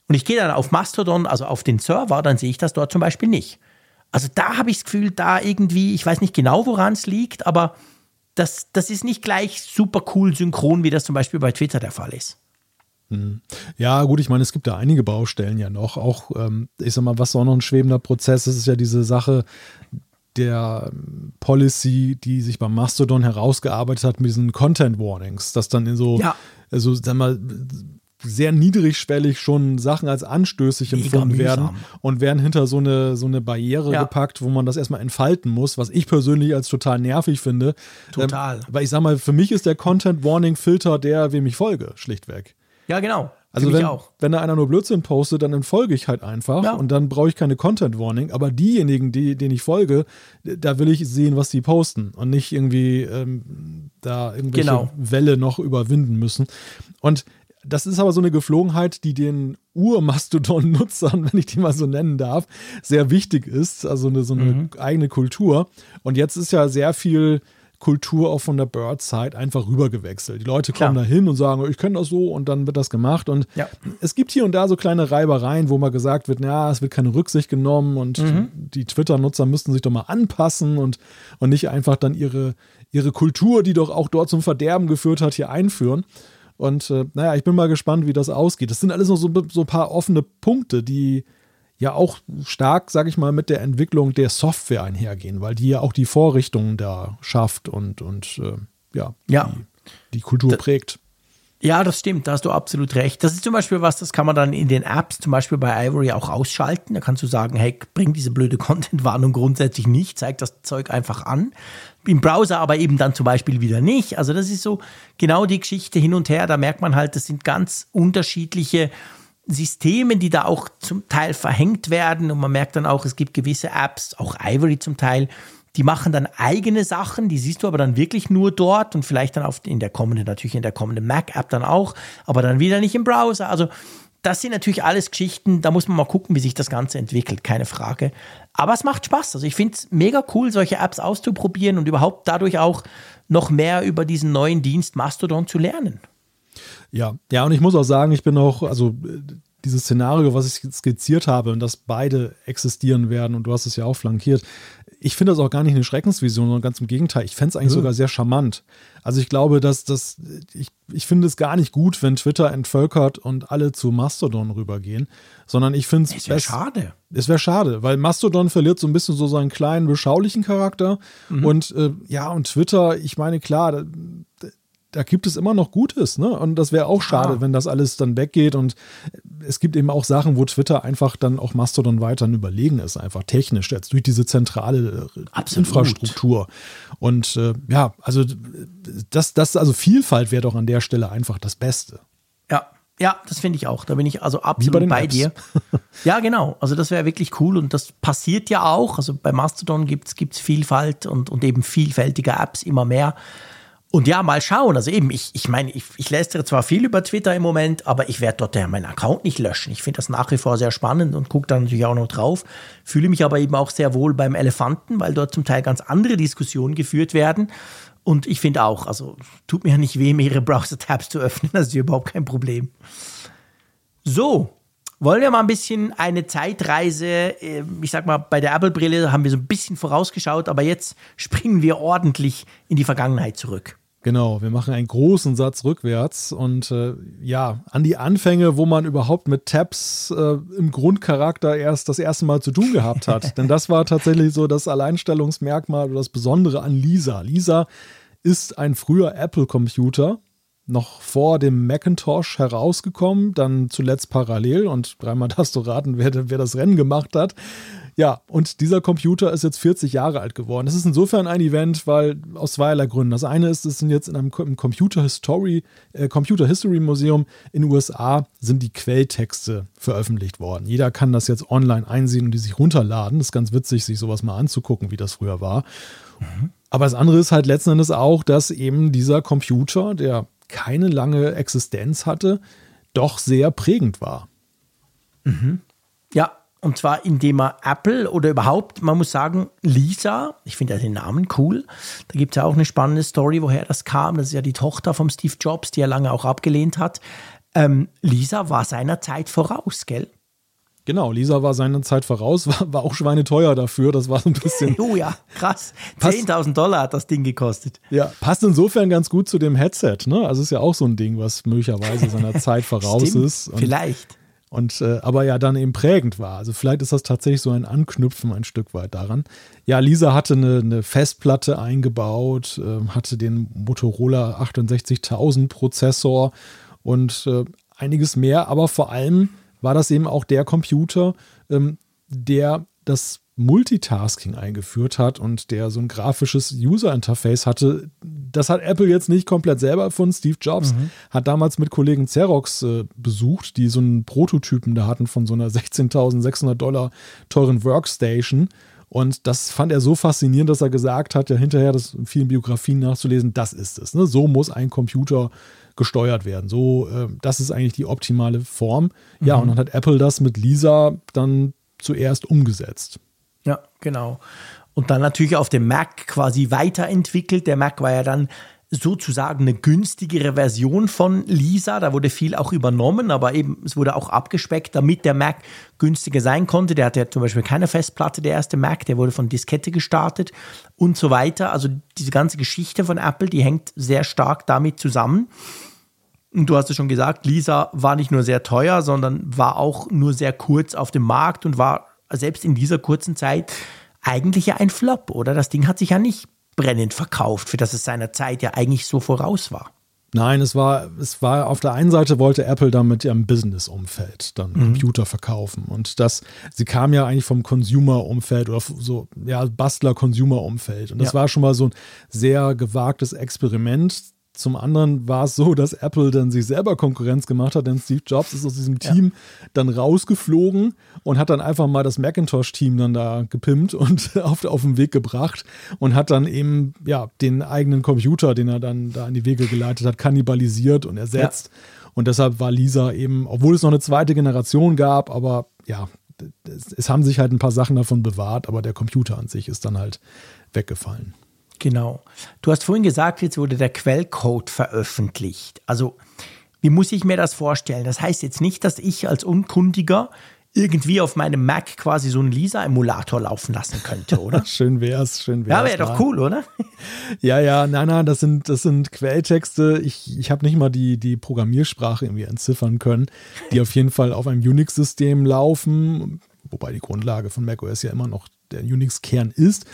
und ich gehe dann auf Mastodon, also auf den Server, dann sehe ich das dort zum Beispiel nicht. Also da habe ich das Gefühl, da irgendwie, ich weiß nicht genau, woran es liegt, aber das, das ist nicht gleich super cool synchron, wie das zum Beispiel bei Twitter der Fall ist. Hm. Ja, gut, ich meine, es gibt da einige Baustellen ja noch. Auch, ähm, ich sag mal, was auch noch ein schwebender Prozess ist, ist ja diese Sache der ähm, Policy, die sich beim Mastodon herausgearbeitet hat mit diesen Content Warnings, dass dann in so, ja. also, sag mal, sehr niedrigschwellig schon Sachen als anstößig empfunden werden und werden hinter so eine, so eine Barriere ja. gepackt, wo man das erstmal entfalten muss, was ich persönlich als total nervig finde. Total. Ähm, weil ich sag mal, für mich ist der Content Warning Filter der, wem ich folge, schlichtweg. Ja, genau. Also wenn, wenn da einer nur Blödsinn postet, dann entfolge ich halt einfach ja. und dann brauche ich keine Content Warning. Aber diejenigen, die, denen ich folge, da will ich sehen, was die posten und nicht irgendwie ähm, da irgendwelche genau. Welle noch überwinden müssen. Und das ist aber so eine Geflogenheit, die den Ur-Mastodon-Nutzern, wenn ich die mal so nennen darf, sehr wichtig ist. Also eine, so eine mhm. eigene Kultur. Und jetzt ist ja sehr viel Kultur auch von der Bird-Side einfach rübergewechselt. Die Leute kommen da hin und sagen, ich kenne das so und dann wird das gemacht. Und ja. es gibt hier und da so kleine Reibereien, wo mal gesagt wird, ja, es wird keine Rücksicht genommen und mhm. die Twitter-Nutzer müssten sich doch mal anpassen und, und nicht einfach dann ihre, ihre Kultur, die doch auch dort zum Verderben geführt hat, hier einführen. Und äh, naja, ich bin mal gespannt, wie das ausgeht. Das sind alles noch so, so ein paar offene Punkte, die ja auch stark, sag ich mal, mit der Entwicklung der Software einhergehen, weil die ja auch die Vorrichtungen da schafft und, und äh, ja, ja. Die, die Kultur das, prägt. Ja, das stimmt, da hast du absolut recht. Das ist zum Beispiel was, das kann man dann in den Apps, zum Beispiel bei Ivory, auch ausschalten. Da kannst du sagen, hey, bring diese blöde Content-Warnung grundsätzlich nicht, zeig das Zeug einfach an im Browser aber eben dann zum Beispiel wieder nicht. Also das ist so genau die Geschichte hin und her. Da merkt man halt, das sind ganz unterschiedliche Systeme, die da auch zum Teil verhängt werden. Und man merkt dann auch, es gibt gewisse Apps, auch Ivory zum Teil, die machen dann eigene Sachen, die siehst du aber dann wirklich nur dort und vielleicht dann auf, in der kommenden, natürlich in der kommenden Mac-App dann auch, aber dann wieder nicht im Browser. Also das sind natürlich alles Geschichten, da muss man mal gucken, wie sich das Ganze entwickelt, keine Frage. Aber es macht Spaß. Also ich finde es mega cool, solche Apps auszuprobieren und überhaupt dadurch auch noch mehr über diesen neuen Dienst Mastodon zu lernen. Ja, ja, und ich muss auch sagen, ich bin auch, also dieses Szenario, was ich skizziert habe und dass beide existieren werden, und du hast es ja auch flankiert, ich finde das auch gar nicht eine Schreckensvision, sondern ganz im Gegenteil. Ich fände es eigentlich ja. sogar sehr charmant. Also ich glaube, dass das, ich, ich finde es gar nicht gut, wenn Twitter entvölkert und alle zu Mastodon rübergehen, sondern ich finde es. wäre schade. Es wäre schade, weil Mastodon verliert so ein bisschen so seinen kleinen, beschaulichen Charakter. Mhm. Und äh, ja, und Twitter, ich meine, klar, da gibt es immer noch Gutes, ne? Und das wäre auch schade, ah. wenn das alles dann weggeht. Und es gibt eben auch Sachen, wo Twitter einfach dann auch Mastodon weiterhin überlegen ist, einfach technisch, jetzt durch diese zentrale äh, Absolut. Infrastruktur. Und äh, ja, also das, das, also Vielfalt wäre doch an der Stelle einfach das Beste. Ja, ja, das finde ich auch. Da bin ich also absolut bei, bei dir. ja, genau. Also das wäre wirklich cool und das passiert ja auch. Also bei Mastodon gibt es Vielfalt und, und eben vielfältige Apps immer mehr. Und ja, mal schauen. Also eben, ich, ich meine, ich, ich lästere zwar viel über Twitter im Moment, aber ich werde dort ja meinen Account nicht löschen. Ich finde das nach wie vor sehr spannend und gucke da natürlich auch noch drauf. Fühle mich aber eben auch sehr wohl beim Elefanten, weil dort zum Teil ganz andere Diskussionen geführt werden. Und ich finde auch, also tut mir ja nicht weh, mehrere Browser-Tabs zu öffnen. Das ist überhaupt kein Problem. So, wollen wir mal ein bisschen eine Zeitreise, äh, ich sag mal, bei der Apple-Brille haben wir so ein bisschen vorausgeschaut, aber jetzt springen wir ordentlich in die Vergangenheit zurück. Genau, wir machen einen großen Satz rückwärts und äh, ja, an die Anfänge, wo man überhaupt mit Tabs äh, im Grundcharakter erst das erste Mal zu tun gehabt hat. Denn das war tatsächlich so das Alleinstellungsmerkmal oder das Besondere an Lisa. Lisa ist ein früher Apple-Computer, noch vor dem Macintosh herausgekommen, dann zuletzt parallel und dreimal darfst du raten, wer, wer das Rennen gemacht hat. Ja, und dieser Computer ist jetzt 40 Jahre alt geworden. Das ist insofern ein Event, weil aus zweierlei Gründen. Das eine ist, es sind jetzt in einem Computer History, äh, Computer History Museum in den USA sind die Quelltexte veröffentlicht worden. Jeder kann das jetzt online einsehen und die sich runterladen. Das ist ganz witzig, sich sowas mal anzugucken, wie das früher war. Mhm. Aber das andere ist halt letzten Endes auch, dass eben dieser Computer, der keine lange Existenz hatte, doch sehr prägend war. Mhm. Ja, und zwar indem er Apple oder überhaupt, man muss sagen, Lisa, ich finde ja den Namen cool. Da gibt es ja auch eine spannende Story, woher das kam. Das ist ja die Tochter von Steve Jobs, die er lange auch abgelehnt hat. Ähm, Lisa war seiner Zeit voraus, gell? Genau, Lisa war seiner Zeit voraus, war, war auch schweineteuer dafür. Das war so ein bisschen. oh ja, krass. 10.000 Dollar hat das Ding gekostet. Ja, passt insofern ganz gut zu dem Headset. Ne? Also ist ja auch so ein Ding, was möglicherweise seiner Zeit voraus Stimmt, ist. Und vielleicht. Und äh, aber ja dann eben prägend war. Also vielleicht ist das tatsächlich so ein Anknüpfen ein Stück weit daran. Ja, Lisa hatte eine, eine Festplatte eingebaut, äh, hatte den Motorola 68000 Prozessor und äh, einiges mehr, aber vor allem war das eben auch der Computer, ähm, der das Multitasking eingeführt hat und der so ein grafisches User-Interface hatte. Das hat Apple jetzt nicht komplett selber erfunden. Steve Jobs mhm. hat damals mit Kollegen Xerox äh, besucht, die so einen Prototypen da hatten von so einer 16.600 Dollar teuren Workstation. Und das fand er so faszinierend, dass er gesagt hat, ja hinterher das in vielen Biografien nachzulesen, das ist es. Ne? So muss ein Computer gesteuert werden. So, äh, das ist eigentlich die optimale Form. Ja, mhm. und dann hat Apple das mit Lisa dann zuerst umgesetzt. Ja, genau. Und dann natürlich auf dem Mac quasi weiterentwickelt. Der Mac war ja dann sozusagen eine günstigere Version von Lisa. Da wurde viel auch übernommen, aber eben es wurde auch abgespeckt, damit der Mac günstiger sein konnte. Der hatte ja zum Beispiel keine Festplatte, der erste Mac, der wurde von Diskette gestartet und so weiter. Also diese ganze Geschichte von Apple, die hängt sehr stark damit zusammen. Und du hast es schon gesagt, Lisa war nicht nur sehr teuer, sondern war auch nur sehr kurz auf dem Markt und war selbst in dieser kurzen Zeit eigentlich ja ein Flop, oder? Das Ding hat sich ja nicht brennend verkauft, für das es seiner Zeit ja eigentlich so voraus war. Nein, es war, es war auf der einen Seite wollte Apple dann mit ihrem Business-Umfeld dann mhm. Computer verkaufen. Und das, sie kam ja eigentlich vom Consumer-Umfeld oder so, ja, Bastler-Consumer-Umfeld. Und das ja. war schon mal so ein sehr gewagtes Experiment, zum anderen war es so, dass Apple dann sich selber Konkurrenz gemacht hat, denn Steve Jobs ist aus diesem Team ja. dann rausgeflogen und hat dann einfach mal das Macintosh-Team dann da gepimpt und auf, auf den Weg gebracht und hat dann eben ja den eigenen Computer, den er dann da in die Wege geleitet hat, kannibalisiert und ersetzt. Ja. Und deshalb war Lisa eben, obwohl es noch eine zweite Generation gab, aber ja, es, es haben sich halt ein paar Sachen davon bewahrt, aber der Computer an sich ist dann halt weggefallen. Genau. Du hast vorhin gesagt, jetzt wurde der Quellcode veröffentlicht. Also, wie muss ich mir das vorstellen? Das heißt jetzt nicht, dass ich als Unkundiger irgendwie auf meinem Mac quasi so einen Lisa-Emulator laufen lassen könnte, oder? schön wär's, schön wär's. Ja, wäre doch cool, oder? ja, ja, nein, nein, das sind, das sind Quelltexte. Ich, ich habe nicht mal die, die Programmiersprache irgendwie entziffern können, die auf jeden Fall auf einem Unix-System laufen, wobei die Grundlage von macOS ja immer noch der Unix-Kern ist.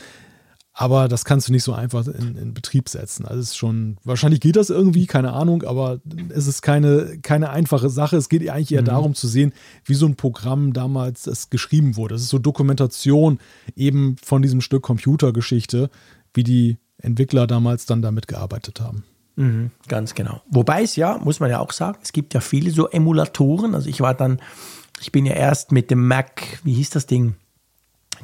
Aber das kannst du nicht so einfach in, in Betrieb setzen. Also es ist schon, wahrscheinlich geht das irgendwie, keine Ahnung, aber es ist keine, keine einfache Sache. Es geht eigentlich eher mhm. darum zu sehen, wie so ein Programm damals es geschrieben wurde. Es ist so Dokumentation eben von diesem Stück Computergeschichte, wie die Entwickler damals dann damit gearbeitet haben. Mhm, ganz genau. Wobei es ja, muss man ja auch sagen, es gibt ja viele so Emulatoren. Also ich war dann, ich bin ja erst mit dem Mac, wie hieß das Ding?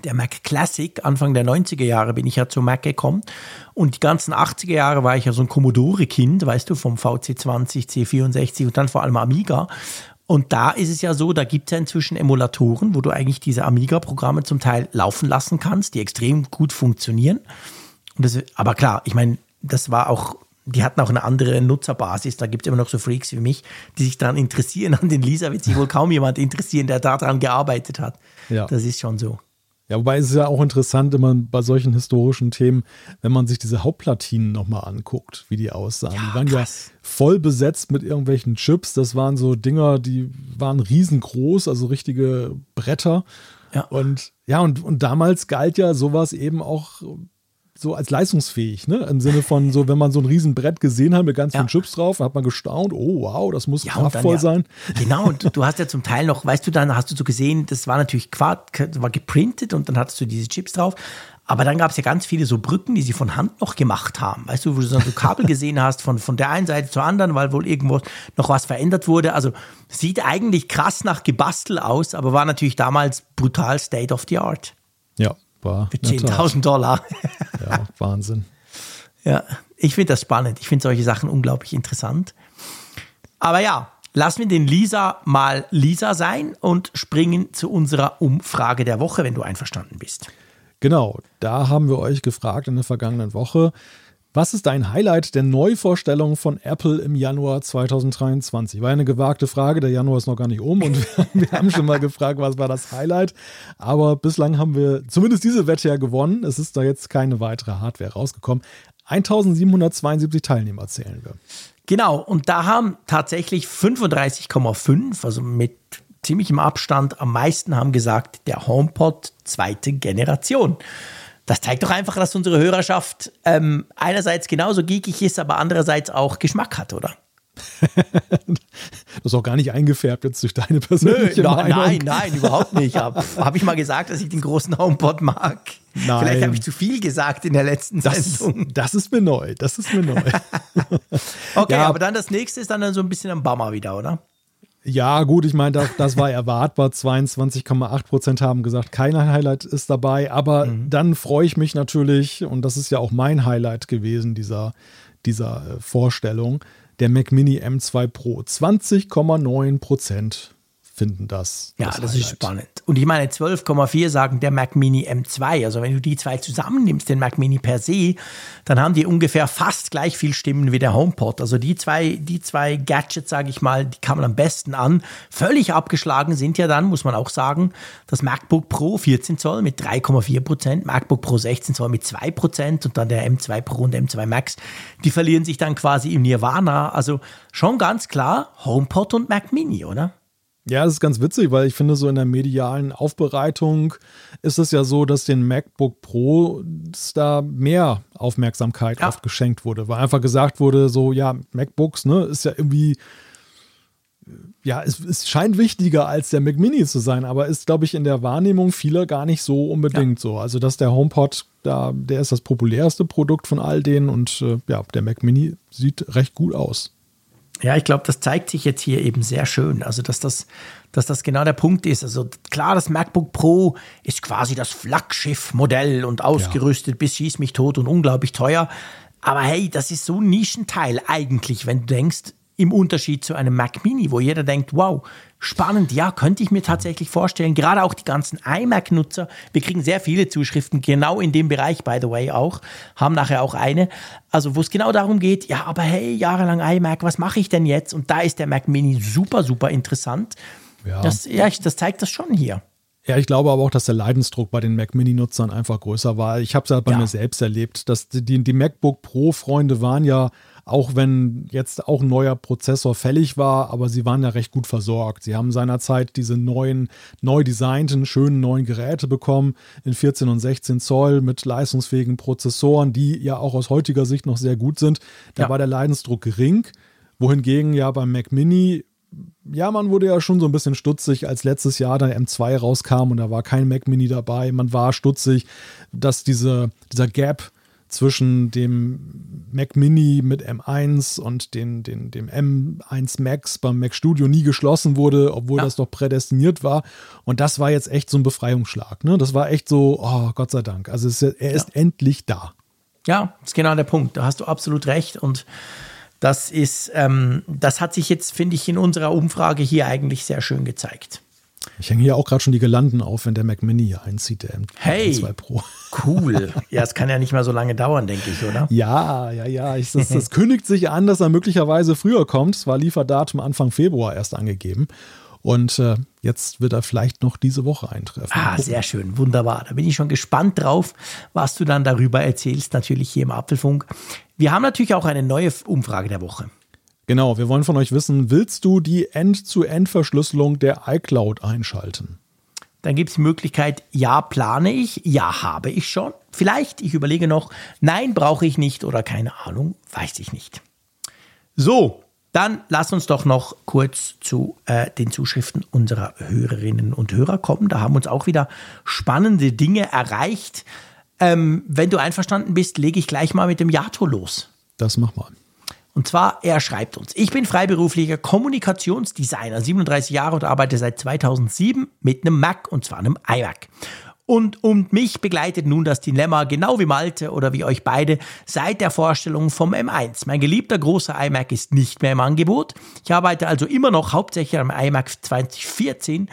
Der Mac Classic, Anfang der 90er Jahre bin ich ja zu Mac gekommen. Und die ganzen 80er Jahre war ich ja so ein Commodore-Kind, weißt du, vom VC20, C64 und dann vor allem Amiga. Und da ist es ja so, da gibt es ja inzwischen Emulatoren, wo du eigentlich diese Amiga-Programme zum Teil laufen lassen kannst, die extrem gut funktionieren. Das, aber klar, ich meine, das war auch, die hatten auch eine andere Nutzerbasis. Da gibt es immer noch so Freaks wie mich, die sich daran interessieren. An den Lisa wird sich wohl kaum jemand interessieren, der daran gearbeitet hat. Ja. Das ist schon so. Ja, wobei es ist ja auch interessant, immer bei solchen historischen Themen, wenn man sich diese Hauptplatinen nochmal anguckt, wie die aussahen. Ja, die waren krass. ja voll besetzt mit irgendwelchen Chips. Das waren so Dinger, die waren riesengroß, also richtige Bretter. Ja. Und ja, und, und damals galt ja sowas eben auch so als leistungsfähig, ne? Im Sinne von so, wenn man so ein Riesenbrett gesehen hat mit ganz vielen Chips drauf, hat man gestaunt, oh wow, das muss ja, kraftvoll ja, sein. Genau, und du hast ja zum Teil noch, weißt du, dann hast du so gesehen, das war natürlich Quad, war geprintet und dann hattest du diese Chips drauf. Aber dann gab es ja ganz viele so Brücken, die sie von Hand noch gemacht haben. Weißt du, wo du so Kabel gesehen hast von, von der einen Seite zur anderen, weil wohl irgendwo noch was verändert wurde. Also sieht eigentlich krass nach Gebastel aus, aber war natürlich damals brutal State of the Art. Ja, war. Für 10.000 Dollar. ja, Wahnsinn. Ja, ich finde das spannend. Ich finde solche Sachen unglaublich interessant. Aber ja, lassen wir den Lisa mal Lisa sein und springen zu unserer Umfrage der Woche, wenn du einverstanden bist. Genau, da haben wir euch gefragt in der vergangenen Woche, was ist dein Highlight der Neuvorstellung von Apple im Januar 2023? War eine gewagte Frage, der Januar ist noch gar nicht um und wir haben schon mal gefragt, was war das Highlight. Aber bislang haben wir zumindest diese Wette ja gewonnen. Es ist da jetzt keine weitere Hardware rausgekommen. 1772 Teilnehmer zählen wir. Genau, und da haben tatsächlich 35,5, also mit ziemlichem Abstand, am meisten haben gesagt, der HomePod zweite Generation. Das zeigt doch einfach, dass unsere Hörerschaft ähm, einerseits genauso geekig ist, aber andererseits auch Geschmack hat, oder? das ist auch gar nicht eingefärbt jetzt durch deine persönliche Nö, Meinung. Nein, nein, überhaupt nicht. Habe hab ich mal gesagt, dass ich den großen HomePod mag? Nein. Vielleicht habe ich zu viel gesagt in der letzten das, Sendung. Das ist mir neu. Das ist mir neu. okay, ja. aber dann das nächste ist dann so ein bisschen am Bummer wieder, oder? Ja, gut, ich meine, das, das war erwartbar. 22,8 Prozent haben gesagt, kein Highlight ist dabei. Aber mhm. dann freue ich mich natürlich, und das ist ja auch mein Highlight gewesen, dieser, dieser äh, Vorstellung, der Mac Mini M2 Pro. 20,9 Prozent finden das. Ja, das, das ist spannend. Und ich meine, 12,4 sagen der Mac Mini M2. Also wenn du die zwei zusammennimmst, den Mac Mini per se, dann haben die ungefähr fast gleich viel Stimmen wie der HomePod. Also die zwei, die zwei Gadgets, sage ich mal, die kamen am besten an. Völlig abgeschlagen sind ja dann, muss man auch sagen, das MacBook Pro 14 Zoll mit 3,4 Prozent, MacBook Pro 16 Zoll mit 2 Prozent und dann der M2 Pro und M2 Max, die verlieren sich dann quasi im Nirvana. Also schon ganz klar HomePod und Mac Mini, oder? Ja, das ist ganz witzig, weil ich finde, so in der medialen Aufbereitung ist es ja so, dass den MacBook Pro da mehr Aufmerksamkeit ja. oft geschenkt wurde, weil einfach gesagt wurde, so, ja, MacBooks, ne, ist ja irgendwie, ja, es, es scheint wichtiger als der Mac Mini zu sein, aber ist, glaube ich, in der Wahrnehmung vieler gar nicht so unbedingt ja. so. Also, dass der HomePod, da, der ist das populärste Produkt von all denen und äh, ja, der Mac Mini sieht recht gut aus. Ja, ich glaube, das zeigt sich jetzt hier eben sehr schön. Also, dass das, dass das genau der Punkt ist. Also, klar, das MacBook Pro ist quasi das Flaggschiff-Modell und ausgerüstet ja. bis schieß mich tot und unglaublich teuer. Aber hey, das ist so ein Nischenteil eigentlich, wenn du denkst, im Unterschied zu einem Mac Mini, wo jeder denkt, wow, spannend, ja, könnte ich mir tatsächlich vorstellen. Gerade auch die ganzen iMac-Nutzer, wir kriegen sehr viele Zuschriften, genau in dem Bereich, by the way, auch, haben nachher auch eine. Also, wo es genau darum geht, ja, aber hey, jahrelang iMac, was mache ich denn jetzt? Und da ist der Mac Mini super, super interessant. Ja. Das, ja, das zeigt das schon hier. Ja, ich glaube aber auch, dass der Leidensdruck bei den Mac Mini-Nutzern einfach größer war. Ich habe es halt bei ja. mir selbst erlebt, dass die, die MacBook Pro-Freunde waren ja, auch wenn jetzt auch ein neuer Prozessor fällig war, aber sie waren ja recht gut versorgt. Sie haben seinerzeit diese neuen, neu designten, schönen neuen Geräte bekommen in 14 und 16 Zoll mit leistungsfähigen Prozessoren, die ja auch aus heutiger Sicht noch sehr gut sind. Da ja. war der Leidensdruck gering. Wohingegen ja beim Mac Mini ja, man wurde ja schon so ein bisschen stutzig, als letztes Jahr der M2 rauskam und da war kein Mac Mini dabei. Man war stutzig, dass diese, dieser Gap zwischen dem Mac Mini mit M1 und den, den, dem M1 Max beim Mac Studio nie geschlossen wurde, obwohl ja. das doch prädestiniert war. Und das war jetzt echt so ein Befreiungsschlag. Ne? Das war echt so, oh Gott sei Dank. Also ist, er ist ja. endlich da. Ja, das ist genau der Punkt. Da hast du absolut recht. Und das ist, ähm, das hat sich jetzt, finde ich, in unserer Umfrage hier eigentlich sehr schön gezeigt. Ich hänge hier auch gerade schon die Gelanden auf, wenn der Mac Mini hier einzieht, der M hey, 2 Pro. Cool. Ja, es kann ja nicht mehr so lange dauern, denke ich, oder? Ja, ja, ja. Ich, das, das kündigt sich an, dass er möglicherweise früher kommt. Es war Lieferdatum Anfang Februar erst angegeben. Und äh, jetzt wird er vielleicht noch diese Woche eintreffen. Ah, sehr schön, wunderbar. Da bin ich schon gespannt drauf, was du dann darüber erzählst, natürlich hier im Apfelfunk. Wir haben natürlich auch eine neue Umfrage der Woche. Genau, wir wollen von euch wissen, willst du die End-zu-End-Verschlüsselung der iCloud einschalten? Dann gibt es die Möglichkeit, ja, plane ich, ja, habe ich schon. Vielleicht, ich überlege noch, nein, brauche ich nicht oder keine Ahnung, weiß ich nicht. So, dann lass uns doch noch kurz zu äh, den Zuschriften unserer Hörerinnen und Hörer kommen. Da haben uns auch wieder spannende Dinge erreicht. Ähm, wenn du einverstanden bist, lege ich gleich mal mit dem Yato los. Das mach mal. Und zwar, er schreibt uns, ich bin freiberuflicher Kommunikationsdesigner, 37 Jahre und arbeite seit 2007 mit einem Mac und zwar einem iMac. Und um mich begleitet nun das Dilemma, genau wie Malte oder wie euch beide, seit der Vorstellung vom M1. Mein geliebter großer iMac ist nicht mehr im Angebot. Ich arbeite also immer noch hauptsächlich am iMac 2014,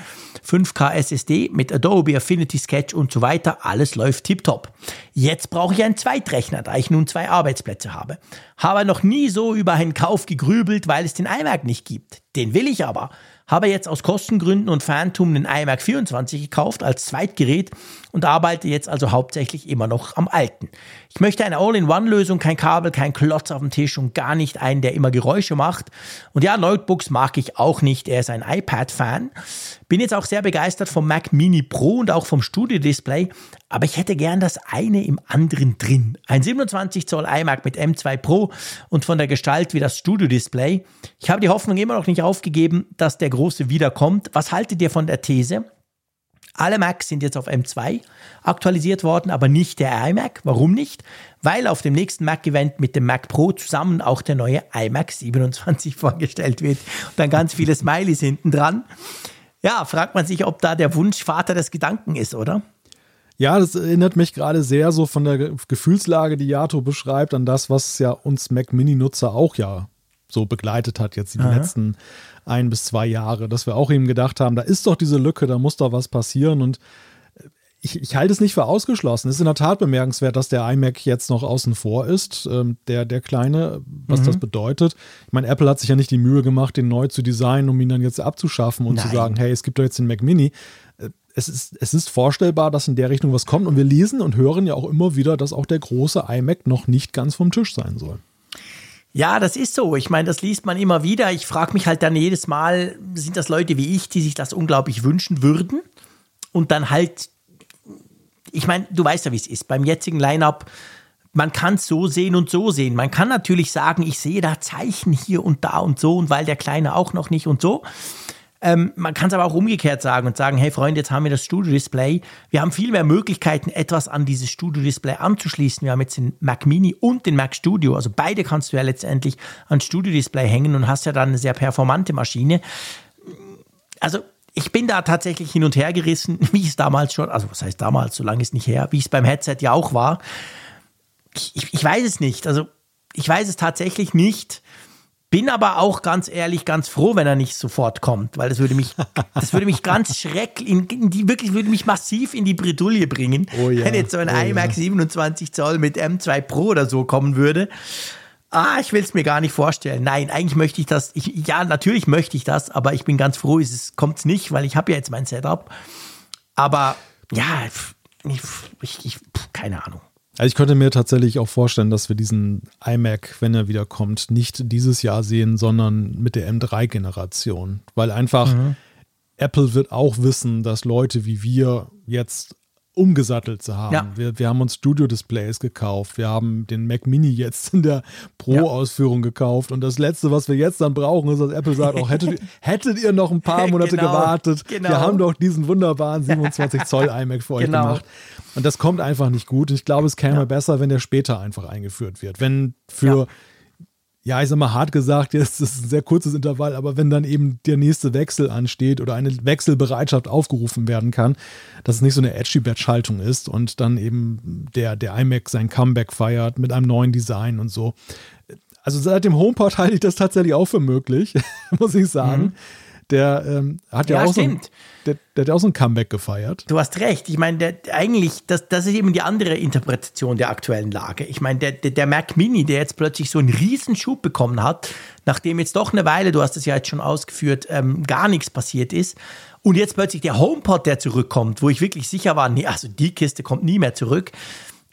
5K SSD mit Adobe Affinity Sketch und so weiter. Alles läuft tiptop. Jetzt brauche ich einen Zweitrechner, da ich nun zwei Arbeitsplätze habe. Habe noch nie so über einen Kauf gegrübelt, weil es den iMac nicht gibt. Den will ich aber habe jetzt aus Kostengründen und Phantom einen iMac 24 gekauft als Zweitgerät und arbeite jetzt also hauptsächlich immer noch am alten. Ich möchte eine All-in-One-Lösung, kein Kabel, kein Klotz auf dem Tisch und gar nicht einen, der immer Geräusche macht. Und ja, Notebooks mag ich auch nicht. Er ist ein iPad-Fan. Bin jetzt auch sehr begeistert vom Mac Mini Pro und auch vom Studio Display, aber ich hätte gern das eine im anderen drin. Ein 27 Zoll iMac mit M2 Pro und von der Gestalt wie das Studio Display. Ich habe die Hoffnung immer noch nicht aufgegeben, dass der große wiederkommt. Was haltet ihr von der These? Alle Macs sind jetzt auf M2 aktualisiert worden, aber nicht der iMac. Warum nicht? Weil auf dem nächsten Mac-Event mit dem Mac Pro zusammen auch der neue iMac 27 vorgestellt wird und dann ganz viele Smileys hinten dran. Ja, fragt man sich, ob da der Wunsch Vater des Gedanken ist, oder? Ja, das erinnert mich gerade sehr so von der Gefühlslage, die Yato beschreibt, an das, was ja uns Mac Mini-Nutzer auch ja so begleitet hat, jetzt die Aha. letzten ein bis zwei Jahre, dass wir auch eben gedacht haben, da ist doch diese Lücke, da muss doch was passieren und ich, ich halte es nicht für ausgeschlossen. Es ist in der Tat bemerkenswert, dass der iMac jetzt noch außen vor ist, ähm, der, der kleine, was mhm. das bedeutet. Ich meine, Apple hat sich ja nicht die Mühe gemacht, den neu zu designen, um ihn dann jetzt abzuschaffen und Nein. zu sagen, hey, es gibt doch jetzt den Mac Mini. Äh, es ist, es ist vorstellbar, dass in der Richtung was kommt und wir lesen und hören ja auch immer wieder, dass auch der große iMac noch nicht ganz vom Tisch sein soll. Ja, das ist so. Ich meine, das liest man immer wieder. Ich frage mich halt dann jedes Mal, sind das Leute wie ich, die sich das unglaublich wünschen würden? Und dann halt, ich meine, du weißt ja, wie es ist. Beim jetzigen Line-up, man kann es so sehen und so sehen. Man kann natürlich sagen, ich sehe da Zeichen hier und da und so und weil der Kleine auch noch nicht und so. Ähm, man kann es aber auch umgekehrt sagen und sagen, hey Freunde, jetzt haben wir das Studio-Display. Wir haben viel mehr Möglichkeiten, etwas an dieses Studio-Display anzuschließen. Wir haben jetzt den Mac Mini und den Mac Studio. Also beide kannst du ja letztendlich ans Studio-Display hängen und hast ja dann eine sehr performante Maschine. Also ich bin da tatsächlich hin und her gerissen, wie es damals schon, also was heißt damals, so lange ist nicht her, wie es beim Headset ja auch war. Ich, ich weiß es nicht. Also ich weiß es tatsächlich nicht. Bin aber auch ganz ehrlich ganz froh, wenn er nicht sofort kommt, weil das würde mich, das würde mich ganz schrecklich, in, die, wirklich würde mich massiv in die Bredouille bringen, oh ja, wenn jetzt so ein oh iMac ja. 27 Zoll mit M2 Pro oder so kommen würde. Ah, ich will es mir gar nicht vorstellen. Nein, eigentlich möchte ich das. Ich, ja, natürlich möchte ich das, aber ich bin ganz froh, es kommt nicht, weil ich habe ja jetzt mein Setup. Aber ja, ich, ich, ich keine Ahnung. Also ich könnte mir tatsächlich auch vorstellen, dass wir diesen iMac, wenn er wieder kommt, nicht dieses Jahr sehen, sondern mit der M3-Generation. Weil einfach mhm. Apple wird auch wissen, dass Leute wie wir jetzt umgesattelt zu haben. Ja. Wir, wir haben uns Studio-Displays gekauft. Wir haben den Mac Mini jetzt in der Pro-Ausführung ja. gekauft. Und das Letzte, was wir jetzt dann brauchen, ist, dass Apple sagt, auch hättet, hättet ihr noch ein paar Monate genau, gewartet. Genau. Wir haben doch diesen wunderbaren 27 Zoll iMac für euch genau. gemacht. Und das kommt einfach nicht gut. Ich glaube, es käme ja. besser, wenn der später einfach eingeführt wird. Wenn für ja, ich sag mal hart gesagt, jetzt ist ein sehr kurzes Intervall, aber wenn dann eben der nächste Wechsel ansteht oder eine Wechselbereitschaft aufgerufen werden kann, dass es nicht so eine Edgy-Batch-Haltung ist und dann eben der, der iMac sein Comeback feiert mit einem neuen Design und so. Also seit dem HomePod halte ich das tatsächlich auch für möglich, muss ich sagen. Mhm. Der ähm, hat ja, ja auch stimmt. so ein, der, der, hat auch so ein Comeback gefeiert. Du hast recht. Ich meine, eigentlich, das, das ist eben die andere Interpretation der aktuellen Lage. Ich meine, der, der, der Mac Mini, der jetzt plötzlich so einen Riesenschub bekommen hat, nachdem jetzt doch eine Weile, du hast es ja jetzt schon ausgeführt, ähm, gar nichts passiert ist. Und jetzt plötzlich der HomePod, der zurückkommt, wo ich wirklich sicher war, nee, also die Kiste kommt nie mehr zurück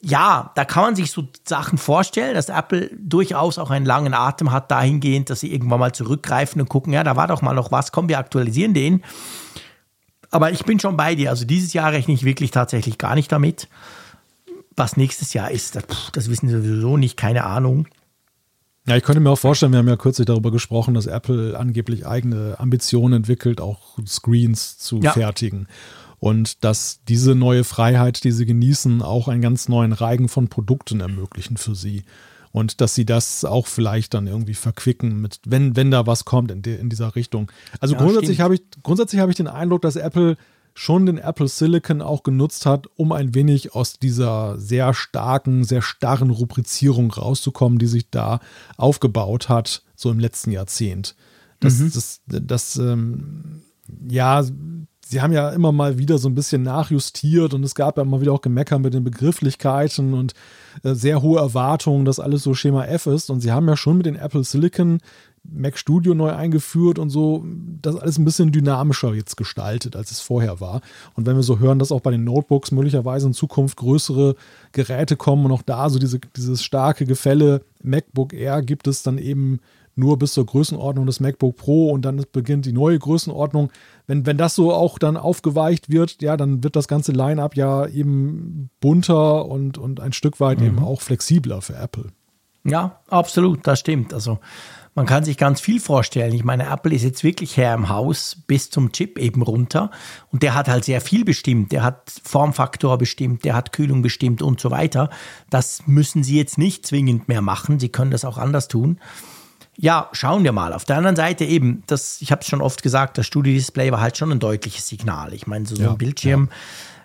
ja, da kann man sich so Sachen vorstellen, dass Apple durchaus auch einen langen Atem hat dahingehend, dass sie irgendwann mal zurückgreifen und gucken, ja, da war doch mal noch was, komm, wir aktualisieren den. Aber ich bin schon bei dir. Also dieses Jahr rechne ich wirklich tatsächlich gar nicht damit. Was nächstes Jahr ist, das, das wissen wir sowieso nicht, keine Ahnung. Ja, ich könnte mir auch vorstellen, wir haben ja kürzlich darüber gesprochen, dass Apple angeblich eigene Ambitionen entwickelt, auch Screens zu ja. fertigen und dass diese neue Freiheit, die sie genießen, auch einen ganz neuen Reigen von Produkten ermöglichen für sie. Und dass sie das auch vielleicht dann irgendwie verquicken, mit, wenn, wenn da was kommt in, de, in dieser Richtung. Also ja, grundsätzlich habe ich, grundsätzlich habe ich den Eindruck, dass Apple schon den Apple Silicon auch genutzt hat, um ein wenig aus dieser sehr starken, sehr starren Rubrizierung rauszukommen, die sich da aufgebaut hat, so im letzten Jahrzehnt. Das, mhm. das, das, das ähm, ja, sie haben ja immer mal wieder so ein bisschen nachjustiert und es gab ja immer wieder auch Gemecker mit den Begrifflichkeiten und äh, sehr hohe Erwartungen, dass alles so Schema F ist. Und sie haben ja schon mit den Apple Silicon Mac Studio neu eingeführt und so das alles ein bisschen dynamischer jetzt gestaltet, als es vorher war. Und wenn wir so hören, dass auch bei den Notebooks möglicherweise in Zukunft größere Geräte kommen und auch da so diese, dieses starke Gefälle MacBook Air gibt es dann eben nur bis zur Größenordnung des MacBook Pro und dann beginnt die neue Größenordnung. Wenn, wenn das so auch dann aufgeweicht wird, ja, dann wird das ganze Line-up ja eben bunter und, und ein Stück weit mhm. eben auch flexibler für Apple. Ja, absolut, das stimmt. Also man kann sich ganz viel vorstellen. Ich meine, Apple ist jetzt wirklich Herr im Haus bis zum Chip eben runter. Und der hat halt sehr viel bestimmt. Der hat Formfaktor bestimmt, der hat Kühlung bestimmt und so weiter. Das müssen sie jetzt nicht zwingend mehr machen. Sie können das auch anders tun ja, schauen wir mal. Auf der anderen Seite eben, das, ich habe es schon oft gesagt, das Studio-Display war halt schon ein deutliches Signal. Ich meine, so, so ja, ein Bildschirm,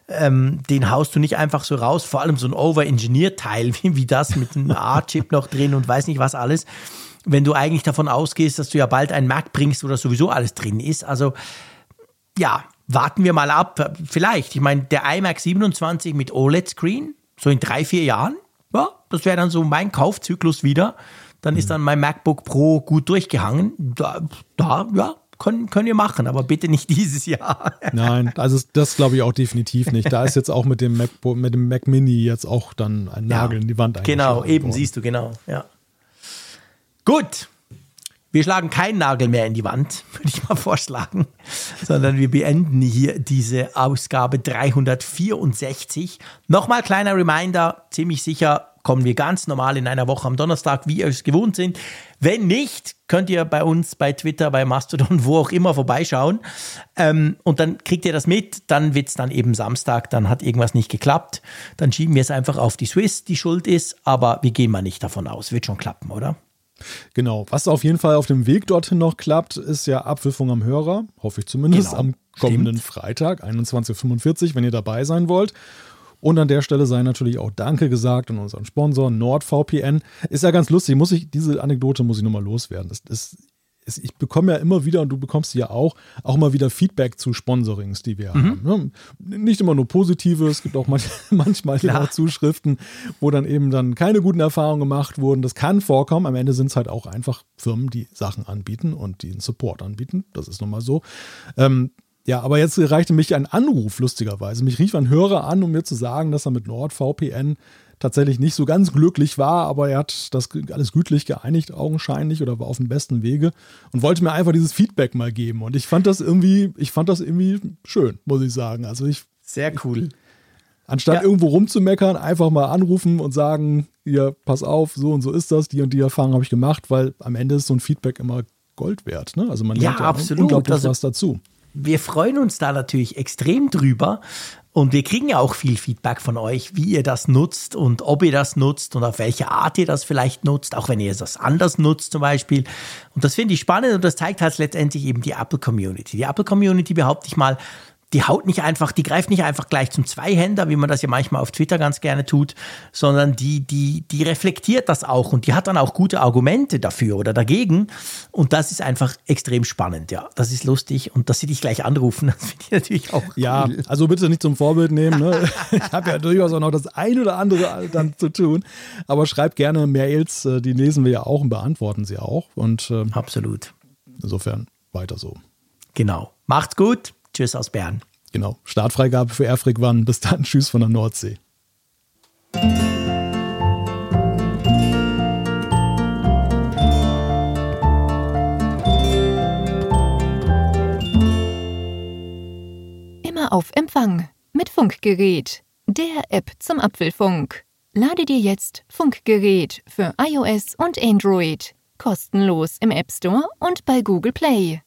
ja. ähm, den haust du nicht einfach so raus, vor allem so ein Over-Engineer-Teil wie, wie das mit einem A-Chip noch drin und weiß nicht was alles. Wenn du eigentlich davon ausgehst, dass du ja bald einen Mac bringst, wo das sowieso alles drin ist. Also, ja, warten wir mal ab. Vielleicht. Ich meine, der iMac 27 mit OLED-Screen, so in drei, vier Jahren, ja, das wäre dann so mein Kaufzyklus wieder dann ist dann mein MacBook Pro gut durchgehangen. Da, da ja, können, können wir machen, aber bitte nicht dieses Jahr. Nein, also das glaube ich auch definitiv nicht. Da ist jetzt auch mit dem MacBook, mit dem Mac Mini jetzt auch dann ein Nagel ja, in die Wand Genau, eben worden. siehst du, genau, ja. Gut. Wir schlagen keinen Nagel mehr in die Wand, würde ich mal vorschlagen, sondern wir beenden hier diese Ausgabe 364. Nochmal kleiner Reminder, ziemlich sicher kommen wir ganz normal in einer Woche am Donnerstag, wie ihr es gewohnt sind. Wenn nicht, könnt ihr bei uns bei Twitter, bei Mastodon, wo auch immer vorbeischauen. Ähm, und dann kriegt ihr das mit. Dann wird es dann eben Samstag, dann hat irgendwas nicht geklappt. Dann schieben wir es einfach auf die Swiss, die schuld ist. Aber wir gehen mal nicht davon aus. Wird schon klappen, oder? Genau. Was auf jeden Fall auf dem Weg dorthin noch klappt, ist ja Abwürfung am Hörer. Hoffe ich zumindest. Genau. Am kommenden Stimmt. Freitag, 21.45 Uhr, wenn ihr dabei sein wollt. Und an der Stelle sei natürlich auch Danke gesagt an unseren Sponsor NordVPN. Ist ja ganz lustig, muss ich, diese Anekdote muss ich nochmal loswerden. Das, das, ich bekomme ja immer wieder, und du bekommst ja auch, auch mal wieder Feedback zu Sponsorings, die wir mhm. haben. Ne? Nicht immer nur positive, es gibt auch manchmal, auch Zuschriften, wo dann eben dann keine guten Erfahrungen gemacht wurden. Das kann vorkommen. Am Ende sind es halt auch einfach Firmen, die Sachen anbieten und die einen Support anbieten. Das ist nun mal so. Ähm, Ja, aber jetzt reichte mich ein Anruf, lustigerweise. Mich rief ein Hörer an, um mir zu sagen, dass er mit NordVPN tatsächlich nicht so ganz glücklich war, aber er hat das alles gütlich geeinigt, augenscheinlich, oder war auf dem besten Wege und wollte mir einfach dieses Feedback mal geben. Und ich fand das irgendwie, ich fand das irgendwie schön, muss ich sagen. Also ich. Sehr cool. Anstatt ja. irgendwo rumzumeckern, einfach mal anrufen und sagen, hier, pass auf, so und so ist das, die und die Erfahrung habe ich gemacht, weil am Ende ist so ein Feedback immer Gold wert. Ne? Also man lernt ja, ja absolut. unglaublich also, was dazu wir freuen uns da natürlich extrem drüber. Und wir kriegen ja auch viel Feedback von euch, wie ihr das nutzt und ob ihr das nutzt und auf welche Art ihr das vielleicht nutzt, auch wenn ihr es anders nutzt zum Beispiel. Und das finde ich spannend und das zeigt halt letztendlich eben die Apple Community. Die Apple Community, behaupte ich mal, die haut nicht einfach, die greift nicht einfach gleich zum Zweihänder, wie man das ja manchmal auf Twitter ganz gerne tut, sondern die, die, die reflektiert das auch und die hat dann auch gute Argumente dafür oder dagegen. Und das ist einfach extrem spannend, ja. Das ist lustig und dass sie dich gleich anrufen, das finde ich natürlich auch. Cool. Ja, also bitte nicht zum Vorbild nehmen. Ne? ich habe ja durchaus auch noch das ein oder andere dann zu tun. Aber schreibt gerne Mails, äh, die lesen wir ja auch und beantworten sie auch. Und ähm, absolut. Insofern weiter so. Genau. Macht's gut. Tschüss aus Bern. Genau. Startfreigabe für Airfreak One. Bis dann. Tschüss von der Nordsee. Immer auf Empfang mit Funkgerät, der App zum Apfelfunk. Lade dir jetzt Funkgerät für iOS und Android kostenlos im App Store und bei Google Play.